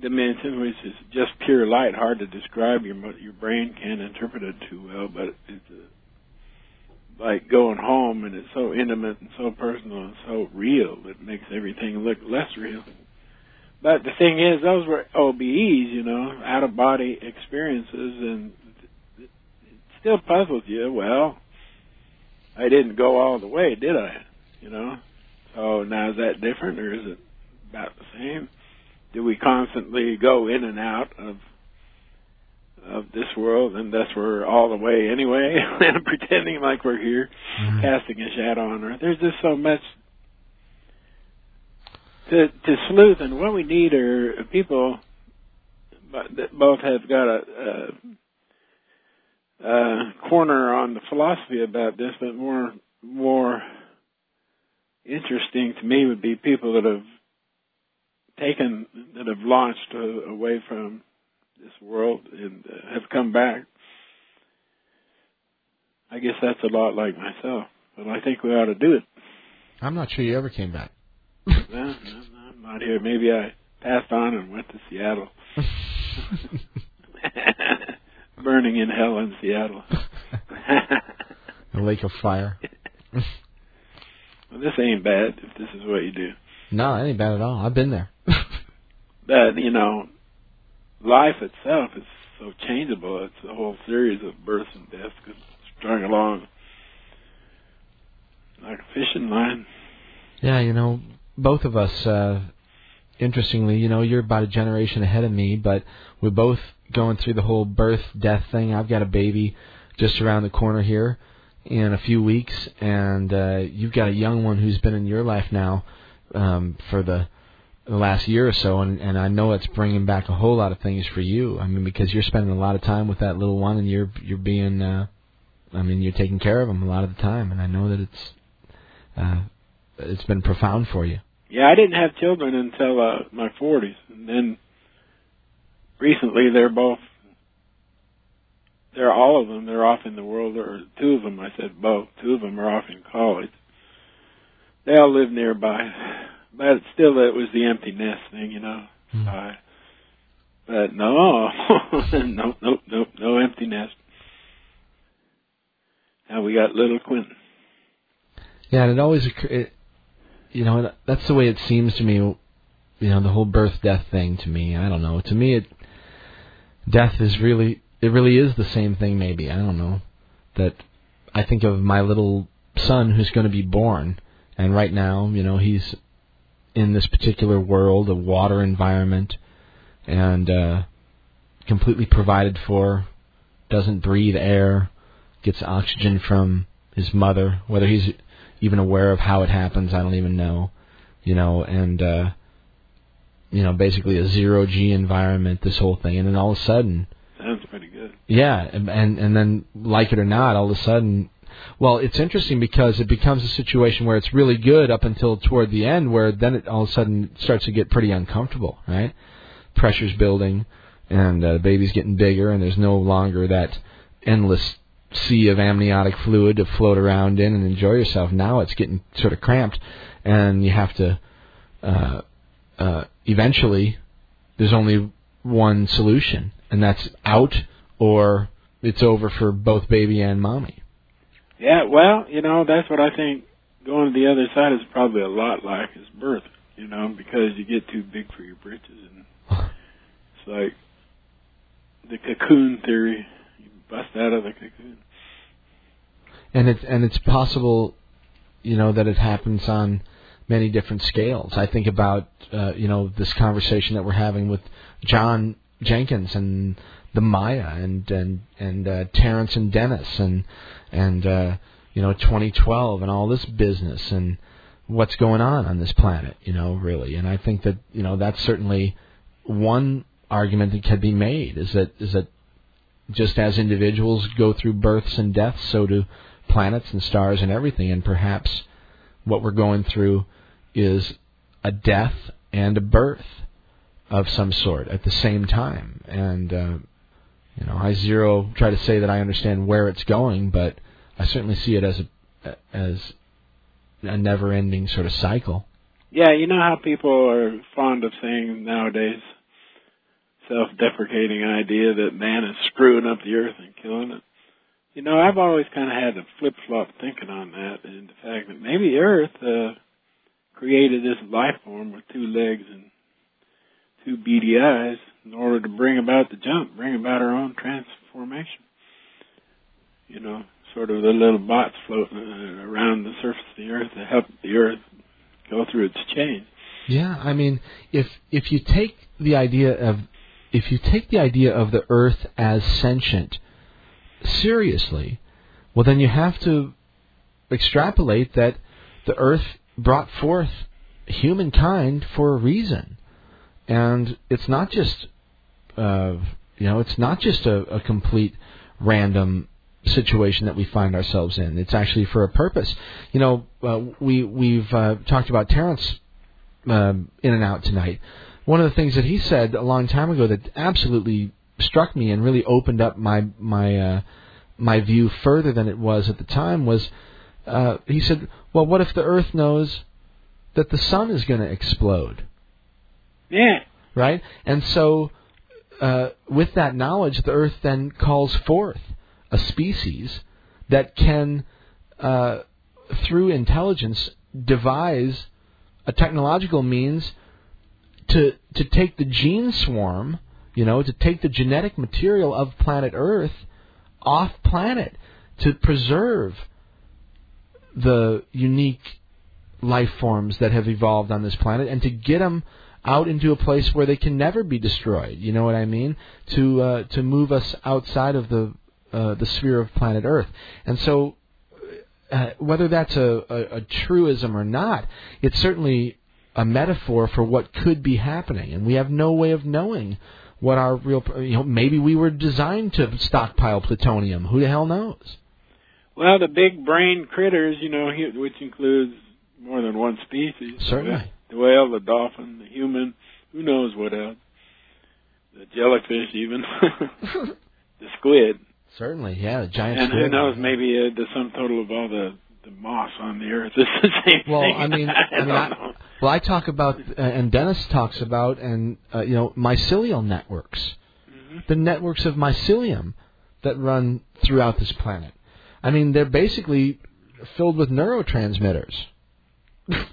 dimension which is just pure light, hard to describe. Your your brain can't interpret it too well, but it's uh, like going home, and it's so intimate and so personal and so real. It makes everything look less real. But the thing is, those were OBEs, you know, out of body experiences, and still puzzles you. Well, I didn't go all the way, did I? You know. So now is that different, or is it about the same? Do we constantly go in and out of of this world, and thus we're all the way anyway, and pretending like we're here, mm-hmm. casting a shadow on Earth? There's just so much to to sleuth, and what we need are people but- that both have got a, a, a corner on the philosophy about this, but more more interesting to me would be people that have taken that have launched uh, away from this world and uh, have come back. I guess that's a lot like myself, but I think we ought to do it. I'm not sure you ever came back. no, I'm not here. Maybe I passed on and went to Seattle. Burning in hell in Seattle. A lake of fire. well, this ain't bad if this is what you do. No, that ain't bad at all. I've been there. But, you know, life itself is so changeable. It's a whole series of births and deaths strung along like a fishing line. Yeah, you know, both of us, uh, interestingly, you know, you're about a generation ahead of me, but we're both going through the whole birth, death thing. I've got a baby just around the corner here in a few weeks, and uh, you've got a young one who's been in your life now um, for the the last year or so, and, and I know it's bringing back a whole lot of things for you. I mean, because you're spending a lot of time with that little one, and you're you're being, uh, I mean, you're taking care of him a lot of the time, and I know that it's uh, it's been profound for you. Yeah, I didn't have children until uh, my 40s, and then recently they're both, they're all of them, they're off in the world, or two of them, I said both, two of them are off in college. They all live nearby, but still it was the empty nest thing, you know. Uh, but no, no, no, no, no empty nest. Now we got little Quentin. Yeah, and it always, it, you know that's the way it seems to me. You know, the whole birth death thing to me. I don't know. To me, it death is really, it really is the same thing. Maybe I don't know. That I think of my little son who's going to be born, and right now, you know, he's in this particular world, a water environment, and uh, completely provided for. Doesn't breathe air, gets oxygen from his mother. Whether he's even aware of how it happens, I don't even know. You know, and uh you know, basically a zero G environment, this whole thing, and then all of a sudden, Sounds pretty good. yeah, and and, and then like it or not, all of a sudden, Well, it's interesting because it becomes a situation where it's really good up until toward the end, where then it all of a sudden starts to get pretty uncomfortable, right? Pressure's building, and uh, the baby's getting bigger, and there's no longer that endless sea of amniotic fluid to float around in and enjoy yourself. Now it's getting sort of cramped, and you have to. Uh, uh, eventually, there's only one solution, and that's out or it's over for both baby and mommy. Yeah, well, you know, that's what I think going to the other side is probably a lot like is birth, you know, because you get too big for your britches and it's like the cocoon theory. You bust out of the cocoon. And it's and it's possible, you know, that it happens on many different scales. I think about uh, you know this conversation that we're having with John Jenkins and the Maya and and and uh, Terence and Dennis and and uh, you know 2012 and all this business and what's going on on this planet, you know, really. And I think that you know that's certainly one argument that can be made is that is that just as individuals go through births and deaths, so do planets and stars and everything. And perhaps what we're going through is a death and a birth of some sort at the same time. And uh, you know, I zero try to say that I understand where it's going, but I certainly see it as a as a never-ending sort of cycle. Yeah, you know how people are fond of saying nowadays, self-deprecating idea that man is screwing up the earth and killing it. You know, I've always kind of had a flip-flop thinking on that, and the fact that maybe Earth uh, created this life form with two legs and two beady eyes in order to bring about the jump, bring about our own transformation. You know, sort of the little bots floating around the surface of the earth to help the earth go through its change. Yeah, I mean, if if you take the idea of if you take the idea of the earth as sentient seriously, well then you have to extrapolate that the earth brought forth humankind for a reason. And it's not just uh, you know, it's not just a, a complete random situation that we find ourselves in. It's actually for a purpose. You know, uh, we we've uh, talked about Terence um, in and out tonight. One of the things that he said a long time ago that absolutely struck me and really opened up my my uh, my view further than it was at the time was uh, he said, "Well, what if the Earth knows that the sun is going to explode?" Yeah. Right, and so uh, with that knowledge, the Earth then calls forth a species that can, uh, through intelligence, devise a technological means to to take the gene swarm, you know, to take the genetic material of planet Earth off planet to preserve the unique life forms that have evolved on this planet and to get them out into a place where they can never be destroyed. You know what I mean? To uh, to move us outside of the uh, the sphere of planet Earth. And so, uh, whether that's a, a, a truism or not, it's certainly a metaphor for what could be happening, and we have no way of knowing what our real. You know, maybe we were designed to stockpile plutonium. Who the hell knows? Well, the big brain critters, you know, which includes more than one species. Certainly. The whale, the dolphin, the human, who knows what else. The jellyfish, even. the squid. Certainly, yeah, the giant and squid. who knows, maybe uh, the sum total of all the, the moss on the earth is the same Well, thing. I mean, I, I mean, I, well, I talk about, uh, and Dennis talks about, and uh, you know, mycelial networks, Mm-hmm. the networks of mycelium that run throughout this planet. I mean, they're basically filled with neurotransmitters.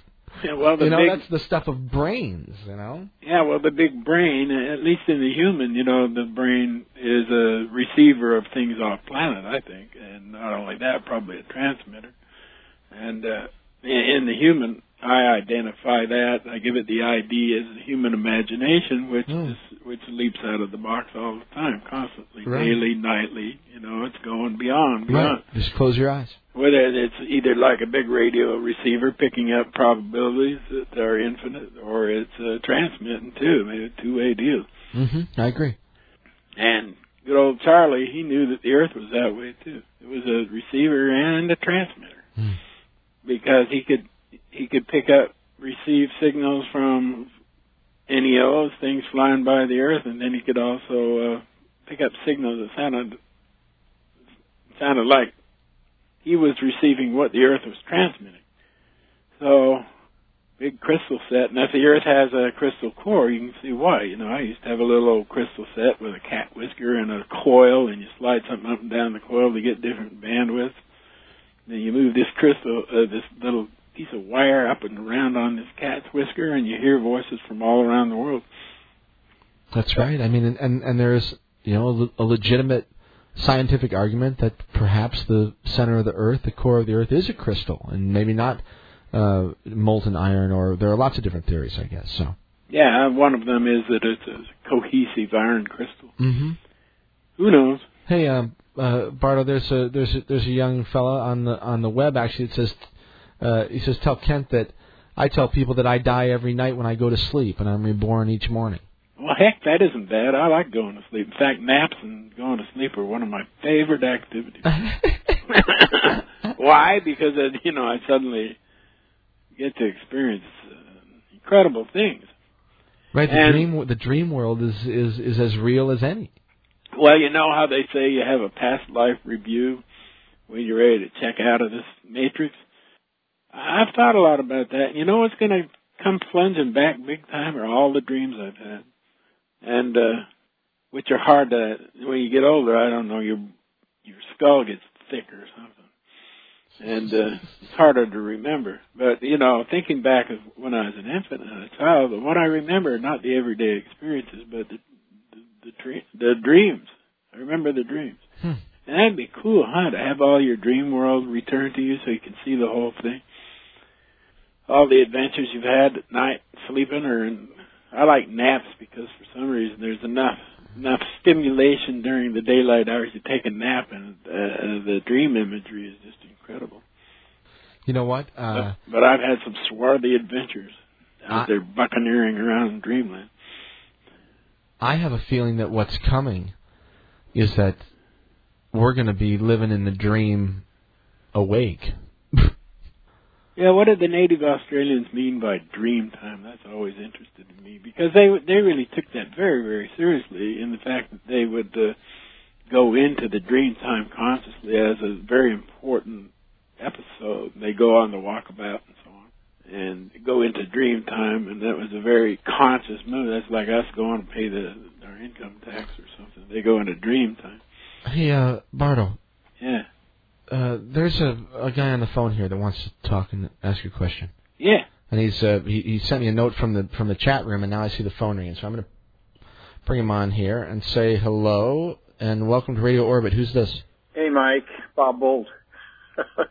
Yeah, well, the you know, big, that's the stuff of brains. You know. Yeah, well, the big brain, at least in the human, you know, the brain is a receiver of things off planet, I think, and not only that, probably a transmitter. And uh, in in the human, I identify that. I give it the ID as the human imagination, which Hmm. is which leaps out of the box all the time, constantly, Right. daily, nightly. You know, it's going beyond, beyond. Right. Just close your eyes. Whether it's either like a big radio receiver picking up probabilities that are infinite, or it's uh, transmitting too, maybe a two-way deal. Mm-hmm. I agree. And good old Charlie, he knew that the Earth was that way too. It was a receiver and a transmitter because he could he could pick up receive signals from NEOs, things flying by the Earth, and then he could also uh, pick up signals that sounded sounded like he was receiving what the Earth was transmitting. So big crystal set, and if the Earth has a crystal core, you can see why. You know, I used to have a little old crystal set with a cat whisker and a coil, and you slide something up and down the coil to get different bandwidths. Then you move this crystal, uh, this little piece of wire up and around on this cat's whisker, and you hear voices from all around the world. That's right. I mean, and and, and there's you know a, legitimate scientific argument that perhaps the center of the Earth, the core of the Earth, is a crystal, and maybe not uh, molten iron. Or there are lots of different theories, I guess. So. Yeah, one of them is that it's a cohesive iron crystal. Mm-hmm. Who knows? Hey, um, uh, Bardo, there's a there's a, there's a young fella on the on the web actually. It says uh, he says tell Kent that I tell people that I die every night when I go to sleep and I'm reborn each morning. Well, heck, that isn't bad. I like going to sleep. In fact, naps and going to sleep are one of my favorite activities. Why? Because uh, you know I suddenly get to experience uh, incredible things. Right, the And- dream the dream world is is is as real as any. Well, you know how they say you have a past life review when you're ready to check out of this matrix. I've thought a lot about that. You know what's going to come plunging back big time are all the dreams I've had, and uh which are hard to when you get older. I don't know your your skull gets thicker or something, and uh, it's harder to remember. But you know, thinking back of when I was an infant and a child, the what I remember are not the everyday experiences, but the the, the, dream, the dreams. I remember the dreams. Hmm. And that'd be cool, huh? To have all your dream world returned to you so you can see the whole thing. All the adventures you've had at night sleeping or in, I like naps because for some reason there's enough enough stimulation during the daylight hours to take a nap and uh, the dream imagery is just incredible. You know what? Uh, but, but I've had some swarthy adventures out I- there buccaneering around dreamland. I have a feeling that what's coming is that we're going to be living in the dream awake. Yeah, what did the native Australians mean by dream time? That's always interested in me because they they really took that very very seriously in the fact that they would uh, go into the dream time consciously as a very important episode. They go on the walkabout and so on, and go into dream time, and that was a very conscious move. That's like us going to pay the our income tax or something. They go into dream time. Hey, uh, Bardo, Yeah, uh, there's a, a guy on the phone here that wants to talk and ask you a question. yeah. And he's uh, he, he sent me a note from the from the chat room, and now I see the phone ringing. So I'm going to bring him on here and say hello and welcome to Radio Orbit. Who's this? Hey, Mike. Bob Bolt.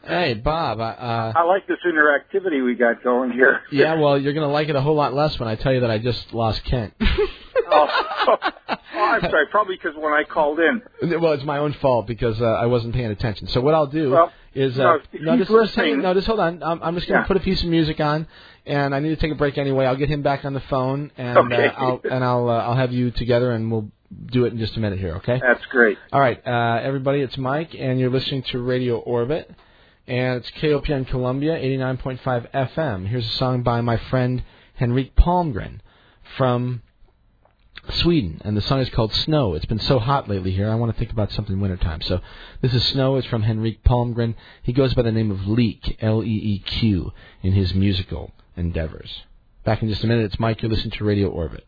Hey, Bob. I, uh, I like this interactivity we got going here. yeah, well, you're going to like it a whole lot less when I tell you that I just lost Kent. oh, oh, I'm sorry. Probably because when I called in, Well, it's my own fault because uh, I wasn't paying attention. So what I'll do Well, is uh, no, no, just, just hang- listening- no, just hold on. I'm, I'm just going to Yeah. put a piece of music on, and I need to take a break anyway. I'll get him back on the phone, and Okay. uh, I'll and I'll uh, I'll have you together, and we'll do it in just a minute here. Okay? that's great. All right, uh, everybody, it's Mike, and you're listening to Radio Orbit, and it's KOPN Columbia, 89.5 FM. Here's a song by my friend Henrik Palmgren from Sweden, and the song is called Snow. It's been so hot lately here, I want to think about something wintertime. So this is Snow. It's from Henrik Palmgren. He goes by the name of Leeq, L-E-E-Q, in his musical endeavors. Back in just a minute, it's Mike. You're listening to Radio Orbit.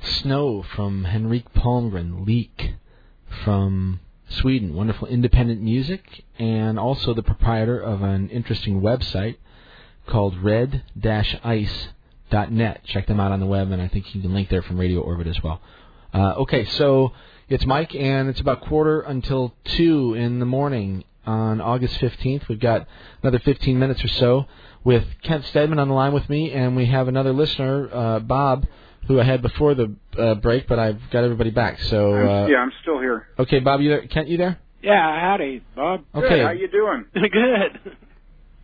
That's Snow from Henrik Palmgren, Leeq from Sweden. Wonderful independent music, and also the proprietor of an interesting website called red-ice.net. Check them out on the web, and I think you can link there from Radio Orbit as well. Uh, okay, so it's Mike, and it's about quarter until 2 in the morning on August 15th. We've got another 15 minutes or so with Kent Stedman on the line with me, and we have another listener, uh, Bob, who I had before the uh, break, but I've got everybody back. So, uh, yeah, I'm still here. okay, Bob, you there? Kent, you there? Yeah, howdy, Bob. Okay. Good. How you doing? Good.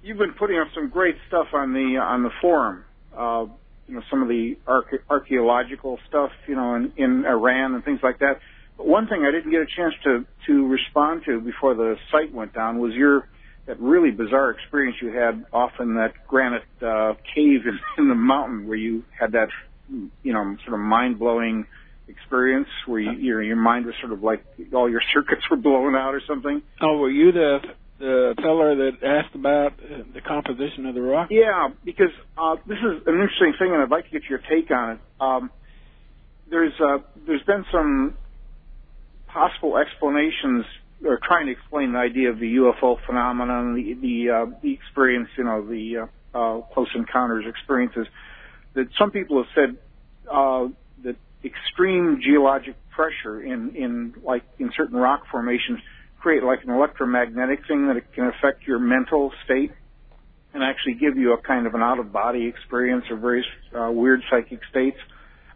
You've been putting up some great stuff on the on the forum. Uh, you know, some of the arche- archaeological stuff, you know, in, in Iran and things like that. But one thing I didn't get a chance to to respond to before the site went down was your that really bizarre experience you had off in that granite uh, cave in, in the mountain where you had that you know sort of mind blowing experience where you, your your mind was sort of like all your circuits were blown out or something. Oh, were you the the feller that asked about the composition of the rock? Yeah, because uh, this is an interesting thing, and I'd like to get your take on it. Um, there's uh, there's been some possible explanations or trying to explain the idea of the UFO phenomenon, the the, uh, the experience, you know, the uh, uh, close encounters experiences. That some people have said uh, that extreme geologic pressure in in like in certain rock formations create like an electromagnetic thing that it can affect your mental state and actually give you a kind of an out of body experience or various uh, weird psychic states.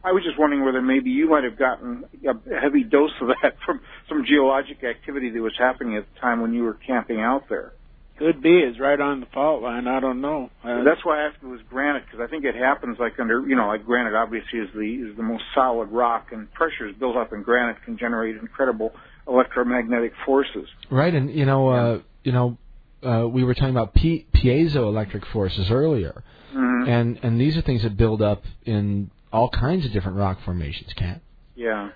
I was just wondering whether maybe you might have gotten a heavy dose of that from some geologic activity that was happening at the time when you were camping out there. Could be. It's right on the fault line. I don't know. Uh, That's why I asked if it was granite because I think it happens like under you know like granite obviously is the is the most solid rock and pressures built up in granite can generate incredible electromagnetic forces. Right, and you know, uh, you know, uh, we were talking about pi- piezoelectric forces earlier, Mhm. and and these are things that build up in all kinds of different rock formations. Cat. Yeah.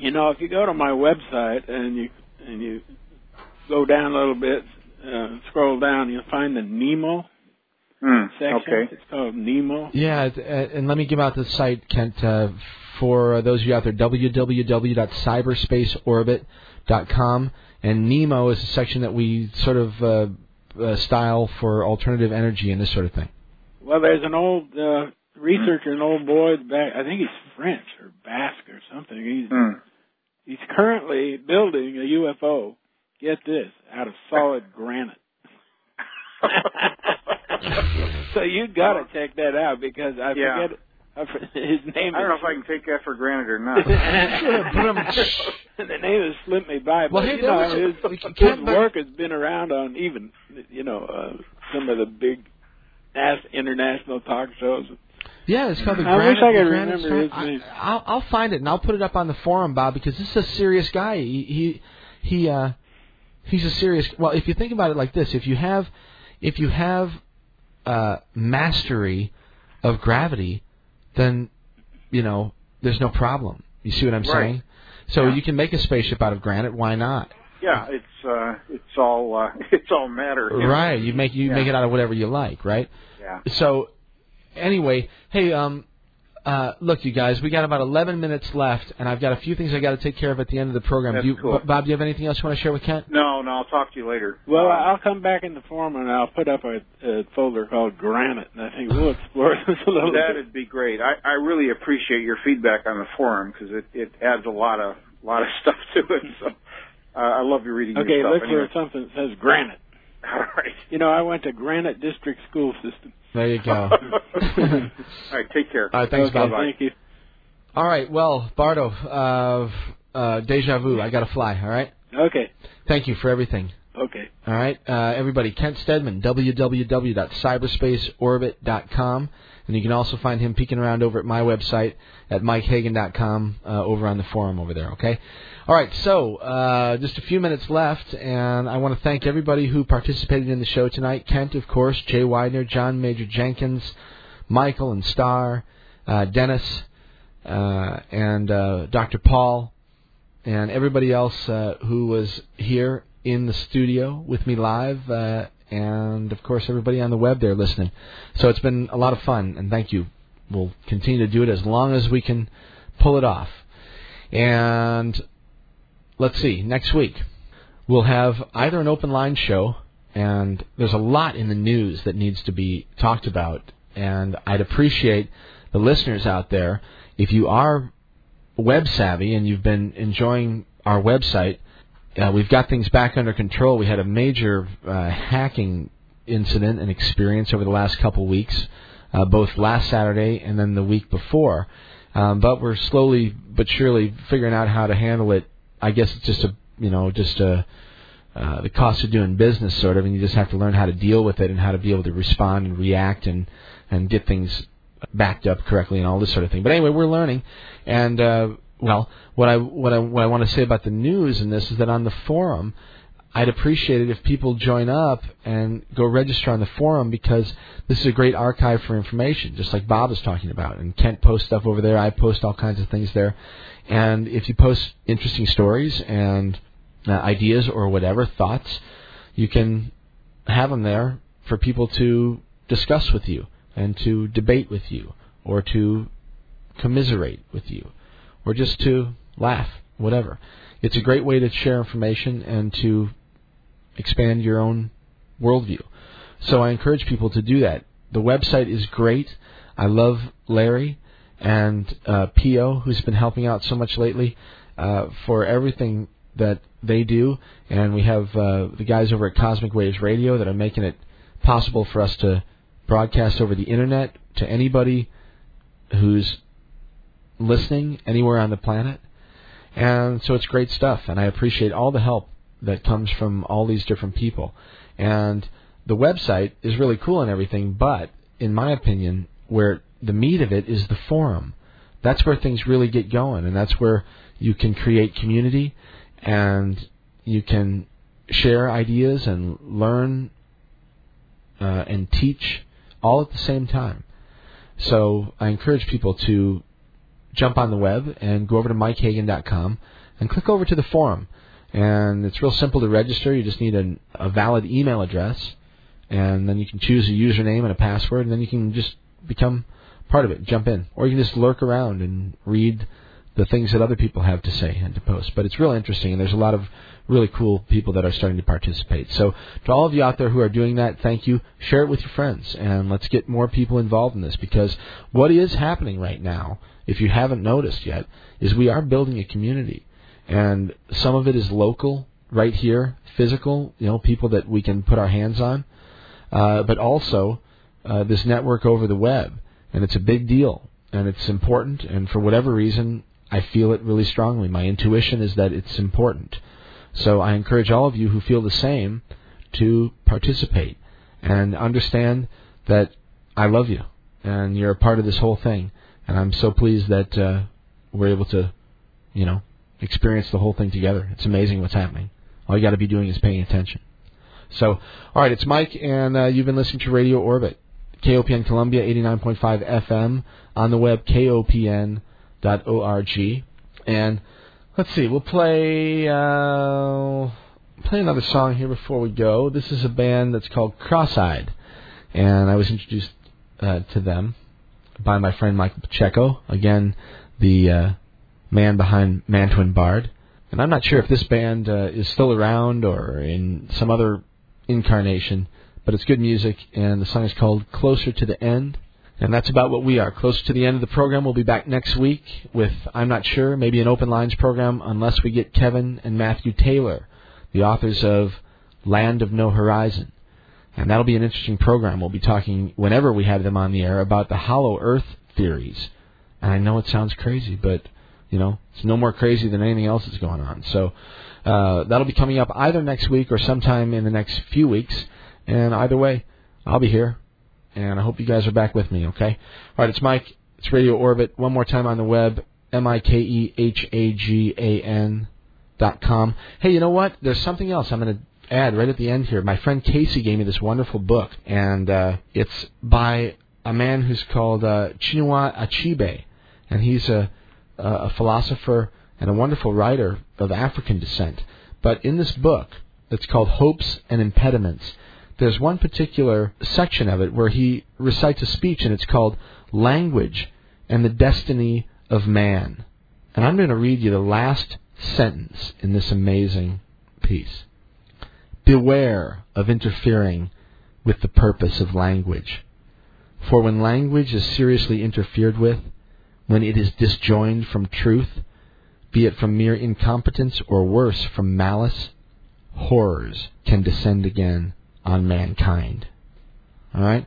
you know, if you go to my website and you and you go down a little bit, uh, scroll down, you'll find the Nemo Hmm. section. Okay. It's called Nemo. Yeah, it- uh, and let me give out the site, Kent, uh, for those of you out there, www.cyberspaceorbit.com. And NEMO is a section that we sort of uh, uh, style for alternative energy and this sort of thing. Well, there's an old uh, researcher, an old boy back. I think he's French or Basque or something. He's Hmm. he's currently building a UFO. Get this, out of solid granite. so you got to check that out because I Yeah. forget his name. I don't know if I can take that for granted or not. the name has slipped me by, but Well, hey, you know, a- his, we his work has been around on even you know uh, some of the big nas- international talk shows. Yeah, it's called the I wish Granite. I could the Granite remember his name. I, I'll, I'll find it and I'll put it up on the forum, Bob, because this is a serious guy. He he he uh he's a serious. Well, if you think about it like this, if you have if you have uh mastery of gravity, then you know there's no problem. You see what I'm Right. saying? So you can make a spaceship out of granite. Why not? yeah, it's uh, it's all uh, it's all matter. Right. You make you Yeah. make it out of whatever you like, right? Yeah. So anyway, hey, um uh look you guys, we got about 11 minutes left and I've got a few things I got to take care of at the end of the program. That's do you, cool. B- Bob, do you have anything else you want to share with Kent? No, no, I'll talk to you later. Well, I'll come back in the forum and I'll put up a, a folder called Granite, and I think we'll explore this a little bit. That'd be great. I, I really appreciate your feedback on the forum because it, it adds a lot of lot of stuff to it. So uh, I love you reading Okay, your stuff. look anyway. for something that says Granite. All right. You know, I went to Granite District School System. There you go. All right. Take care. All right, thanks, okay, Bob. Thank you. All right, well, Bardo, uh, uh, deja vu. I got to fly. All right. Okay. Thank you for everything. Okay. All right, uh, everybody. Kent Stedman, www.cyberspaceorbit.com, and you can also find him peeking around over at my website at mikehagan.com uh, over on the forum over there. Okay. All right, so uh, just a few minutes left, and I want to thank everybody who participated in the show tonight. Kent, of course, Jay Weidner, John Major Jenkins, Michael and Starr, uh, Dennis, uh, and uh, Dr. Paul, and everybody else uh, who was here in the studio with me live, uh, and of course everybody on the web there listening. So it's been a lot of fun, and thank you we'll continue to do it as long as we can pull it off. And let's see, next week we'll have either an open line show, and there's a lot in the news that needs to be talked about, and I'd appreciate the listeners out there if you are web savvy and you've been enjoying our website. Uh, we've got things back under control. We had a major uh, hacking incident and experience over the last couple weeks, uh, both last Saturday and then the week before. Um, but we're slowly but surely figuring out how to handle it. I guess it's just a you know just a uh, the cost of doing business sort of, and you just have to learn how to deal with it and how to be able to respond and react and and get things backed up correctly and all this sort of thing. But anyway, we're learning, and uh, well, what I what I what I want to say about the news in this is that on the forum, I'd appreciate it if people join up and go register on the forum because this is a great archive for information, just like Bob is talking about. And Kent posts stuff over there. I post all kinds of things there. And if you post interesting stories and uh, ideas or whatever thoughts, you can have them there for people to discuss with you and to debate with you or to commiserate with you or just to laugh, whatever. It's a great way to share information and to expand your own worldview. So I encourage people to do that. The website is great. I love Larry and uh, Pio, who's been helping out so much lately, uh, for everything that they do. And we have uh, the guys over at Cosmic Waves Radio that are making it possible for us to broadcast over the internet to anybody who's listening anywhere on the planet. And so it's great stuff, and I appreciate all the help that comes from all these different people. And the website is really cool and everything, but in my opinion, where the meat of it is the forum. That's where things really get going, and that's where you can create community and you can share ideas and learn uh, and teach all at the same time. So I encourage people to jump on the web and go over to mikehagan.com and click over to the forum. And it's real simple to register. You just need a, a valid email address, and then you can choose a username and a password, and then you can just become part of it, jump in, or you can just lurk around and read the things that other people have to say and to post. But it's real interesting, and there's a lot of really cool people that are starting to participate. So to all of you out there who are doing that, thank you. Share it with your friends, and let's get more people involved in this because what is happening right now, if you haven't noticed yet, is we are building a community, and some of it is local, right here, physical, you know, people that we can put our hands on, uh, but also uh, this network over the web, and it's a big deal, and it's important, and for whatever reason, I feel it really strongly. My intuition is that it's important. So I encourage all of you who feel the same to participate and understand that I love you and you're a part of this whole thing. And I'm so pleased that uh, we're able to, you know, experience the whole thing together. It's amazing what's happening. All you got to be doing is paying attention. So, all right, it's Mike, and uh, you've been listening to Radio Orbit, KOPN Columbia, 89.5 FM, on the web, KOPN org. And let's see, we'll play uh, play another song here before we go. This is a band that's called Cross-eyed, and I was introduced uh, to them by my friend Michael Pacheco. Again, the uh, man behind Mantuan Bard. And I'm not sure if this band uh, is still around or in some other incarnation, but it's good music, and the song is called Closer to the End. And that's about what we are. Close to the end of the program. We'll be back next week with, I'm not sure, maybe an open lines program unless we get Kevin and Matthew Taylor, the authors of Land of No Horizon. And that'll be an interesting program. We'll be talking, whenever we have them on the air, about the hollow earth theories. And I know it sounds crazy, but, you know, it's no more crazy than anything else that's going on. So, uh, that'll be coming up either next week or sometime in the next few weeks. And either way, I'll be here and I hope you guys are back with me, okay? All right, it's Mike. It's Radio Orbit. One more time on the web, M-I-K-E-H-A-G-A-N dot com. Hey, you know what? There's something else I'm going to add right at the end here. My friend Casey gave me this wonderful book, and uh, it's by a man who's called uh, Chinua Achebe, and he's a, a philosopher and a wonderful writer of African descent. But in this book, it's called Hopes and Impediments there's one particular section of it where he recites a speech, and it's called Language and the Destiny of Man. And I'm going to read you the last sentence in this amazing piece. Beware of interfering with the purpose of language. For when language is seriously interfered with, when it is disjoined from truth, be it from mere incompetence or worse, from malice, horrors can descend again on mankind. Alright?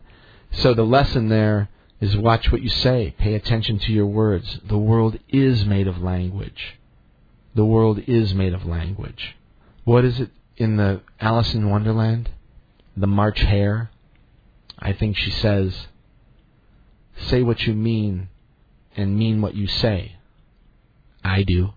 So the lesson there is watch what you say, pay attention to your words. The world is made of language. The world is made of language. What is it in the Alice in Wonderland? The March Hare? I think she says, Say what you mean and mean what you say. I do.